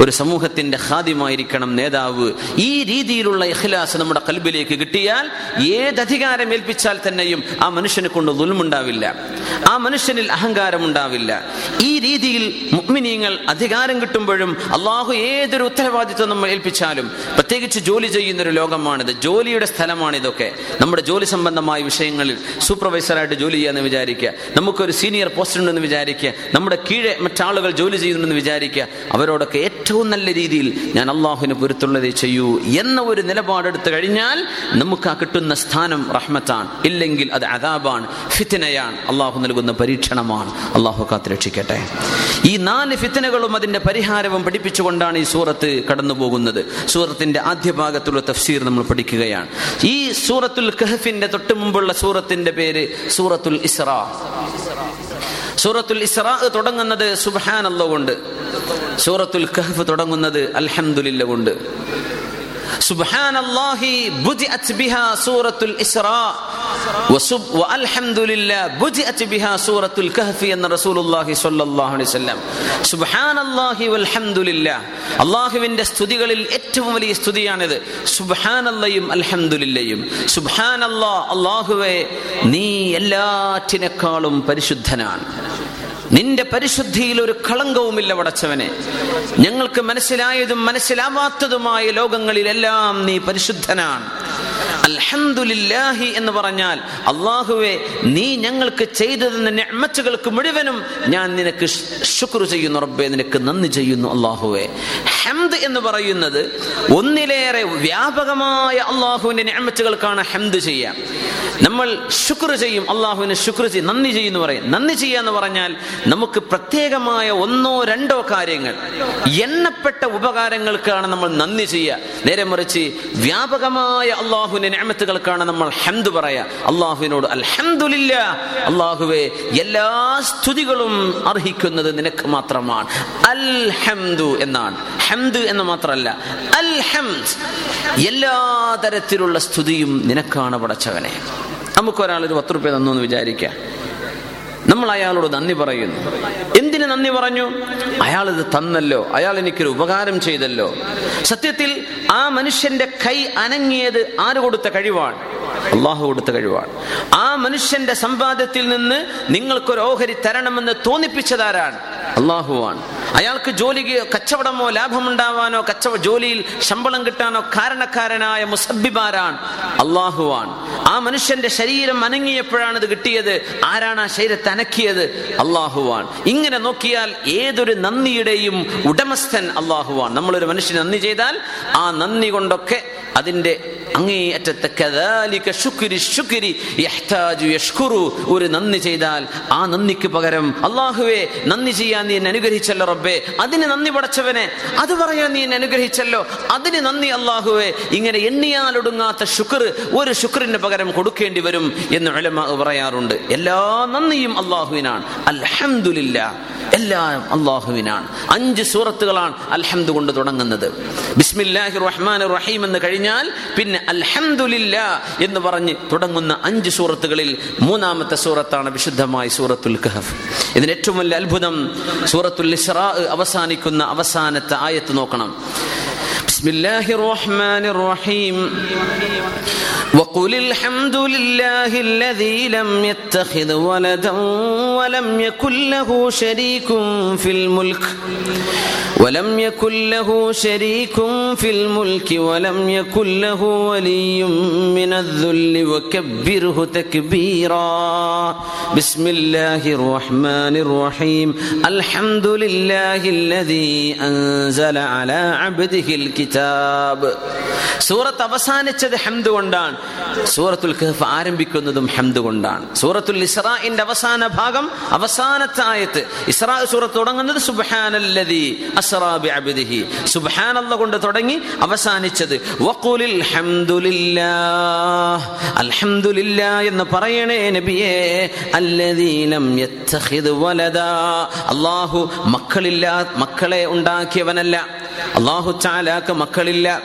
ഒരു സമൂഹത്തിന്റെ ഖാദിമായിരിക്കണം നേതാവ്. ഈ രീതിയിലുള്ള ഇഖ്ലാസ് നമ്മുടെ കൽബിലേക്ക് കിട്ടിയാൽ ഏതധികാരം ഏൽപ്പിച്ചാൽ തന്നെയും ആ മനുഷ്യനെ കൊണ്ട് ദുൽമുണ്ടാവില്ല. ആ മനുഷ്യനിൽ അഹങ്കാരം ഉണ്ടാവില്ല ഈ രീതിയിൽ മുഗ്മിനീങ്ങൾ അധികാരം കിട്ടുമ്പോഴും അള്ളാഹു ഏതൊരു ഉത്തരവാദിത്വം നമ്മൾ ഏൽപ്പിച്ചാലും പ്രത്യേകിച്ച് ജോലി ചെയ്യുന്നൊരു ലോകമാണിത്. ജോലിയുടെ സ്ഥലമാണ് ഇതൊക്കെ നമ്മുടെ ജോലി സംബന്ധമായ വിഷയങ്ങളിൽ സൂപ്പർവൈസറായിട്ട് ജോലി ചെയ്യാന്ന് വിചാരിക്കുക. നമുക്കൊരു സീനിയർ പോസ്റ്റ് ഉണ്ടെന്ന് വിചാരിക്കുക. നമ്മുടെ കീഴെ മറ്റാളുകൾ ജോലി ചെയ്യുന്നുണ്ടെന്ന് വിചാരിക്കുക. അവരോടൊക്കെ ഏറ്റവും നല്ല രീതിയിൽ ഞാൻ അള്ളാഹുവിന് പൊരുത്തുള്ളതേ ചെയ്യൂ എന്ന ഒരു നിലപാടെടുത്തു കഴിഞ്ഞാൽ നമുക്ക് ആ കിട്ടുന്ന സ്ഥാനം റഹ്മത്താണ്. ഇല്ലെങ്കിൽ അത് അതാബാണ് ഫിത്തിനയാണ് അള്ളാഹു നൽകുന്ന പരീക്ഷണമാണ്. അള്ളാഹു കാത്തുരക്ഷിക്കട്ടെ ഈ നാല് ഫിത്തനകളും അതിന്റെ പരിഹാരവും പഠിപ്പിച്ചുകൊണ്ടാണ് ഈ സൂറത്ത് കടന്നു പോകുന്നത് സൂറത്തിന്റെ ആദ്യ ഭാഗത്തുള്ള തഫ്സീർ നമ്മൾ പഠിക്കുകയാണ്. ഈ സൂറത്തുൽ കഹഫിന്റെ തൊട്ട് മുമ്പുള്ള സൂറത്തിന്റെ പേര് സൂറത്തുൽ ഇസ്ര സൂറത്തുൽ ഇസ്ര തുടങ്ങുന്നത് സുബാനല്ല കൊണ്ട്. സൂറത്തുൽ കഹഫ് തുടങ്ങുന്നത് അൽഹംദുലില്ല കൊണ്ട്. സുബ്ഹാനല്ലാഹി ബുദിഅത് ബിഹാ സൂറത്തുൽ ഇസ്റാ വസുബ് വഅൽഹംദുലില്ലാ ബുദിഅത് ബിഹാ സൂറത്തുൽ കഹ്ഫി എന്ന റസൂലുള്ളാഹി സ്വല്ലല്ലാഹു അലൈഹി വസല്ലം. സുബ്ഹാനല്ലാഹി വൽഹംദുലില്ലാ അല്ലാഹുവിന്റെ സ്തുതികളിൽ ഏറ്റവും വലിയ സ്തുതിയാണിത്. സുബ്ഹാനല്ലയും അൽഹംദുലില്ലയും. സുബ്ഹാനല്ലാ അല്ലാഹുവേ നീ എല്ലാറ്റിനേക്കാളും പരിശുദ്ധനാണ്. നിന്റെ പരിശുദ്ധിയിൽ ഒരു കളങ്കവുമില്ല വടച്ചവനെ ഞങ്ങൾക്ക് മനസ്സിലായതും മനസ്സിലാവാത്തതുമായ ലോകങ്ങളിലെല്ലാം നീ പരിശുദ്ധനാണ്. അൽഹംദുലില്ലാഹി എന്ന് പറഞ്ഞാൽ അള്ളാഹുവെ നീ ഞങ്ങൾക്ക് ചെയ്തതെന്ന അമ്മച്ചുകൾക്ക് മുഴുവനും ഞാൻ നിനക്ക് ശുക്ർ ചെയ്യുന്നു റബ്ബെ നിനക്ക് നന്ദി ചെയ്യുന്നു അള്ളാഹുവെ. ഹംദ് എന്ന് പറയുന്നത് ഒന്നിലേറെ വ്യാപകമായ അള്ളാഹുവിന്റെ അമ്മച്ചുകൾക്കാണ് ഹംദ് ചെയ്യാം നമ്മൾ ശുക്ർ ചെയ്യും അള്ളാഹുവിനെ ശുക്ർ ചെയ്യും നന്ദി ചെയ്യുന്നു പറയും. നന്ദി ചെയ്യുക എന്ന് പറഞ്ഞാൽ നമുക്ക് പ്രത്യേകമായ ഒന്നോ രണ്ടോ കാര്യങ്ങൾ. എണ്ണപ്പെട്ട ഉപകാരങ്ങൾക്കാണ് നമ്മൾ നന്ദി ചെയ്യുക. നേരെ മറിച്ച് വ്യാപകമായ അള്ളാഹുവിന്റെ ഞാമത്തുകൾക്കാണ് നമ്മൾ ഹംദ് പറയാ അള്ളാഹുവിനോട് അൽഹംദുലില്ല. അള്ളാഹുവെ എല്ലാ സ്തുതികളും അർഹിക്കുന്നത് നിനക്ക് മാത്രമാണ്. അൽഹംദു എന്നാണ്. ഹംദ് എന്ന് മാത്രമല്ല അൽഹംദ്. എല്ലാ തരത്തിലുള്ള സ്തുതിയും നിനക്കാണ് പടച്ചവനെ. നമുക്കൊരാൾ ഒരു പത്ത് റുപ്യ തന്നു എന്ന് വിചാരിക്കാം. നമ്മൾ അയാളോട് നന്ദി പറയുന്നു. എന്തിന് നന്ദി പറഞ്ഞു. അയാൾ ഇത് തന്നല്ലോ. അയാൾ എനിക്കൊരു ഉപകാരം ചെയ്തല്ലോ. സത്യത്തിൽ ആ മനുഷ്യന്റെ കൈ അനങ്ങിയത് ആര് കൊടുത്ത കഴിവാണ്? അള്ളാഹു കൊടുത്ത കഴിവാണ്. ആ മനുഷ്യന്റെ സമ്പാദ്യത്തിൽ നിന്ന് നിങ്ങൾക്കൊരു ഓഹരി തരണമെന്ന് തോന്നിപ്പിച്ചതാരാണ്? അള്ളാഹുവാണ്. അയാൾക്ക് ജോലി കച്ചവടമോ ലാഭമുണ്ടാവാനോ കച്ചവട ജോലിയിൽ ശമ്പളം കിട്ടാനോ കാരണക്കാരനായ മുസബിബാരാണ് അള്ളാഹുവാണ്. ആ മനുഷ്യന്റെ ശരീരം അനങ്ങിയപ്പോഴാണ് ഇത് കിട്ടിയത്. ആരാണ് ആ ശരീരത്തെ അനക്കിയത്? അള്ളാഹുവാണ്. ഇങ്ങനെ നോക്കിയാൽ ഏതൊരു നന്ദിയുടെയും ഉടമസ്ഥൻ അള്ളാഹുവാണ് നമ്മളൊരു മനുഷ്യന് നന്ദി ചെയ്താൽ ആ നന്ദി കൊണ്ടൊക്കെ അതിന്റെ അങ്ങേയറ്റത്തെ ഒരു നന്ദി ചെയ്താൽ ആ നന്ദിക്ക് പകരം അള്ളാഹുവെ നന്ദി ചെയ്യാൻ നീ എന്നെ അനുഗ്രഹിച്ചല്ലോ റബ്ബേ. അതിന് നന്ദി പടച്ചവനെ അത് പറയാൻ നീ എന്നെ അനുഗ്രഹിച്ചല്ലോ. അതിന് നന്ദി അള്ളാഹുവെ ഇങ്ങനെ എണ്ണിയാലൊടുങ്ങാത്ത ശുക്ർ ഒരു ശുക്രിന് പകരം കൊടുക്കേണ്ടി വരും എന്ന് പറയാറുണ്ട്. എല്ലാ നന്ദിയും അള്ളാഹുവിനാണ് അൽഹംദുലില്ല എല്ലാം അള്ളാഹുവിനാണ് അഞ്ച് സൂറത്തുകളാണ് അൽഹംദു കൊണ്ട് തുടങ്ങുന്നത്. ബിസ്മില്ലാഹി റഹ്മാൻ റഹീം എന്ന് കഴിഞ്ഞാൽ പിന്നെ അൽഹംദുലില്ല എന്ന് പറഞ്ഞ് തുടങ്ങുന്ന അഞ്ച് സൂറത്തുകളിൽ മൂന്നാമത്തെ സൂറത്താണ് വിശുദ്ധമായ സൂറത്തുൽ കഹഫ്. ഇതിന് ഏറ്റവും വലിയ അത്ഭുതം സൂറത്തുൽ അവസാനിക്കുന്ന അവസാനത്തെ ആയത്ത് നോക്കണം. بسم الله الرحمن الرحيم. وقل الحمد لله الذي لم يتخذ ولدا ولم يكن له شريك في الملك. ولم يكن له شريك في الملك ولم يكن له ولي من الذل وكبره تكبيرا. بسم الله الرحمن الرحيم. الحمد لله الذي أنزل على عبده الكتاب സൂറത്ത് അവസാനിച്ചത് ഹംദ് കൊണ്ടാണ് സൂറത്തുൽ കഹഫ് ആരംഭിക്കുന്നതും ഹംദ് കൊണ്ടാണ് സൂറത്തുൽ ഇസ്രാഇന്റെ അവസാന ഭാഗം അവസാനത്തെ ആയത്ത്. ഇസ്രാ സൂറത്ത് തുടങ്ങുന്നത് സുബ്ഹാനല്ലദി അസ്റാ ബിഅബ്ദിഹി. സുബ്ഹാനല്ലാഹ് കൊണ്ട് തുടങ്ങി അവസാനിച്ചത്. വഖുലിൽ ഹംദുലില്ലാഹ്. അൽഹംദുലില്ലാഹ് എന്ന് പറയണേ നബിയേ. അല്ലദീ ലം യത്തഖിദ് വലദാ. അല്ലാഹു മക്കളില്ലാ മക്കളെ ഉണ്ടാക്കിയവനല്ല. അള്ളാഹു ചാലാക്ക് മക്കളില്ല.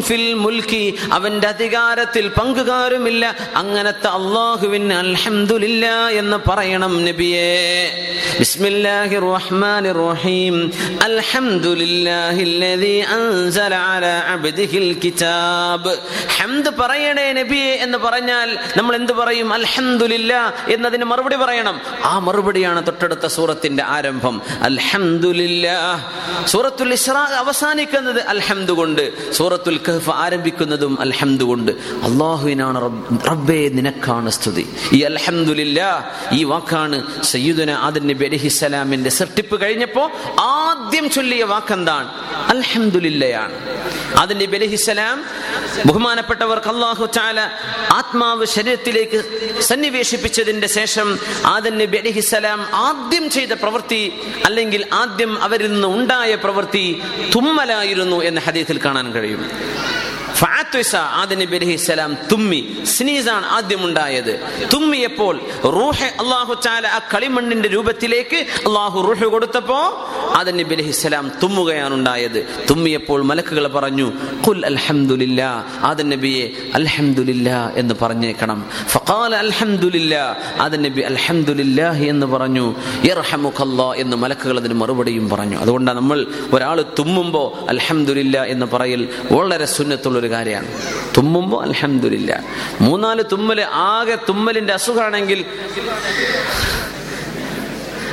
ഫിൽ മുൽക്കി. അവന്റെ അധികാരത്തിൽ പങ്കുകാരുമില്ല. അങ്ങനത്തെ അള്ളാഹുവിന് അൽഹംദുലില്ല എന്ന് പറയണം നബിയേ. ബിസ്മില്ലാഹിർ റഹ്മാനിർ റഹീം അൽഹംദുലില്ലാഹില്ലദീ അൻസല അലാ അബ്ദിഹിൽ കിതാബ്. ഹംദ് പറയണേ നബിയെ എന്ന് പറഞ്ഞാൽ നമ്മൾ എന്ത് പറയും? അൽഹംദുലില്ല എന്നതിന് മറുപടി പറയണം. ആ മറുപടിയാണ് തൊട്ടടുത്ത സൂറത്തിന്റെ ആരംഭം. അൽഹംദുലില്ലാ സൂറത്തുൽ ഇസ്രാ അവസാനിക്കുന്നത് അൽഹംദ് കൊണ്ട് സൂറത്തുൽ കഹ്ഫ് ആരംഭിക്കുന്നതും അൽഹംദ് കൊണ്ട് അള്ളാഹുവിനാണ് റബ്ബേ നിനക്കാണ് സ്തുതി. ഈ അൽഹംദുലില്ല ഈ വാക്കാണ് സയ്യിദുന ആദൻ നബി അലഹിസ്സലാമിന്റെ സൃഷ്ടിപ്പ് കഴിഞ്ഞപ്പോ ആദ്യം ചൊല്ലിയ വാക്കെന്താണ്? അൽഹംദുലില്ലയാണ്. ആദൻ നബി ബഹുമാനപ്പെട്ടവർക്ക് അള്ളാഹു ചാല ആത്മാവ് ശരീരത്തിലേക്ക് സന്നിവേശിപ്പിച്ചതിന്റെ ശേഷം ആദൻ നബി ആദ്യം ചെയ്ത പ്രവൃത്തി അല്ലെങ്കിൽ ആദ്യം അവരിൽ നിന്ന് ഉണ്ടായ പ്രവൃത്തി തുമ്മലായിരുന്നു എന്ന് ഹദീത്തിൽ കാണാൻ കഴിയും. ആദനബിഅലഹിസ്സലാം തുമ്മി സ്നീസാണ് ആദ്യം ഉണ്ടായത് തുമ്മിയപ്പോൾ റൂഹ് അള്ളാഹു ചാല ആ കളിമണ്ണിന്റെ രൂപത്തിലേക്ക് അള്ളാഹു റൂഹ് കൊടുത്തപ്പോ ആദൻ നബി തുമ്മുകയാണ് ഉണ്ടായത്. തുമ്മിയപ്പോൾ മലക്കുകൾ പറഞ്ഞു കുൽ അൽഹംദുലില്ല ആദൻ നബിയെ അൽഹംദുലില്ല എന്ന് പറഞ്ഞേക്കണം. ഫഖാല അൽഹംദുലില്ല ആദൻ നബി അൽഹംദുലില്ലാഹി എന്ന് പറഞ്ഞു. യർഹമുഖല്ലാ എന്ന് മലക്കുകൾ അതിന് മറുപടിയും പറഞ്ഞു. അതുകൊണ്ടാണ് നമ്മൾ ഒരാൾ തുമ്മുമ്പോൾ അൽഹംദുലില്ല എന്ന് പറയൽ വളരെ സുന്നത്തുള്ളൊരു കാര്യമാണ്. തുമ്മുമ്പോൾ അൽഹംദുലില്ല. മൂന്നാൽ തുമ്മൽ ആകെ തുമ്മലിന്റെ അസുഖമാണെങ്കിൽ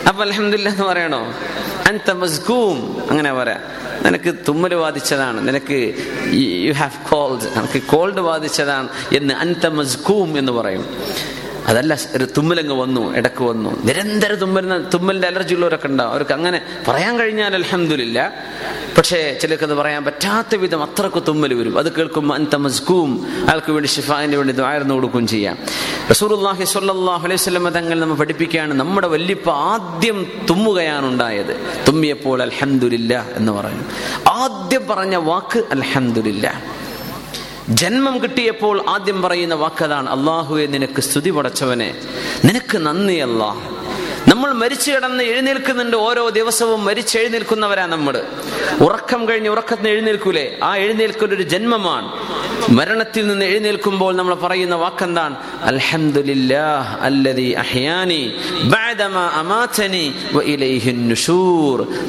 അപ്പൊ അലഹമില്ല എന്ന് പറയണോ? അൻത മസ്കൂം അങ്ങനെ പറയാം. നിനക്ക് തുമ്മൽ ബാധിച്ചതാണ് നിനക്ക് യു ഹാവ് കോൾഡ് നിനക്ക് കോൾഡ് ബാധിച്ചതാണ് എന്ന് അൻത മസ്കൂം എന്ന് പറയും. അതല്ല ഒരു തുമ്മലങ്ങ് വന്നു ഇടയ്ക്ക് വന്നു. നിരന്തര തുമ്മലിന് തുമ്മലിന്റെ അലർജി ഉള്ളവരൊക്കെ ഉണ്ടാവും. അവർക്ക് അങ്ങനെ പറയാൻ കഴിഞ്ഞാൽ അലഹമില്ല പക്ഷേ ചിലർക്ക് അത് പറയാൻ പറ്റാത്ത വിധം അത്രയ്ക്ക് തുമ്മൽ വരും. അത് കേൾക്കും മസ്കൂം. അയാൾക്ക് വേണ്ടി ഷിഫാന് വേണ്ടി ദ്വായർന്നു കൊടുക്കുകയും ചെയ്യാം. റസൂർഹി സ്വല്ലാഹു അലൈഹി സ്വലമ തങ്ങൾ നമ്മൾ പഠിപ്പിക്കുകയാണ്. നമ്മുടെ വല്യപ്പ ആദ്യം തുമ്മുകയാണ് ഉണ്ടായത്. തുമ്മിയപ്പോൾ അലഹമില്ല എന്ന് പറഞ്ഞു ആദ്യം പറഞ്ഞ വാക്ക് അൽഹംദുലില്ല. ജന്മം കിട്ടിയപ്പോൾ ആദ്യം പറയുന്ന വാക്കതാണ് അള്ളാഹുവെ നിനക്ക് സ്തുതി പടച്ചവനെ. നിനക്ക് നന്ദി നമ്മൾ മരിച്ചു കിടന്ന് എഴുന്നേൽക്കുന്നുണ്ട് ഓരോ ദിവസവും മരിച്ചെഴുന്നേൽക്കുന്നവരാ നമ്മൾ ഉറക്കം കഴിഞ്ഞ് ഉറക്കത്തിന് എഴുന്നേൽക്കൂലേ? ആ എഴുന്നേൽക്കുന്ന ഒരു ജന്മമാണ്. മരണത്തിൽ നിന്ന് എഴുന്നേൽക്കുമ്പോൾ നമ്മൾ പറയുന്ന വാക്കെന്താണ്?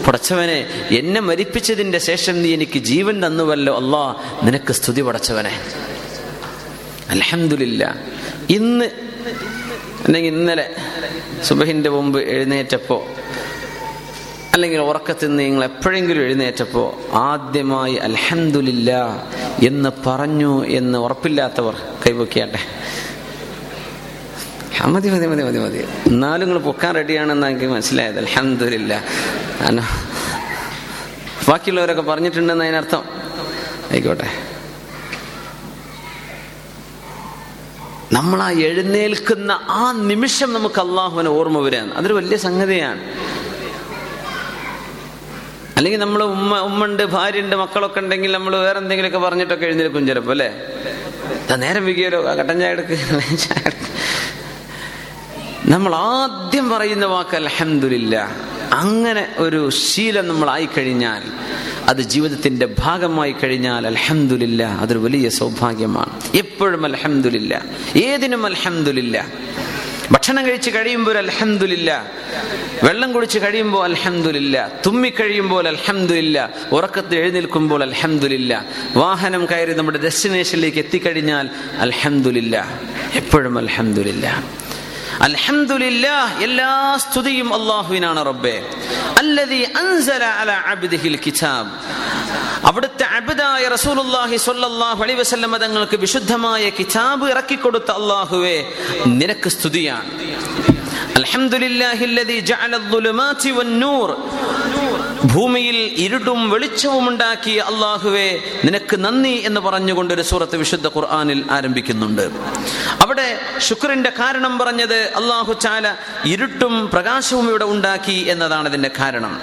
പടച്ചവനെ എന്നെ മരിപ്പിച്ചതിന്റെ ശേഷം നീ എനിക്ക് ജീവൻ തന്നുവല്ലോ അല്ലാ നിനക്ക് സ്തുതി പടച്ചവനെ. അലഹമില്ല ഇന്ന് അല്ലെങ്കിൽ ഇന്നലെ സുബഹിന്റെ മുമ്പ് എഴുന്നേറ്റപ്പോ അല്ലെങ്കിൽ ഉറക്കത്തിൽ നിങ്ങൾ എപ്പോഴെങ്കിലും എഴുന്നേറ്റപ്പോ ആദ്യമായി അൽഹംദുലില്ല എന്ന് പറഞ്ഞു എന്ന് ഉറപ്പില്ലാത്തവർ കൈപൊക്കിയാട്ടെ മതി മതി മതി മതി മതി. എന്നാലും നിങ്ങൾ പൊക്കാൻ റെഡിയാണെന്ന് എനിക്ക് മനസ്സിലായത്. അന ബാക്കിയുള്ളവരൊക്കെ പറഞ്ഞിട്ടുണ്ടെന്ന് അതിനർത്ഥം. ആയിക്കോട്ടെ. നമ്മൾ ആ എഴുന്നേൽക്കുന്ന ആ നിമിഷം നമുക്ക് അള്ളാഹുവിനെ ഓർമ്മ വരികയാണ്. അതൊരു വലിയ സംഗതിയാണ്. അല്ലെങ്കിൽ നമ്മൾ ഉമ്മ ഉമ്മുണ്ട് ഭാര്യ ഉണ്ട് മക്കളൊക്കെ ഉണ്ടെങ്കിൽ നമ്മൾ വേറെ എന്തെങ്കിലുമൊക്കെ പറഞ്ഞിട്ടൊക്കെ എഴുന്നേൽക്കും ചിലപ്പോ അല്ലേ? നേരം വികിയാലോ ആ കട്ടൻ ചായ നമ്മൾ ആദ്യം പറയുന്ന വാക്ക് അൽഹംദുലില്ല അങ്ങനെ ഒരു ശീലം നമ്മൾ ആയിക്കഴിഞ്ഞാൽ അത് ജീവിതത്തിന്റെ ഭാഗമായി കഴിഞ്ഞാൽ അലഹമുല്ല അതൊരു വലിയ സൗഭാഗ്യമാണ്. എപ്പോഴും അലഹമുല്ല ഏതിനും അലഹമുല്ല ഭക്ഷണം കഴിച്ച് കഴിയുമ്പോൾ അലഹമുല്ല വെള്ളം കുടിച്ച് കഴിയുമ്പോൾ അലഹമുല്ല തുമ്മിക്കഴിയുമ്പോൾ അലഹമുല്ല ഉറക്കത്തിൽ എഴുന്നേൽക്കുമ്പോൾ അലഹമുല്ല വാഹനം കയറി നമ്മുടെ ഡെസ്റ്റിനേഷനിലേക്ക് എത്തിക്കഴിഞ്ഞാൽ അലഹമുല്ല എപ്പോഴും അൽഹംദുലില്ല. അൽഹംദുലില്ലാ എല്ലാ സ്തുതിയും അള്ളാഹുവിനാണ് റബ്ബേ. അല്ലദീ അൻസല അല അബ്ദിഹിൽ കിതാബ്. അവിടുത്തെ അബദായ റസൂലുള്ളാഹി സ്വല്ലല്ലാഹു അലൈഹി വസല്ലം തങ്ങൾക്ക് വിശുദ്ധമായ കിതാബ് ഇറക്കിക്കൊടുത്ത അള്ളാഹുവേ നിനക്ക് സ്തുതിയാണ്. അൽഹംദുലില്ലാഹി അല്ലദീ ജഅല അദ്ദുലുമാതി വന്നൂർ ഭൂമിയിൽ ഇരുട്ടും വെളിച്ചവും ഉണ്ടാക്കിയ അള്ളാഹുവെ നിനക്ക് നന്ദി എന്ന് പറഞ്ഞുകൊണ്ട് ഒരു സൂറത്ത് വിശുദ്ധ ഖുർആാനിൽ ആരംഭിക്കുന്നുണ്ട്. അവിടെ ശുക്രന്റെ കാരണം പറഞ്ഞത് അള്ളാഹു ചാല ഇരുട്ടും പ്രകാശവും ഇവിടെ ഉണ്ടാക്കി എന്നതാണ് ഇതിന്റെ കാരണം.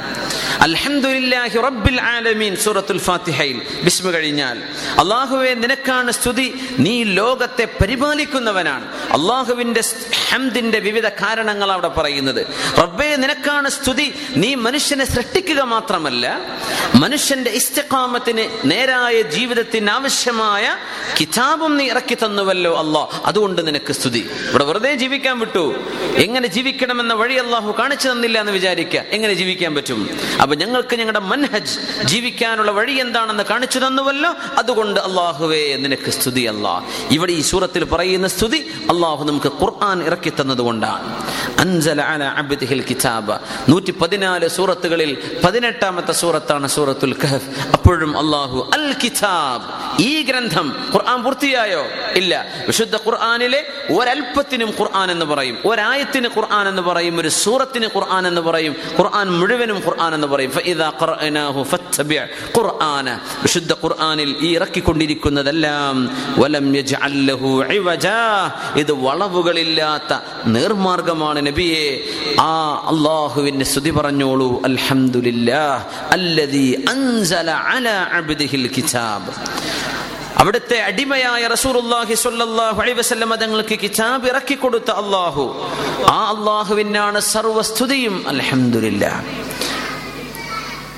അൽഹംദുലില്ലാഹി റബ്ബിൽ ആലമീൻ സൂറത്തുൽ ഫാത്തിഹയിൽ. ബിസ്മ കഴിഞ്ഞാൽ. അള്ളാഹുവെ നിനക്കാണ് സ്തുതി. നീ ലോകത്തെ പരിപാലിക്കുന്നവനാണ്. അള്ളാഹുവിന്റെ ഹംദിന്റെ വിവിധ കാരണങ്ങൾ അവിടെ പറയുന്നത്. റബ്ബേ നിനക്കാണ് സ്തുതി. നീ മനുഷ്യനെ സൃഷ്ടിക്കുക മാത്രമല്ല മനുഷ്യന്റെ ഇസ്തിഖാമത്തിന് നേരായ ജീവിതത്തിന് ആവശ്യമായ കിതാബും നീ ഇറക്കി തന്നുവല്ലോ അള്ളാഹ്. അതുകൊണ്ട് നിനക്ക് സ്തുതി. ഇവിടെ വെറുതെ ജീവിക്കാൻ വിട്ടു. എങ്ങനെ ജീവിക്കണമെന്ന വഴി അള്ളാഹു കാണിച്ചു തന്നില്ല എന്ന് വിചാരിക്കുക. എങ്ങനെ ജീവിക്കാൻ പറ്റും? അപ്പൊ ഞങ്ങൾക്ക് ഞങ്ങളുടെ മൻഹജ് ജീവിക്കാനുള്ള വഴി എന്താണെന്ന് കാണിച്ചു തന്നുവല്ലോ? അതുകൊണ്ട് അള്ളാഹുവേ നിനക്ക് സ്തുതി അല്ല. ഇവിടെ ഈ സൂറത്തിൽ പറയുന്ന സ്തുതി അള്ളാഹു നമുക്ക് ഖുർആൻ ഇറക്കി തന്നതുകൊണ്ടാണ്. അൻസല അബ്ദിഹിൽ കിതാബ്. സൂറത്തുകളിൽ പതിനെട്ടാമത്തെ സൂറത്താണ് സൂറത്തുൽ കഹഫ്. അപ്പോഴും അള്ളാഹു അൽ കിതാബ്. ഈ ഗ്രന്ഥം ഖുർആൻ പൂർത്തിയായോ? ഇല്ല. വിശുദ്ധ ഖുർആനിലെ ഒരൽപ്പത്തിനും ഖുർആൻ എന്ന് പറയും. ഒരായത്തിന് ഖുർആൻ എന്ന് പറയും. ഒരു സൂറത്തിന് ഖുർആൻ എന്ന് പറയും. ഖുർആൻ മുഴുവനും ഖുർആൻ എന്ന് പറയും ഫത്തബിഅ ഖുർആന. വിശുദ്ധ ഖുർആനിൽ ഈ ഇറക്കിക്കൊണ്ടിരിക്കുന്നതെല്ലാം വലം ഇത് വളവുകളില്ലാത്ത നേർമാർഗമാണ് നബിയെ. ആ അള്ളാഹുവിന്റെ സ്തുതി പറഞ്ഞോളൂ അൽഹംദുലില്ലാഹ് അല്ലദീ അൻസല അലാ അബ്ദിഹിൽ കിതാബ്. അവിടുത്തെ അടിമയായ റസൂലുള്ളാഹി സ്വല്ലല്ലാഹു അലൈഹി വസല്ലം തങ്ങൾക്ക് കിതാബ് ഇറക്കി കൊടുത്ത അള്ളാഹു ആ അള്ളാഹുവിനാണ് സർവസ്തുതിയും അൽഹംദുലില്ലാ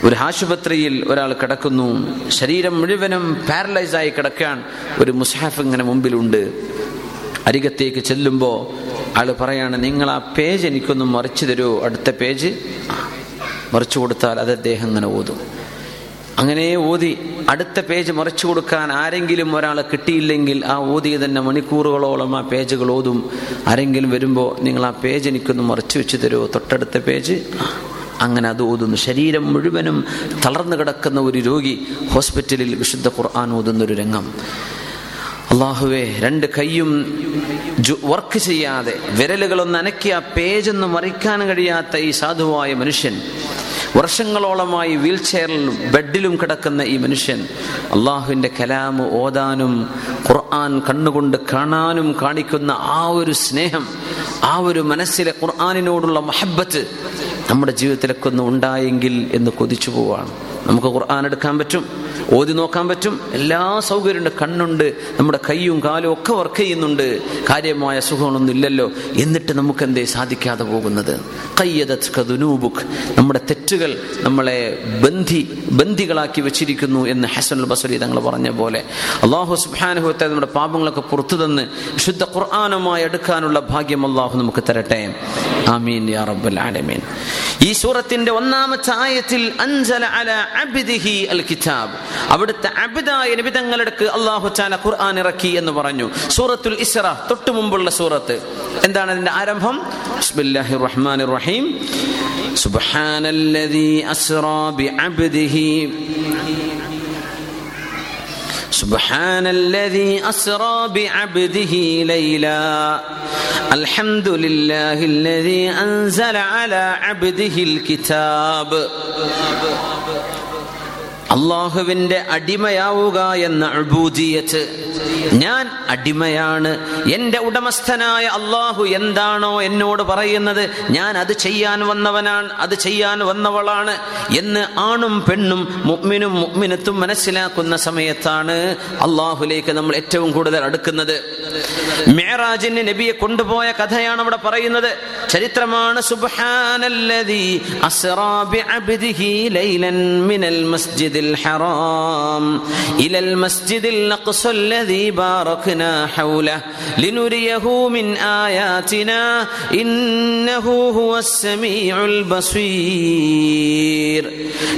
ഒരു ആശുപത്രിയിൽ ഒരാൾ കിടക്കുന്നു. ശരീരം മുഴുവനും പാരലൈസായി കിടക്കാൻ ഒരു മുസാഫ് ഇങ്ങനെ മുമ്പിലുണ്ട്. അരികത്തേക്ക് ചെല്ലുമ്പോൾ ആൾ പറയാണ് നിങ്ങൾ ആ പേജ് എനിക്കൊന്ന് മറിച്ചു തരൂ. അടുത്ത പേജ് മറിച്ചു കൊടുത്താൽ അത് അദ്ദേഹം ഇങ്ങനെ ഓതും. അങ്ങനെ ഓതി. അടുത്ത പേജ് മറിച്ചു കൊടുക്കാൻ ആരെങ്കിലും ഒരാളെ കിട്ടിയില്ലെങ്കിൽ ആ ഓതിയ തന്നെ മണിക്കൂറുകളോളം ആ പേജുകൾ ഓതും. ആരെങ്കിലും വരുമ്പോൾ നിങ്ങൾ ആ പേജ് എനിക്കൊന്ന് മറിച്ചു വെച്ച് തരുമോ തൊട്ടടുത്ത പേജ് അങ്ങനെ അത് ഓതുന്നു ശരീരം മുഴുവനും തളർന്നു കിടക്കുന്ന ഒരു രോഗി ഹോസ്പിറ്റലിൽ വിശുദ്ധ ഖുർആൻ ഓതുന്ന ഒരു രംഗം. അള്ളാഹുവെ രണ്ട് കൈയും വർക്ക് ചെയ്യാതെ വിരലുകളൊന്ന് അനക്കിയ പേജൊന്ന് മറിക്കാൻ കഴിയാത്ത ഈ സാധുവായ മനുഷ്യൻ വർഷങ്ങളോളമായി വീൽ ചെയറിലും ബെഡിലും കിടക്കുന്ന ഈ മനുഷ്യൻ അള്ളാഹുവിന്റെ കലാമ് ഓതാനും ഖുർആൻ കണ്ണുകൊണ്ട് കാണാനും കാണിക്കുന്ന ആ ഒരു സ്നേഹം ആ ഒരു മനസ്സിലെ ഖുർആാനിനോടുള്ള മഹബത്ത് നമ്മുടെ ജീവിതത്തിലൊക്കെ ഒന്ന് ഉണ്ടായെങ്കിൽ എന്ന് കൊതിച്ചു പോവാണ്. നമുക്ക് ഖുർആൻ എടുക്കാൻ പറ്റും. ഓതി നോക്കാൻ പറ്റും. എല്ലാ സൗകര്യമുണ്ട്. കണ്ണുണ്ട് നമ്മുടെ കൈയും കാലും ഒക്കെ വർക്ക് ചെയ്യുന്നുണ്ട്. കാര്യമായ സുഖങ്ങളൊന്നും ഇല്ലല്ലോ എന്നിട്ട് നമുക്ക് എന്തേ സാധിക്കാതെ പോകുന്നത്? കയ്യതുനൂബുക്ക് നമ്മുടെ തെറ്റുകൾ നമ്മളെ ബന്ധി ബന്ധികളാക്കി വെച്ചിരിക്കുന്നു എന്ന് ഹസൻ ബസരി തങ്ങൾ പറഞ്ഞ പോലെ. അള്ളാഹു സുബാനുഭവത്തെ നമ്മുടെ പാപങ്ങളൊക്കെ പുറത്തു തന്ന് ശുദ്ധ ഖുർആാനുമായി എടുക്കാനുള്ള ഭാഗ്യം അള്ളാഹു നമുക്ക് തരട്ടെ. ആമീൻ യാ റബ്ബൽ ആലമീൻ. ഈ സൂറത്തിന്റെ ഒന്നാമത്തെ ആയത്തിൽ അൻസല അല അബ്ദിഹി അൽ കിതാബ്. അവിടുത്തെ അബിദായ നിബിതങ്ങളെടുക്ക് അള്ളാഹു ചാല ഖുർആൻ ഇറക്കി എന്ന് പറഞ്ഞു സൂറത്തുൽ ഇസ്ര തൊട്ടു മുമ്പുള്ള സൂറത്ത് എന്താണ് അതിന്റെ ആരംഭം ബിസ്മില്ലാഹിർ റഹ്മാനിർ റഹീം സുബ്ഹാനല്ലദീ അസ്റാ ബിഅബ്ദിഹി سبحان الذي أسرى بعبده ليلا الحمد لله الذي أنزل على عبده الكتاب അള്ളാഹുവിന്റെ അടിമയാവുക എന്ന അബൂദിയത്ത്. ഞാൻ അടിമയാണ്. എന്റെ ഉടമസ്ഥനായ അള്ളാഹു എന്താണോ എന്നോട് പറയുന്നത് ഞാൻ അത് ചെയ്യാൻ വന്നവനാണ് അത് ചെയ്യാൻ വന്നവളാണ് എന്ന് ആണും പെണ്ണും മുഗ്മിനും മുഗ്മിനത്തും മനസ്സിലാക്കുന്ന സമയത്താണ് അള്ളാഹുലേക്ക് നമ്മൾ ഏറ്റവും കൂടുതൽ അടുക്കുന്നത്. മേറാജിന് നബിയെ കൊണ്ടുപോയ കഥയാണ് അവിടെ പറയുന്നത്. ചരിത്രമാണ് സുബാനല്ലതി അസ്റാബി അബ്ദിഹി ലൈലൻ മിനൽ മസ്ജിദിൽ الحرام إلى المسجد الأقصى الذي باركنا حوله لنريه من آياتنا إنه هو السميع البصير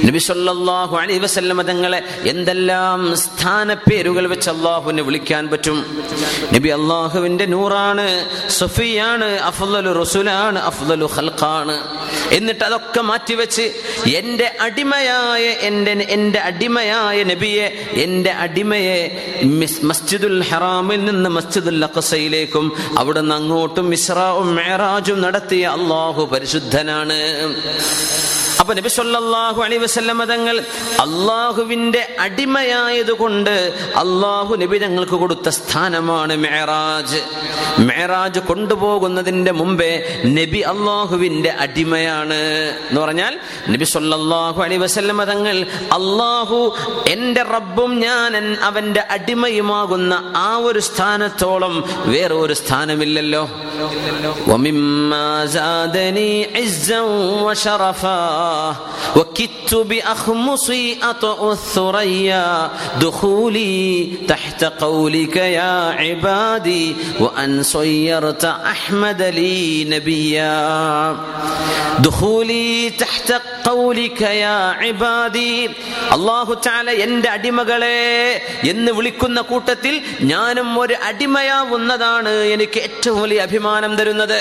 നബി സല്ലല്ലാഹു അലൈഹി വസല്ലം തങ്ങളെ എന്തെല്ലാം സ്ഥാനപ്പേരുകൾ വെച്ച് അള്ളാഹുവിനെ വിളിക്കാൻ പറ്റും നബി അള്ളാഹുവിന്റെ നൂറാണ് സഫിയാണ് അഫ്ദലു റസുലാണ് അഫ്ദലു ഖൽഖാണ് എന്നിട്ട് അതൊക്കെ മാറ്റിവെച്ച് എൻ്റെ അടിമയായ എൻ്റെ എന്റെ അടിമയായ നബിയെ എന്റെ അടിമയെ മസ്ജിദുൽ ഹറാമിൽ നിന്ന് മസ്ജിദുൽ അഖസയിലേക്കും നിന്ന് അങ്ങോട്ടും ഇസ്രാവും മേറാജും നടത്തിയ അള്ളാഹു പരിശുദ്ധനാണ്. അപ്പൊ നബി സല്ലല്ലാഹു അലൈഹി വസല്ലമ തങ്ങൾ അള്ളാഹുവിന്റെ അടിമയായതുകൊണ്ട് അള്ളാഹു നബി ഞങ്ങൾക്ക് കൊടുത്ത സ്ഥാനമാണ് മെഹറാജ് മെഹറാജ് കൊണ്ടുപോകുന്നതിന്റെ മുമ്പേ നബി അള്ളാഹുവിന്റെ അടിമയാണ് എന്ന് പറഞ്ഞാൽ നബി സല്ലല്ലാഹു അലൈഹി വസല്ലമ തങ്ങൾ അള്ളാഹു എന്റെ റബ്ബും ഞാൻ അവന്റെ അടിമയുമാകുന്ന ആ ഒരു സ്ഥാനത്തോളം വേറെ ഒരു സ്ഥാനമില്ലല്ലോ ومما زادني عزا وشرفا وكدت بأخمصي أطأ الثريا دخولي تحت قولك يا عبادي അള്ളാഹുചാല എന്റെ അടിമകളെ എന്ന് വിളിക്കുന്ന കൂട്ടത്തിൽ ഞാനും ഒരു അടിമയാവുന്നതാണ് എനിക്ക് ഏറ്റവും വലിയ അഭിമാനം തരുന്നത്.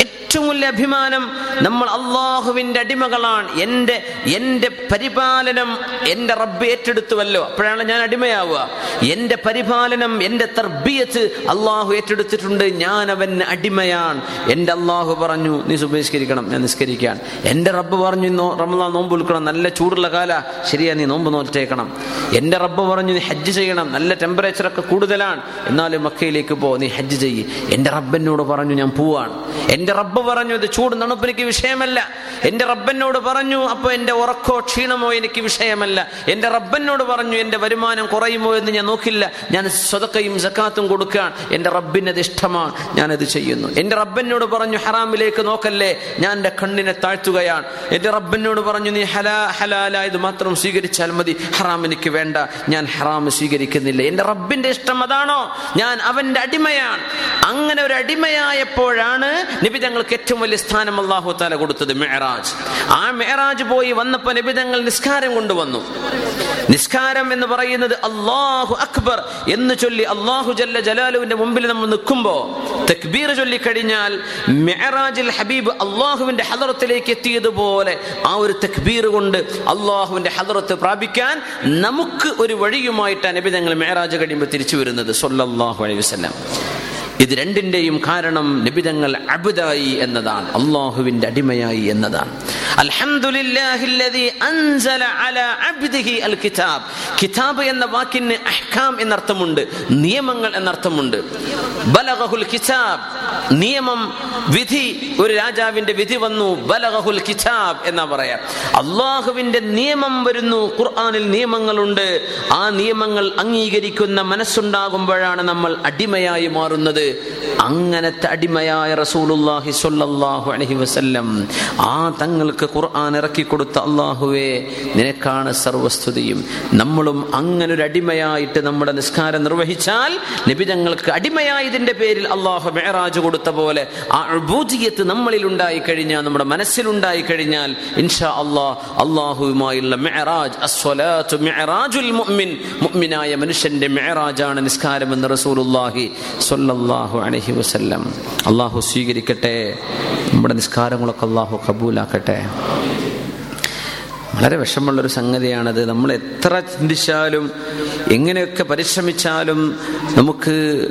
ഏറ്റവും വലിയ അഭിമാനം നമ്മൾ അള്ളാഹുവിന്റെ അടിമകളാണ്. എന്റെ എന്റെ പരിപാലനം എന്റെ റബ്ബ് ഏറ്റെടുത്തുവല്ലോ. അപ്പോഴാണ് ഞാൻ അടിമയാവുക. എന്റെ പരിപാലനം എന്റെ തർബിയത്ത് അള്ളാഹു ഏറ്റെടുത്തിട്ടുണ്ട്. ഞാൻ അവൻ അടിമയാണ്. എന്റെ അള്ളാഹു പറഞ്ഞു നീ സുപരിഷ്കരിക്കണം ഞാൻ നിസ്കരിക്കാൻ എന്റെ റബ്ബ് പറഞ്ഞു ഇന്നോ റമദാൻ നോമ്പ് ഉൾക്കണം നല്ല ചൂടുള്ള കാല. ശരി ശരിയാ നീ നോമ്പ് നോറ്റേക്കണം. എന്റെ റബ്ബ് പറഞ്ഞു നീ ഹജ്ജ് ചെയ്യണം. നല്ല ടെമ്പറേച്ചറൊക്കെ കൂടുതലാണ്. എന്നാലും മക്കയിലേക്ക് പോ നീ ഹജ്ജ് ചെയ്യ്. എന്റെ റബ്ബനോട് പറഞ്ഞു ഞാൻ പോവാണ്. എന്റെ റബ്ബ് പറഞ്ഞു ഇത് ചൂട് തണുപ്പ് എനിക്ക് വിഷയമല്ല. എന്റെ റബ്ബനോട് പറഞ്ഞു അപ്പോൾ എന്റെ ഉറക്കോ ക്ഷീണമോ എനിക്ക് വിഷയമല്ല. എന്റെ റബ്ബനോട് പറഞ്ഞു എന്റെ വരുമാനം കുറയുമോ എന്ന് ഞാൻ നോക്കില്ല. ഞാൻ സ്വതക്കയും സക്കാത്തും കൊടുക്കാൻ എന്റെ റബ്ബിനത് ഇഷ്ടമാണ്. ഞാനത് ചെയ്യുന്നു. എന്റെ റബ്ബനോട് പറഞ്ഞു ഹറാമിലേക്ക് നോക്കല്ലേ. ഞാൻ എന്റെ കണ്ണിനെ താഴ്ത്തുകയാണ്. എന്റെ റബ്ബിനോട് പറഞ്ഞു നീ ഹലാ ഹലാല ഇത് മാത്രം സ്വീകരിച്ചാൽ മതി. ഹറാം എനിക്ക് വേണ്ട. ഞാൻ ഹറാം സ്വീകരിക്കുന്നില്ല. എന്റെ റബ്ബിന്റെ ഇഷ്ടം അതാണോ? ഞാൻ അവന്റെ അടിമയാണ്. അങ്ങനെ ഒരു അടിമയായപ്പോഴാണ് നിബിതങ്ങൾക്ക് ഏറ്റവും വലിയ സ്ഥാനം അള്ളാഹു താല കൊടുത്തത് മെഹറാജ് ആ മെഹറാജ് പോയി വന്നപ്പോ നിബിതങ്ങൾ നിസ്കാരം കൊണ്ടുവന്നു. നിസ്കാരം എന്ന് പറയുന്നത് അള്ളാഹു അക്ബർ എന്ന് ചൊല്ലി അള്ളാഹു ജല്ല ജലാലുവിന്റെ മുമ്പിൽ നമ്മൾ നിൽക്കുമ്പോ തക്ബീർ ചൊല്ലിക്കഴിഞ്ഞാൽ മെഹറാജിൽ ഹബീബ് അള്ളാഹുവിന്റെ ഹദറത്തിലേക്ക് എത്തിയതുപോലെ ആ ഒരു തക്ബീർ കൊണ്ട് അള്ളാഹുവിന്റെ ഹദറത്ത് പ്രാപിക്കാൻ നമുക്ക് ഒരു വഴിയുമായിട്ടാണ് നബി തങ്ങൾ മേരാജ് കഴിയുമ്പോൾ തിരിച്ചു വരുന്നത്. സൊല്ലാഹു അലൈഹി ഇത് രണ്ടിന്റെയും കാരണം നിബിതങ്ങൾ അബുദായി എന്നതാണ്. അള്ളാഹുവിന്റെ അടിമയായി എന്നതാണ്. കിതാബ് എന്ന വാക്കിന് അഹ്കാം എന്നർത്ഥമുണ്ട് നിയമങ്ങൾ എന്നർത്ഥമുണ്ട്. ബലഗഹുൽ കിതാബ് നിയമം വിധി ഒരു രാജാവിന്റെ വിധി വന്നു ബലഗഹുൽ കിതാബ് എന്നാ പറയാ. അള്ളാഹുവിന്റെ നിയമം വരുന്നു ഖുർആനിൽ നിയമങ്ങളുണ്ട്. ആ നിയമങ്ങൾ അംഗീകരിക്കുന്ന മനസ്സുണ്ടാകുമ്പോഴാണ് നമ്മൾ അടിമയായി മാറുന്നത്. അങ്ങനത്തെ അടിമയായ റസൂലുല്ലാഹി സ്വല്ലല്ലാഹു അലൈഹി വസല്ലം ആ തങ്ങൾക്ക് ഖുർആൻ ഇറക്കി കൊടുത്ത അള്ളാഹുവേ നിനക്കാണ് സർവസ്തുതിയും. നമ്മളും അങ്ങനെ ഒരു അടിമയായിട്ട് നമ്മുടെ നിസ്കാരം നിർവഹിച്ചാൽ നബി തങ്ങൾക്ക് അടിമയായതിന്റെ പേരിൽ അള്ളാഹു മെഹറാജ് കൊടുത്ത പോലെ ആ അബൂജിയത്ത് നമ്മളിൽ ഉണ്ടായി കഴിഞ്ഞാൽ നമ്മുടെ മനസ്സിലുണ്ടായി കഴിഞ്ഞാൽ ഇൻഷാ അള്ളാഹ് അള്ളാഹുവുമായുള്ള മെഹറാജ് അസ്വലാത്തു മെഹറാജുൽ മുഅ്മിൻ മുഅ്മിനായ മനുഷ്യന്റെ മെഹറാജാണ് നിസ്കാരം എന്ന് റസൂലുള്ളാഹി സ്വല്ലല്ലാഹു അലഹി വസ്ല്ലം. അള്ളാഹു സ്വീകരിക്കട്ടെ. നമ്മുടെ നിസ്കാരങ്ങളൊക്കെ അള്ളാഹു കബൂലാക്കട്ടെ. വളരെ വിഷമമുള്ളൊരു സംഗതിയാണത്. നമ്മൾ എത്ര ചിന്തിച്ചാലും എങ്ങനെയൊക്കെ പരിശ്രമിച്ചാലും നമുക്ക്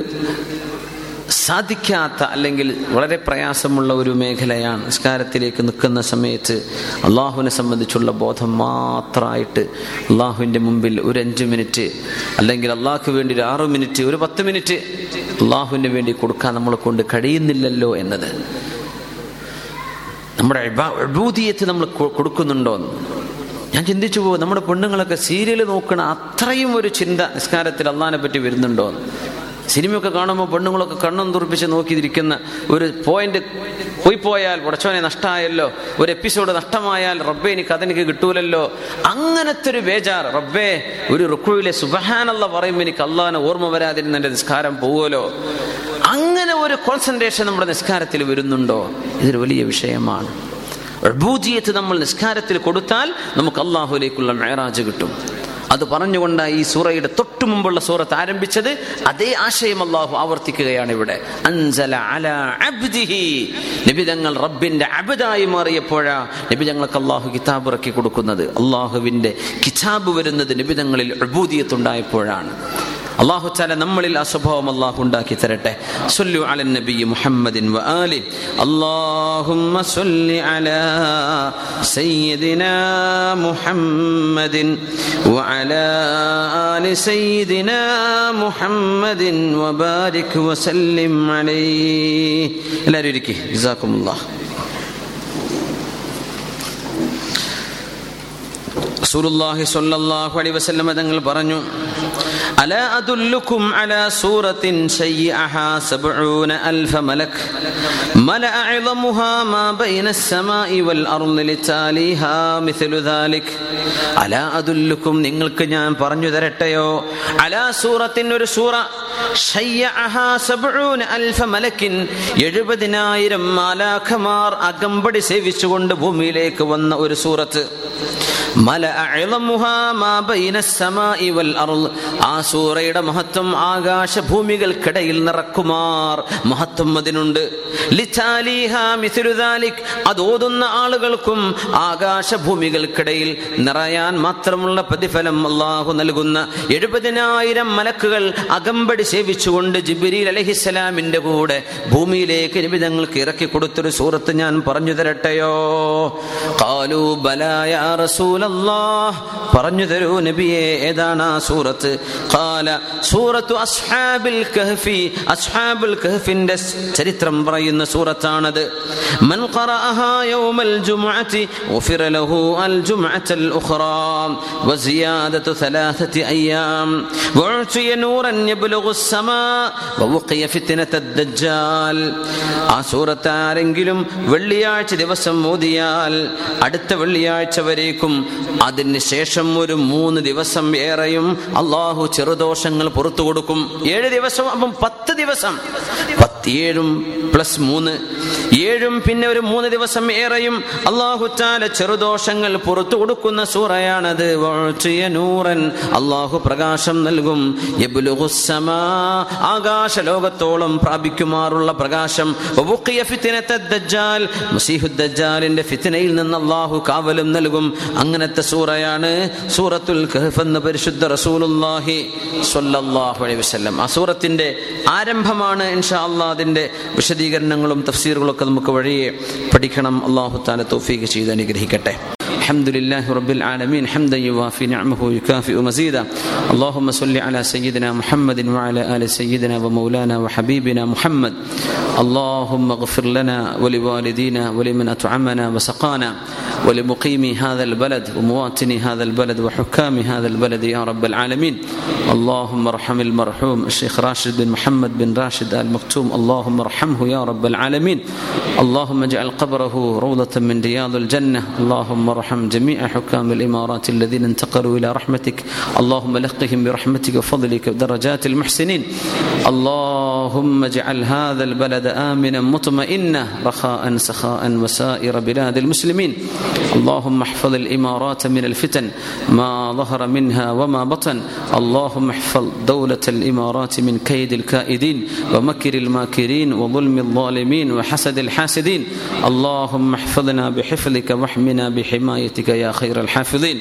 സാധിക്കാത്ത അല്ലെങ്കിൽ വളരെ പ്രയാസമുള്ള ഒരു മേഖലയാണ് നിസ്കാരത്തിലേക്ക് നിൽക്കുന്ന സമയത്ത് അള്ളാഹുവിനെ സംബന്ധിച്ചുള്ള ബോധം മാത്രമായിട്ട് അള്ളാഹുവിന്റെ മുമ്പിൽ ഒരു അഞ്ച് മിനിറ്റ് അല്ലെങ്കിൽ അള്ളാഹ്ക്ക് വേണ്ടി ഒരു ആറു മിനിറ്റ് ഒരു പത്ത് മിനിറ്റ് അള്ളാഹുവിന് വേണ്ടി കൊടുക്കാൻ നമ്മളെ കൊണ്ട് കഴിയുന്നില്ലല്ലോ എന്നത്. നമ്മുടെ അഭൂതിയത്ത് നമ്മൾ കൊടുക്കുന്നുണ്ടോ ഞാൻ ചിന്തിച്ചു പോകും നമ്മുടെ പെണ്ണുങ്ങളൊക്കെ സീരിയൽ നോക്കണ അത്രയും ഒരു ചിന്ത നിസ്കാരത്തിൽ അള്ളഹാനെ പറ്റി വരുന്നുണ്ടോ സിനിമയൊക്കെ കാണുമ്പോൾ പെണ്ണുങ്ങളൊക്കെ കണ്ണും തുറപ്പിച്ച് നോക്കിയിരിക്കുന്ന ഒരു പോയിന്റ് പോയി പോയാൽ ഉടച്ചോനെ നഷ്ടമായല്ലോ ഒരു എപ്പിസോഡ് നഷ്ടമായാൽ റബ്ബെ എനിക്ക് അതെനിക്ക് കിട്ടൂലല്ലോ. അങ്ങനത്തെ ഒരു ബേജാർ റബ്ബേ ഒരു റുക്കുവിലെ സുബഹാനല്ല പറയുമ്പോൾ എനിക്ക് അള്ളാഹിനെ ഓർമ്മ വരാതിരുന്ന എന്റെ നിസ്കാരം പോവുമല്ലോ. അങ്ങനെ ഒരു കോൺസെൻട്രേഷൻ നമ്മുടെ നിസ്കാരത്തിൽ വരുന്നുണ്ടോ? ഇതൊരു വലിയ വിഷയമാണ്. അബൂജിയത്ത് നമ്മൾ നിസ്കാരത്തിൽ കൊടുത്താൽ നമുക്ക് അള്ളാഹുലേക്കുള്ള മേറാജ് കിട്ടും. അത് പറഞ്ഞുകൊണ്ട് ഈ സൂറയുടെ തൊട്ടു മുമ്പുള്ള സൂറത്ത് ആരംഭിച്ചത് അതേ ആശയം അള്ളാഹു ആവർത്തിക്കുകയാണ് ഇവിടെ. അൻസല അല അബ്ദിഹി. റബ്ബിന്റെ അബദായി മാറിയപ്പോഴാ നബിതങ്ങൾക്ക് അള്ളാഹു കിതാബ് ഇറക്കി കൊടുക്കുന്നത്. അള്ളാഹുവിന്റെ കിതാബ് വരുന്നത് നബിതങ്ങളിൽ അബൂദിയത്തുണ്ടായപ്പോഴാണ് അള്ളാഹു താല നമ്മളിൽ ആ സ്വഭാവം അള്ളാഹു ഉണ്ടാക്കി തരട്ടെ. സല്ലു അല നബി മുഹമ്മദിൻ വ ആലി. അല്ലാഹുമ്മ സല്ലി അലാ സയ്യിദിനാ മുഹമ്മദിൻ വ അലാ ആലി സയ്യിദിനാ മുഹമ്മദിൻ വ ബാരിക് വ സല്ലിം അലൈഹി എല്ലാവരും ഇരിക്കി. ജസാക്കുമുല്ലാഹ് റസൂലുള്ളാഹി സ്വല്ലല്ലാഹു അലൈഹി വസല്ലം തങ്ങൾ പറഞ്ഞു അല അദുല്ലുക്കും അല സൂറത്തിൻ ശയ്യഅഹാ സബ്ഊന അൽഫ മലക് മലഅ അഅളമുഹാ മാ ബൈന السماء والأرض لتاليها مثل ذلك അല അദുല്ലുക്കും നിങ്ങൾക്ക് ഞാൻ പറഞ്ഞു തരട്ടെയോ അല സൂറത്തിൻ ഒരു സൂറ ശയ്യഅഹാ സബ്ഊന അൽഫ മലക്കിൻ എഴുപതിനായിരം മാലാഖമാർ അകമ്പടി സേവിച്ചുകൊണ്ട് ഭൂമിയിലേക്ക് വന്ന ഒരു സൂറത്ത് ആ സൂറയുടെ മഹത്വം ആകാശഭൂമികൾക്കിടയിൽ നിറക്കുമാർ. മഹത്വം അതിനുണ്ട്. അത് ഓതുന്ന ആളുകൾക്കും ആകാശഭൂമികൾക്കിടയിൽ നിറയാൻ മാത്രമുള്ള പ്രതിഫലം അള്ളാഹു നൽകുന്ന എഴുപതിനായിരം മലക്കുകൾ അകമ്പടി സേവിച്ചുകൊണ്ട് ജിബിരി അലഹിസ്സലാമിന്റെ കൂടെ ഭൂമിയിലേക്ക് നിബിതങ്ങൾക്ക് ഇറക്കി കൊടുത്തൊരു സൂറത്ത് ഞാൻ പറഞ്ഞു തരട്ടെയോ? കാലു ബലായ റസൂൽ അല്ലാഹ് പറഞ്ഞു തരൂ നബിയെ ഏതാണ് ആ സൂറത്ത് ഖാല സൂറത്തു അസ്ഹാബിൽ കഹ്ഫി അസ്ഹാബുൽ കഹ്ഫിന്റെ ചരിത്രം പറയുന്ന സൂറത്താണത് മൻ ഖറഅഹാ യൗമൽ ജുമുഅത്തി ഗുഫിറ ലഹു അൽ ജുമുഅത്തൽ ഉഖ്റാ വസിയാദത്തു ثلاثة أيام وأعطي نورا يبلغ السماء ووقي فتنة الدجال ആ സൂറത്ത് ആരെങ്കിലും വെള്ളിയാഴ്ച ദിവസം മോദിയാൽ അടുത്ത വെള്ളിയാഴ്ച വരേക്കും അതിന് ശേഷം ഒരു മൂന്ന് ദിവസം ഏറെയും അള്ളാഹു ചെറുദോഷങ്ങൾ പുറത്തു കൊടുക്കും. ഏഴ് ദിവസം അപ്പം പത്ത് ദിവസം. പത്തിയേഴും പ്ലസ് മൂന്ന്. ഏഴും പിന്നെ ഒരു മൂന്ന് ദിവസം ഏറെയും അള്ളാഹു ചാല ചെറുദോഷങ്ങൾ പുറത്തു കൊടുക്കുന്ന സൂറയാണത്. നൂറൻ. അള്ളാഹു പ്രകാശം നൽകും. ആകാശ ലോകത്തോളം പ്രാപിക്കുമാറുള്ള പ്രകാശം. ദജ്ജാലിന്റെ ഫിത്നയിൽ നിന്ന് അള്ളാഹു കാവലും നൽകും. അങ്ങനത്തെ സൂറയാണ് സൂറത്തുൽ കഹഫ് എന്ന പരിശുദ്ധ റസൂലുല്ലാഹി സ്വല്ലല്ലാഹു അലൈഹി വസല്ലം. ആ സൂറത്തിന്റെ ആരംഭമാണ് ഇൻഷാ അള്ളാ അതിന്റെ വിശദീകരണങ്ങളും തഫ്സീറുകളും ഒക്കെ നമുക്ക് വഴിയെ പഠിക്കണം. അള്ളാഹു താല തൗഫീഖ് ചെയ്ത് അനുഗ്രഹിക്കട്ടെ. الحمد لله رب العالمين حمدا يوافي نعمه ويكافئ مزيدا. اللهم صل على سيدنا محمد وعلى آل سيدنا ومولانا وحبيبنا محمد. اللهم اغفر لنا ولوالدينا ولمن أطعمنا وسقانا ولمقيم هذا البلد ومواطني هذا البلد وحكام هذا البلد يا رب العالمين. اللهم ارحم المرحوم الشيخ راشد بن محمد بن راشد آل مكتوم. اللهم ارحمه يا رب العالمين. اللهم اجعل قبره روضة من رياض الجنة. اللهم ارحم جميع حكام الإمارات الذين انتقلوا إلى رحمتك. اللهم لقهم برحمتك وفضلك درجات المحسنين. اللهم اجعل هذا البلد آمنا مطمئنا رخاء سخاء وسائر بلاد المسلمين. اللهم احفظ الإمارات من الفتن ما ظهر منها وما بطن. اللهم احفظ دولة الإمارات من كيد الكائدين ومكر الماكرين وظلم الظالمين وحسد الحاسدين. اللهم احفظنا بحفظك واحمنا بحمايتك. يا خير الحافظين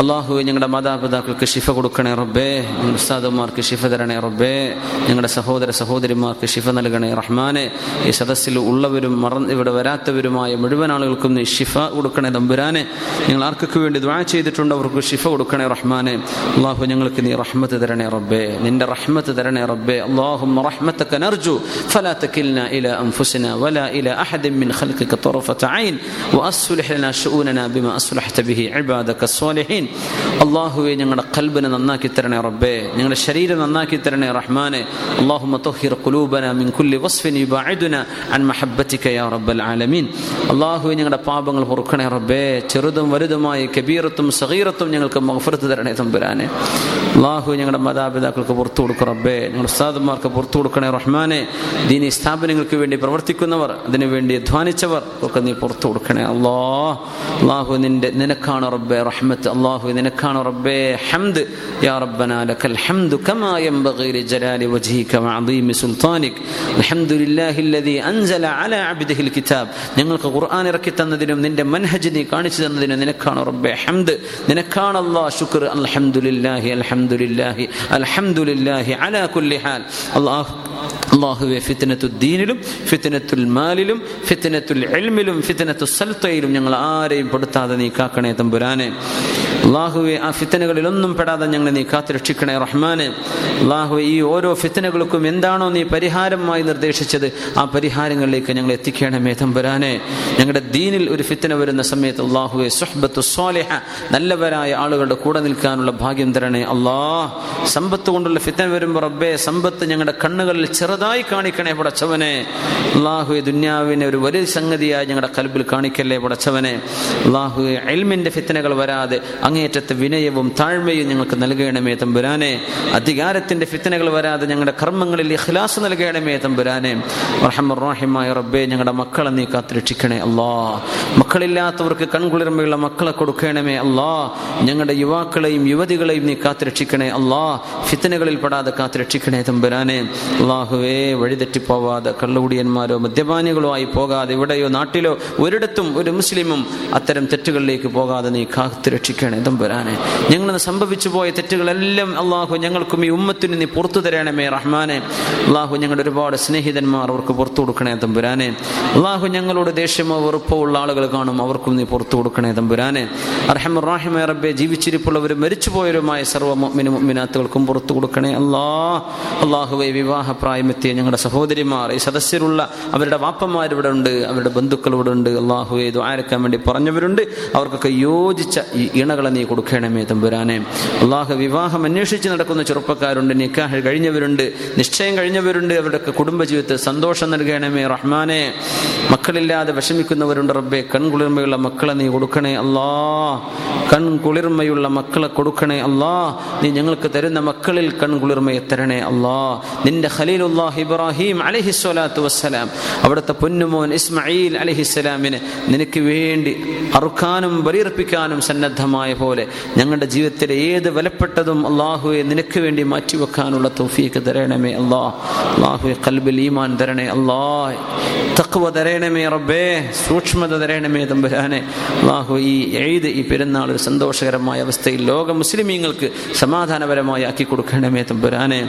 അള്ളാഹു ഞങ്ങളുടെ മാതാപിതാക്കൾക്ക് ശിഫ കൊടുക്കണേ റബ്ബേ ഞങ്ങളുടെ ഉസ്താദന്മാർക്ക് ശിഫ തരണേ റബ്ബേ ഞങ്ങളുടെ സഹോദര സഹോദരിമാർക്ക് ശിഫ നൽകണേ റഹ്മാനെ ഈ സദസ്സിൽ ഉള്ളവരും മറന്ന് ഇവിടെ വരാത്തവരുമായ മുഴുവൻ ആളുകൾക്കും നീ ശിഫ കൊടുക്കണേ തമ്പുരാനെ ഞങ്ങൾ ആർക്കൊക്കെ വേണ്ടി ദ്വാ ചെയ്തിട്ടുണ്ട് അവർക്ക് ശിഫ കൊടുക്കണേ റഹ്മാനെ അള്ളാഹു ഞങ്ങൾക്ക് നീ റഹ്മത്ത് തരണേ റബ്ബേ നിന്റെ റഹ്മത്ത് തരണേ റബ്ബേ اللهم رحمتك نرجو فلا تكلنا إلى أنفسنا ولا إلى أحد من خلقك طرفة عين وأصلح لنا شؤوننا بما അസ്ലഹത്ത ബിഹി ഇബാദക സ്വാലിഹീൻ. അള്ളാഹുവെ ഞങ്ങളുടെ കൽബിനെ നന്നാക്കി തരണേ റബ്ബേ. ഞങ്ങളുടെ ശരീരം നന്നാക്കി തരണേ റഹ്മാനെ. അള്ളാഹുമ തൊഹിർ കുലൂബന മിൻ കുല്ലി വസ്ഫിൻ യുബാഇദുന അൻ മഹബ്ബതിക യാ റബ്ബൽ ആലമീൻ. അള്ളാഹുവെ ഞങ്ങളുടെ പാപങ്ങൾ പൊറുക്കണേ റബ്ബേ. ചെറുതും വലുതുമായ കബീറത്തും സഹീറത്തും ഞങ്ങൾക്ക് മഗ്ഫിറത്ത് തരണേ തമ്പുരാനെ. അള്ളാഹു ഞങ്ങളുടെ മാതാപിതാക്കൾക്ക് പുറത്തു കൊടുക്കും റബ്ബേ. ഞങ്ങളുടെ ഉസ്താദന്മാർക്ക് പുറത്തു കൊടുക്കണേ റഹ്മാനെ. ദീനി സ്ഥാപനങ്ങൾക്ക് വേണ്ടി പ്രവർത്തിക്കുന്നവർ അതിനുവേണ്ടി അധ്വാനിച്ചവർ ഒക്കെ നീ പുറത്തു കൊടുക്കണേ അള്ളാഹ്. അള്ളാഹു നിന്റെ നിനക്കാണ് റബ്ബേ റഹ്മത്ത് അള്ളാഹു നിനക്കാണ് റബ്ബേ ഹംദ് യാ റബ്ബന ലക്കൽ ഹംദു കമാ ينبغي لجلال وجهك وعظيم سلطانك الحمد لله الذي أنزل على عبده الكتاب ഞങ്ങൾക്ക് ഖുർആൻ ഇറക്കി തന്നതിനും നിന്റെ മൻഹജ് നീ കാണിച്ചു തന്നതിനും നിനക്കാണ് റബ്ബേ ഹംദ് നിനക്കാണ് അല്ലാഹ് ശുക്ർ അൽഹംദുലില്ലാഹി അൽഹംദുലില്ലാഹി അൽഹംദുലില്ലാഹി അലാ കുല്ലി ഹാൽ അല്ലാഹ് അള്ളാഹുവെ ഫിത്തനത്തു ദീനിലും ഫിത്തനത്തുൽ മാലിലും ഫിത്തനത്തുൽ എൽമിലും ഫിത്തനത്തു സൽത്തയിലും ഞങ്ങൾ ആരെയും പെടുത്താതെ നീ കാക്കണേ തമ്പുരാനെ. അള്ളാഹുവെ ആ ഫിത്തനകളിലൊന്നും പെടാതെ ഞങ്ങളെ നീ കാത്തുരക്ഷിക്കണേ റഹ്മാനെ. അള്ളാഹുവെ ഈ ഓരോ ഫിത്തനകൾക്കും എന്താണോ നീ പരിഹാരമായി നിർദ്ദേശിച്ചത് ആ പരിഹാരങ്ങളിലേക്ക് ഞങ്ങൾ എത്തിക്കണമേ തമ്പുരാനെ ഞങ്ങളുടെ ദീനിൽ ഒരു ഫിത്തന വരുന്ന സമയത്ത് അള്ളാഹുവെ സുഹബത്തു സ്വാലിഹ നല്ലവരായ ആളുകളുടെ കൂടെ നിൽക്കാനുള്ള ഭാഗ്യം തരണേ അള്ളാഹ്. സമ്പത്ത് കൊണ്ടുള്ള ഫിത്തന വരുമ്പോൾ റബ്ബെ സമ്പത്ത് ഞങ്ങളുടെ കണ്ണുകളിൽ ചെറുതായി കാണിക്കണേ പടച്ചവനെ. അള്ളാഹുവെ ദുന്യാവിനെ ഒരു വലിയ സംഗതിയായി ഞങ്ങളുടെ കൽബിൽ കാണിക്കല്ലേ പടച്ചവനെ. അള്ളാഹുവെ എൽമിന്റെ ഫിത്തനകൾ വരാതെ അങ്ങേയറ്റത്തെ വിനയവും താഴ്മയും ഞങ്ങൾക്ക് നൽകണമേ തമ്പുരാനെ. അധികാരത്തിന്റെ ഫിത്തനകൾ വരാതെ ഞങ്ങളുടെ കർമ്മങ്ങളിൽ ഇഖ്ലാസ് നൽകണമേ തമ്പുരാനെ. റഹമുറാഹിമായ റബ്ബെ ഞങ്ങളുടെ മക്കളെ നീ കാത്തുരക്ഷിക്കണേ അല്ലാ. മക്കളില്ലാത്തവർക്ക് കൺകുളിർമയുള്ള മക്കളെ കൊടുക്കണമേ അല്ലാ. ഞങ്ങളുടെ യുവാക്കളെയും യുവതികളെയും നീ കാത്തുരക്ഷിക്കണേ അല്ലാ. ഫിത്തനകളിൽ പെടാതെ കാത്തുരക്ഷിക്കണേ തമ്പുരാനെ. അള്ളാഹുവേ വഴിതെറ്റിപ്പോവാതെ കള്ളുകുടിയന്മാരോ മദ്യപാനികളോ ആയി പോകാതെ ഇവിടെയോ നാട്ടിലോ ഒരിടത്തും ഒരു മുസ്ലിമും അത്തരം തെറ്റുകളിലേക്ക് പോകാതെ നീ കാത്തുരക്ഷിക്കണേ. തമ്പുരാനെ ഞങ്ങൾ സംഭവിച്ചു പോയ തെറ്റുകളെല്ലാം അള്ളാഹു ഞങ്ങൾക്കും ഈ ഉമ്മത്തിന് നീ പുറത്തു തരണമേ റഹ്മാനെ. അള്ളാഹു ഞങ്ങളുടെ ഒരുപാട് സ്നേഹിതന്മാർ അവർക്ക് പുറത്തു കൊടുക്കണേ തമ്പുരാനെ. അള്ളാഹു ഞങ്ങളോട് ദേഷ്യമോ വെറുപ്പോ ഉള്ള ആളുകൾ കാണും അവർക്കും നീ പുറത്തു കൊടുക്കണേ തമ്പുരാനെ. അർഹമുറാഹിമെ റബ്ബെ ജീവിച്ചിരിപ്പുള്ളവരും മരിച്ചുപോയവരുമായ സർവ മിനാത്തുകൾക്കും പുറത്തു കൊടുക്കണേ അല്ലാ അള്ളാഹുവെ വിവാഹ പ്രായമെത്തിയ ഞങ്ങളുടെ സഹോദരിമാർ ഈ സദസ്യരുള്ള അവരുടെ വാപ്പന്മാർ ഇവിടെ ഉണ്ട് അവരുടെ ബന്ധുക്കൾ ഇവിടെ ഉണ്ട്. അള്ളാഹുവെ ആരക്കാൻ വേണ്ടി പറഞ്ഞവരുണ്ട്. അവർക്കൊക്കെ യോജിച്ച ഈ ഇണകളെ നീ കൊടുക്കണമേ തമ്പുരാനെ. അള്ളാഹു വിവാഹം അന്വേഷിച്ച് നടക്കുന്ന ചെറുപ്പക്കാരുണ്ട് നിക്കാഹ് കഴിഞ്ഞവരുണ്ട് നിശ്ചയം കഴിഞ്ഞവരുണ്ട് അവരുടെ കുടുംബജീവിതത്തിൽ സന്തോഷം നൽകണമേ റഹ്മാനെ. മക്കളില്ലാതെ വിഷമിക്കുന്നവരുണ്ട് റബ്ബെ കൺകുളിർമയുള്ള മക്കളെ നീ കൊടുക്കണേ അല്ലാ. കൺകുളിർമയുള്ള മക്കളെ കൊടുക്കണേ അല്ലാ. നീ ഞങ്ങൾക്ക് തരുന്ന മക്കളിൽ കൺകുളിർമയെ തരണേ അല്ലാ. നിന്റെ ഖലീലുല്ലാഹ് ഇബ്രാഹിം അലഹിസ്വലാത്തു വസ്സലാം അവിടുത്തെ പൊന്നുമോൻ ഇസ്മയിൽ അലഹിസ്സലാമിന് നിനക്ക് വേണ്ടി അറുക്കാനും ബലിയർപ്പിക്കാനും സന്നദ്ധമായ പോലെ ഞങ്ങളുടെ ജീവിതത്തിലെ ഏത് വിലപ്പെട്ടതും അള്ളാഹുവെ നിനക്ക് വേണ്ടി മാറ്റിവെക്കാനുള്ള തൗഫീക്ക് തരണമേ അല്ലാ അള്ളാഹുവെ കൽബിൽ ഈമാൻ തരണേ അല്ലാ തക്വ തരണമേ റബ്ബേ. സൂക്ഷ്മത തരണമേ തമ്പുരാനെ. അള്ളാഹു ഈ എഴുത് ഈ പെരുന്നാൾ ഒരു സന്തോഷകരമായ അവസ്ഥയിൽ ലോക മുസ്ലിമീങ്ങൾക്ക് സമാധാനപരമായി ആക്കി കൊടുക്കണമേ തമ്പുരാനെ.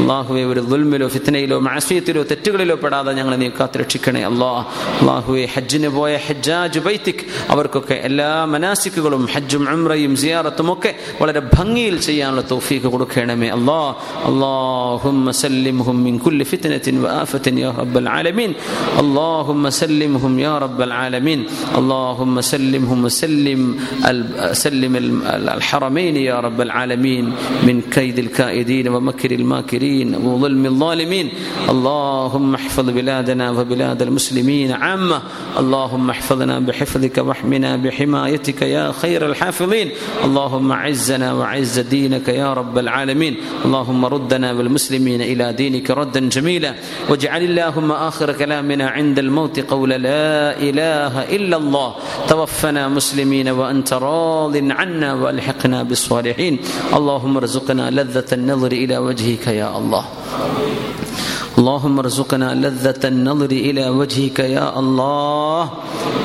അള്ളാഹുവെ ഒരു ദുൽമിലോ ഫിത്തനയിലോ മാസ്യത്തിലോ തെറ്റുകളിലോ പെടാതെ ഞങ്ങളെ നീ കാത്തുരക്ഷിക്കണേ അല്ലാ അള്ളാഹുവെ ഹജ്ജിന് പോയ ഹജ്ജാജ് ബൈത്തിക് അവർക്കൊക്കെ എല്ലാ മനാസിക്കുകളും ഹജ്ജും ഉംറയും സിയാറത്തും ഒക്കെ വളരെ ഭംഗിയിൽ ചെയ്യാനുള്ള തൗഫീക്ക് കൊടുക്കണമേ അല്ലാ اللهم سلمهم من كل فتنة وآفة يا رب العالمين اللهم سلمهم يا رب العالمين اللهم سلمهم وسلم سلم الحرمين يا رب العالمين من كيد الكائدين ومكر الماكرين وظلم الظالمين اللهم احفظ بلادنا وبلاد المسلمين عامة اللهم احفظنا بحفظك واحمنا بحمايتك يا خير الحافظين اللهم عزنا وعز دينك يا رب العالمين. اللهم ردنا والمسلمين إلى دينك ردا جميلا. واجعل اللهم آخر كلامنا عند الموت قول لا إله إلا الله. توفنا مسلمين وأنت راض عنا وألحقنا بالصالحين. اللهم ارزقنا لذة النظر إلى وجهك يا الله. اللهم ارزقنا لذة النظر إلى وجهك يا الله.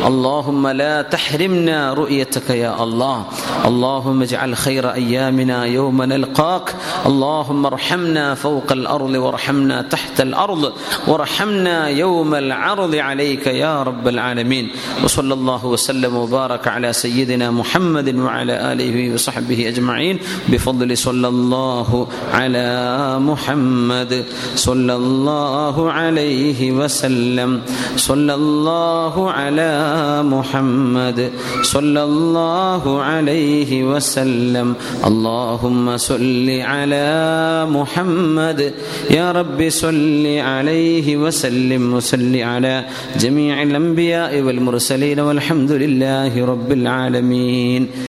اللهم لا تحرمنا رؤيتك يا الله. اللهم اجعل خير أيامنا يوم نلقاك. اللهم ارحمنا فوق الأرض وارحمنا تحت الأرض وارحمنا يوم العرض عليك يا رب العالمين. وصلى الله وسلم وبارك على سيدنا محمد وعلى آله وصحبه أجمعين. بفضل صلى الله على محمد. صلى الله عليه وسلم. صلى الله على محمد. صلى الله عليه وسلم. اللهم صل على محمد. يا رب صل عليه وسلم. وصل على جميع الأنبياء والمرسلين والحمد لله رب العالمين.